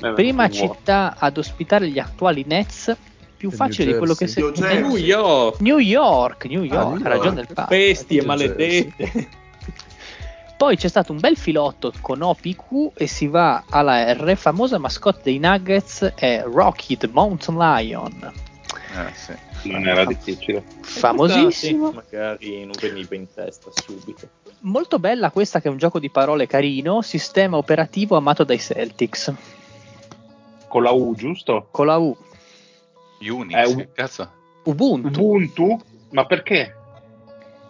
Eh, prima vuoto. città ad ospitare gli attuali Nets più facile di quello che si New York. New York New York New ha ragione York. del padre Bestie maledette. Poi c'è stato un bel filotto con OPQ e si va alla R, famosa mascotte dei Nuggets è Rocky the Mountain Lion. Eh, sì. Non era difficile. Famosissimo. Sì, magari non veniva in testa subito. Molto bella questa che è un gioco di parole carino, sistema operativo amato dai Celtics. Con la U, giusto? Con la U. Unix, u- cazzo? Ubuntu. Ubuntu? Ma perché?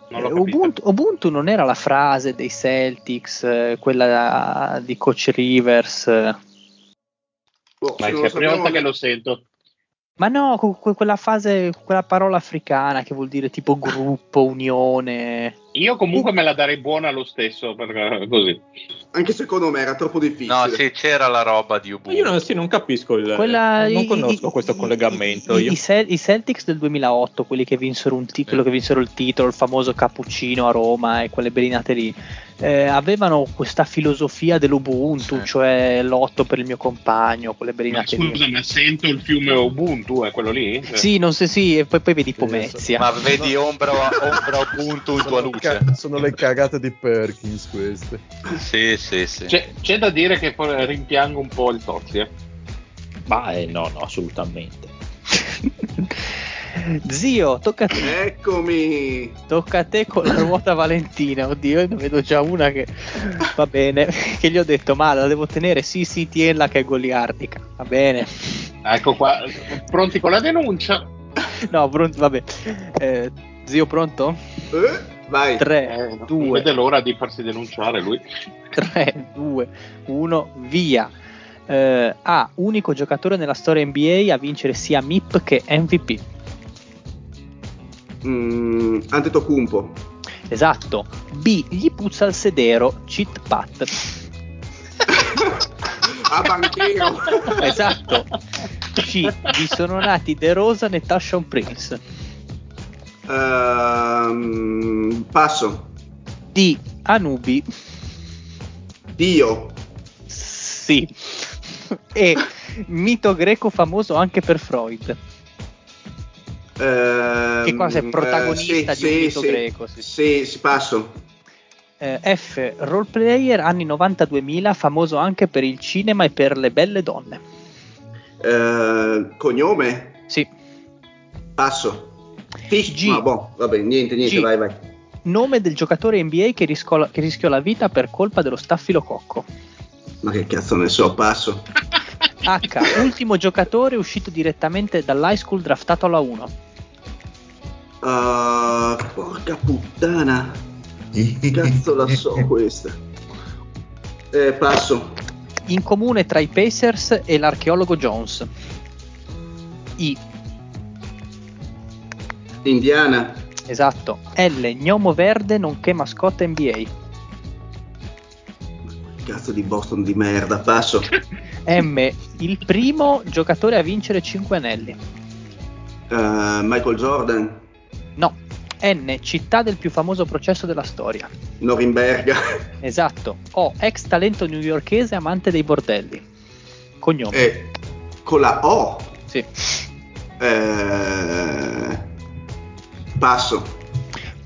Non Eh. Ubuntu, Ubuntu non era la frase dei Celtics, eh, quella di Coach Rivers. Boh, Ma è la prima volta che lo sento. Ma no, quella fase, quella parola africana che vuol dire tipo gruppo, unione. Io comunque me la darei buona lo stesso, perché così. Anche secondo me era troppo difficile. No, sì, c'era la roba di Ubuntu. Io non, sì, non capisco il. Quella- non conosco i- questo i- collegamento. I, io. i Cel- i Celtics del 2008, quelli che vinsero un titolo, che vinsero il titolo, il famoso cappuccino a Roma e quelle belinate lì, eh, avevano questa filosofia dell'Ubuntu, Sì. cioè lotto per il mio compagno, quelle Ma belinate lì. scusa, ma sento il fiume Ubuntu, è quello lì? Sì, non so, sì, e poi, poi vedi Pomezia. Ma vedi ombra, ombra Ubuntu in tua luce. Ca- sono le cagate di Perkins queste. Sì, sì, sì. C'è, c'è da dire che poi rimpiango un po' il Tozzi. eh. Ma eh, no, no, assolutamente. Zio, tocca a te. Eccomi. Tocca a te con la ruota Valentina. Oddio, io ne vedo già una che va bene. Che gli ho detto, ma la devo tenere? Sì, sì, tienla che è goliardica. Va bene. Ecco qua, pronti con la denuncia? No, pronto, vabbè. Eh, zio, pronto? Eh, vai. 3, Eh, non 2, vede l'ora di farsi denunciare lui. 3, 2, 1, via. Eh, A. Unico giocatore nella storia NBA a vincere sia MIP che MVP. Mm, Antetokounmpo. Esatto. B. Gli puzza il sedero. Cheat pat. A banchero. Esatto. C. Vi sono nati De Rosa e Tashawn Prince. Ehm, passo. D. Anubi. Dio. Sì. E. Mito greco famoso anche per Freud. Ehm, Che qua sei protagonista eh, di un mito greco, sì. Sì, sì, passo. Eh, F. Role player anni 90-2000 famoso anche per il cinema e per le belle donne. Eh, cognome? Sì. Passo. G. No, boh, vabbè, niente, niente, G. vai, vai. Nome del giocatore NBA che, risco- che rischiò la vita per colpa dello staffilococco. Ma che cazzo ne so, passo. H. Ultimo giocatore uscito direttamente dall'high school draftato alla 1. Uh, porca puttana. Cazzo la so questa. Eh, passo. In comune tra i Pacers e l'archeologo Jones. I. Indiana. Esatto. L. Gnomo verde nonché mascotte NBA. Cazzo di Boston di merda, passo. M. Il primo giocatore a vincere 5 anelli. Eh, Michael Jordan. No. N. Città del più famoso processo della storia. Norimberga. Esatto. O. Ex talento newyorkese amante dei bordelli. Cognome. Eh, con la O. Sì. Eh, passo.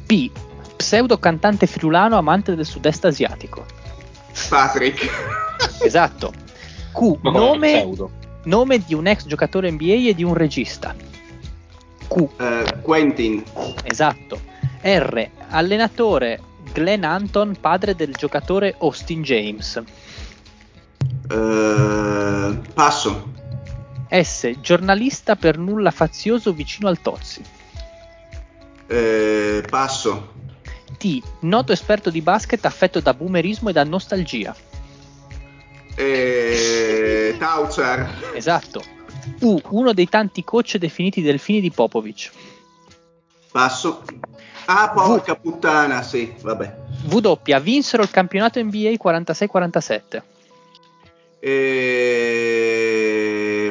P. Pseudo cantante friulano amante del sud-est asiatico. Patrick. Esatto. Q. Nome, nome di un ex giocatore NBA e di un regista. Q. Eh, Quentin. Esatto. R. Allenatore Glenn Anton, padre del giocatore Austin James. Eh, passo. S. Giornalista per nulla fazioso vicino al Tozzi. Eh, passo. T. Noto esperto di basket affetto da boomerismo e da nostalgia. Eh, Tauzer. Esatto. U. Uno dei tanti coach definiti delfini di Popovic. Passo. Ah, porca puttana, sì, vabbè. W. Vinsero il campionato NBA 46-47. Eh,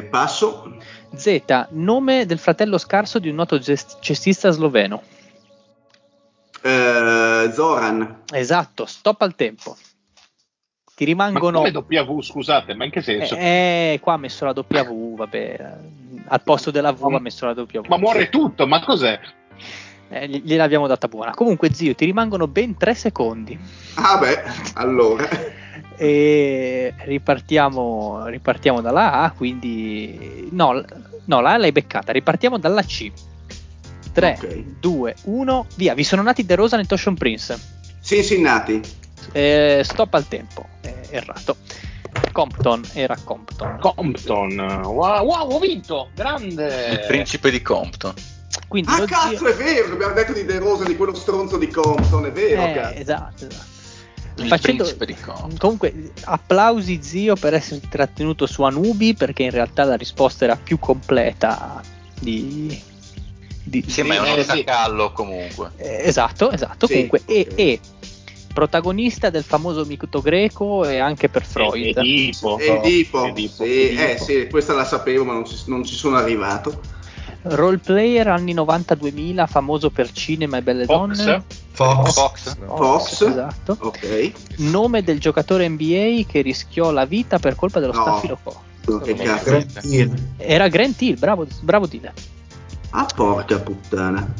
passo. Z. Nome del fratello scarso di un noto gest- cestista sloveno. Eh, Zoran. Esatto, stop al tempo. Ti Ma rimangono. come W, scusate, ma in che senso? Eh, qua ha messo la W, vabbè. Al posto della V ha messo la W. Ma muore tutto, ma cos'è? Eh, gli- gliel'abbiamo data buona. Comunque, zio, ti rimangono ben 3 secondi. Ah beh, allora. E ripartiamo, ripartiamo dalla A, quindi... No, no, la A l'hai beccata. Ripartiamo dalla C. 3, Ok. 2, 1, via. Vi sono nati De Rosa e Toshon Prince. Cincinnati. Eh, stop al tempo. Eh, errato. Compton, era Compton. Compton. Wow, wow, ho vinto! Il Grande! principe di Compton. Quindi Ah cazzo, zio- è vero, abbiamo detto di De Rosa, di quello stronzo di Compton, è vero, Eh, cazzo. esatto, esatto. Il Facendo- di. Comunque, applausi zio per esserti trattenuto su Anubi perché in realtà la risposta era più completa di... di- Sì, ma è un Eh, sì. ossacallo comunque. Eh, esatto, esatto. Sì, Comunque, e, ok. e protagonista del famoso mito greco e anche per Freud. Edipo. E Edipo, Edipo. sì, Edipo. eh sì, questa la sapevo ma non ci, non ci sono arrivato. Role player anni 90-2000, famoso per cinema e belle Fox? donne. Fox. Fox. Fox. Esatto. Ok. Nome del giocatore NBA che rischiò la vita per colpa dello No. Grant Hill. Era Grant Hill, bravo, bravo Dile. Ah, porca puttana.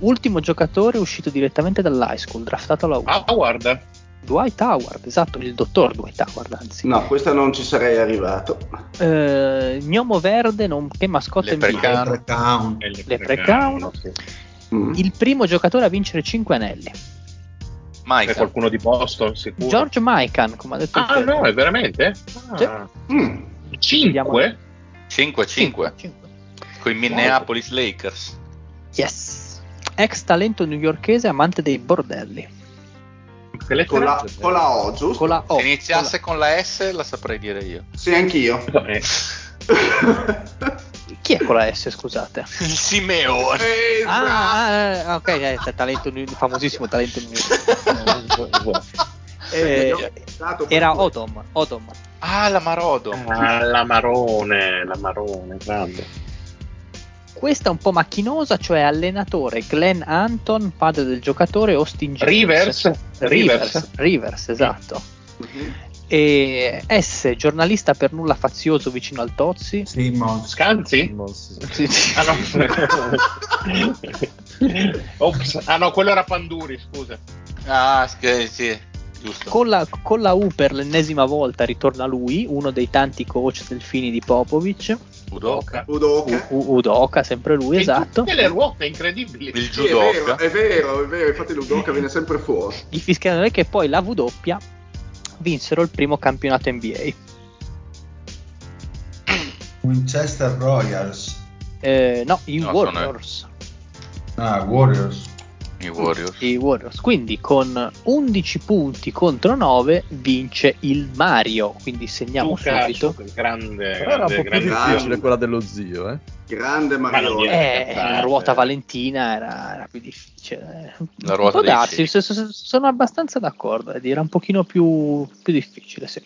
Ultimo giocatore uscito direttamente dall'high school, draftato alla U. Ah, guarda. Dwight Howard, esatto, il dottor Dwight Howard, anzi. No, questa non ci sarei arrivato. Eh, gnomo verde, nonché mascotte. NBA. Leprechaun. Le Leprechaun. sì. Mm. Il primo giocatore a vincere 5 anelli. C'è Mike. qualcuno di Boston, sicuro. George Mikan, come ha detto Ah, no, è veramente? Sì. Ah. Mm. 5? 5-5 Cinque, cinque. con i Minneapolis Lakers. Yes. Ex talento newyorkese amante dei bordelli. Con la, con la O, giusto? Con la O. Se iniziasse con la S la saprei dire io. Sì, anch'io. Eh, Chi è con la S, scusate? Il Simeone. Esatto. Ah, ah, ok, eh, talento, famosissimo talento. Eh, Stato era Odom, Odom. Ah, la Marodo. Ah, la Marone, la Marone, grande. Questa è un po' macchinosa, cioè allenatore Glenn Anton, padre del giocatore Austin James. Rivers? Rivers, Rivers, esatto. Mhm. E S, giornalista per nulla fazioso vicino al Tozzi. Simmons. Scanzi? Sì, sì. Ah no. Ops. Ah no, quello era Panduri, scusa. Ah, sì, giusto. Con la, con la U per l'ennesima volta ritorna lui, uno dei tanti coach delfini di Popovic. Udoka. Udoka. U- U- Udoka, sempre lui, E esatto. Tutte le ruote incredibili. Il Sì, è vero, judoka. è vero, è vero, infatti l'Udoka viene sempre fuori. Il fischiano è che poi la W vinsero il primo campionato NBA. Winchester Royals. Eh, no, i No, Warriors. Ah, Warriors. I Warriors. I Warriors. Quindi con 11 punti contro 9 vince il Mario. Quindi segniamo Luca, subito. Luca, grande, Però era un grande, po' più grande. grande. difficile quella dello zio, eh. Grande Ma non Marione. dire- Eh, la ruota Valentina era, era più difficile. La ruota darsi, sono abbastanza d'accordo. eh, Era un pochino più, più difficile, sì.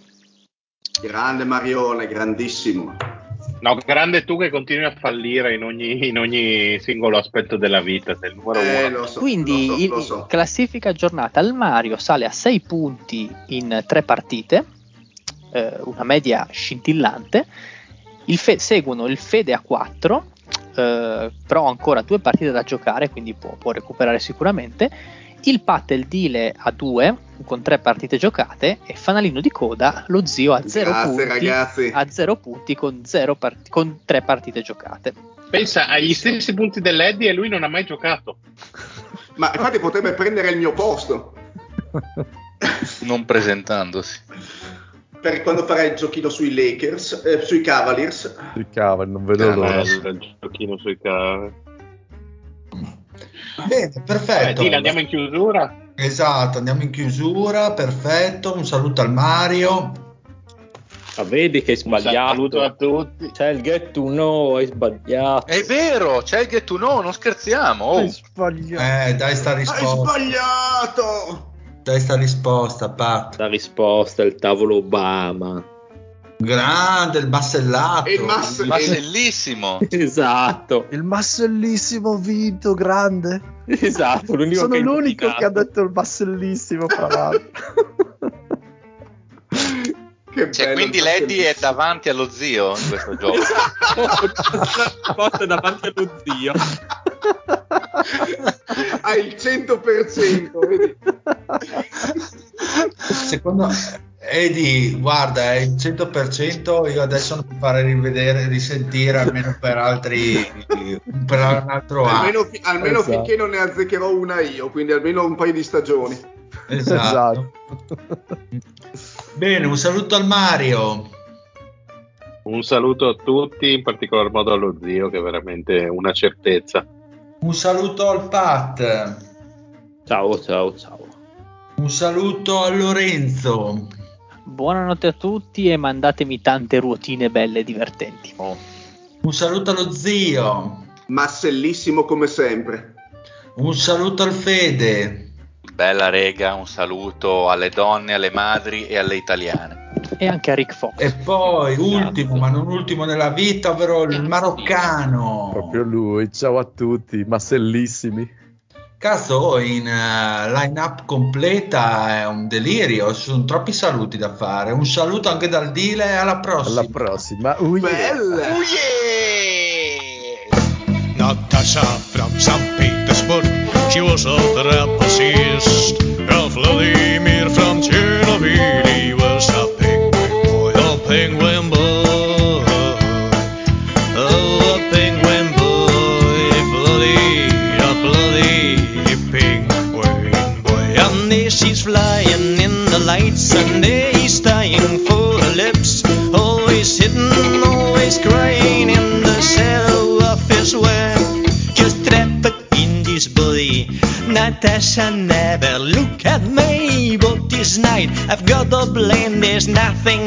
Grande Marione, grandissimo. No, grande tu che continui a fallire in ogni, in ogni singolo aspetto della vita, sei il numero Eh, uno. lo so, Quindi lo so, lo so. classifica aggiornata il Mario sale a 6 punti in 3 partite, eh, una media scintillante. Il Fe- seguono il Fede a 4, eh, però ha ancora due partite da giocare, quindi può, può recuperare sicuramente. Il Pat il Dile a 2 con 3 partite giocate e fanalino di coda lo zio a 0 Grazie punti. ragazzi. A 0 punti con, 0 part- con 3 partite giocate. Pensa agli stessi punti dell'Eddie e lui non ha mai giocato. Ma infatti potrebbe prendere il mio posto. Non presentandosi. Per quando farà il giochino sui Lakers, eh, sui Cavaliers. Il cavolo, non vedo Ah, l'ora. Il giochino sui cavi. Bene, Eh, perfetto. Dile, andiamo in chiusura. Esatto, andiamo in chiusura, perfetto. Un saluto al Mario. Ma vedi che hai Un saluto a sbagliato. tutti. C'è il get to know, hai sbagliato. È vero, c'è il get to know, non scherziamo. Oh. sbagliato. Eh, dai sta Hai risposta. sbagliato! Dai sta risposta, Pat. La risposta è il tavolo Obama. Grande, il massellato. Il mas- Ma e- bellissimo. Esatto, Il massellissimo vinto, grande. esatto. L'unico Sono che l'unico che ha detto il massellissimo, fra l'altro. Che Cioè, bello quindi il Lady è davanti allo zio in questo gioco. risposta davanti allo zio. Hai il 100%, vedi? Secondo Edi, guarda, è il 100%. Io adesso non mi farei rivedere, risentire almeno per altri per un altro anno. Almeno, fi- almeno Esatto. finché non ne azzeccherò una io, quindi almeno un paio di stagioni. Esatto. Bene, un saluto al Mario. Un saluto a tutti, in particolar modo allo zio, che è veramente una certezza. Un saluto al Pat. Ciao, ciao, ciao. Un saluto a Lorenzo. Buonanotte a tutti e mandatemi tante ruotine belle e divertenti. Oh. Un saluto allo zio. Massellissimo come sempre. Un saluto al Fede. Bella rega, un saluto alle donne, alle madri e alle italiane. E anche a Rick Fox. E poi, ultimo, ma non ultimo nella vita, ovvero il maroccano. Proprio lui, ciao a tutti, massellissimi. Cazzo, in uh, line-up completa è un delirio, ci sono troppi saluti da fare. Un saluto anche dal Dile e alla prossima. Alla prossima. Uh, yeah. Bella! Oh yeah! Natasha from St. Petersburg, she was a trapezist. Ralph Vladimir Natasha never look at me, but this night I've got the blame. There's nothing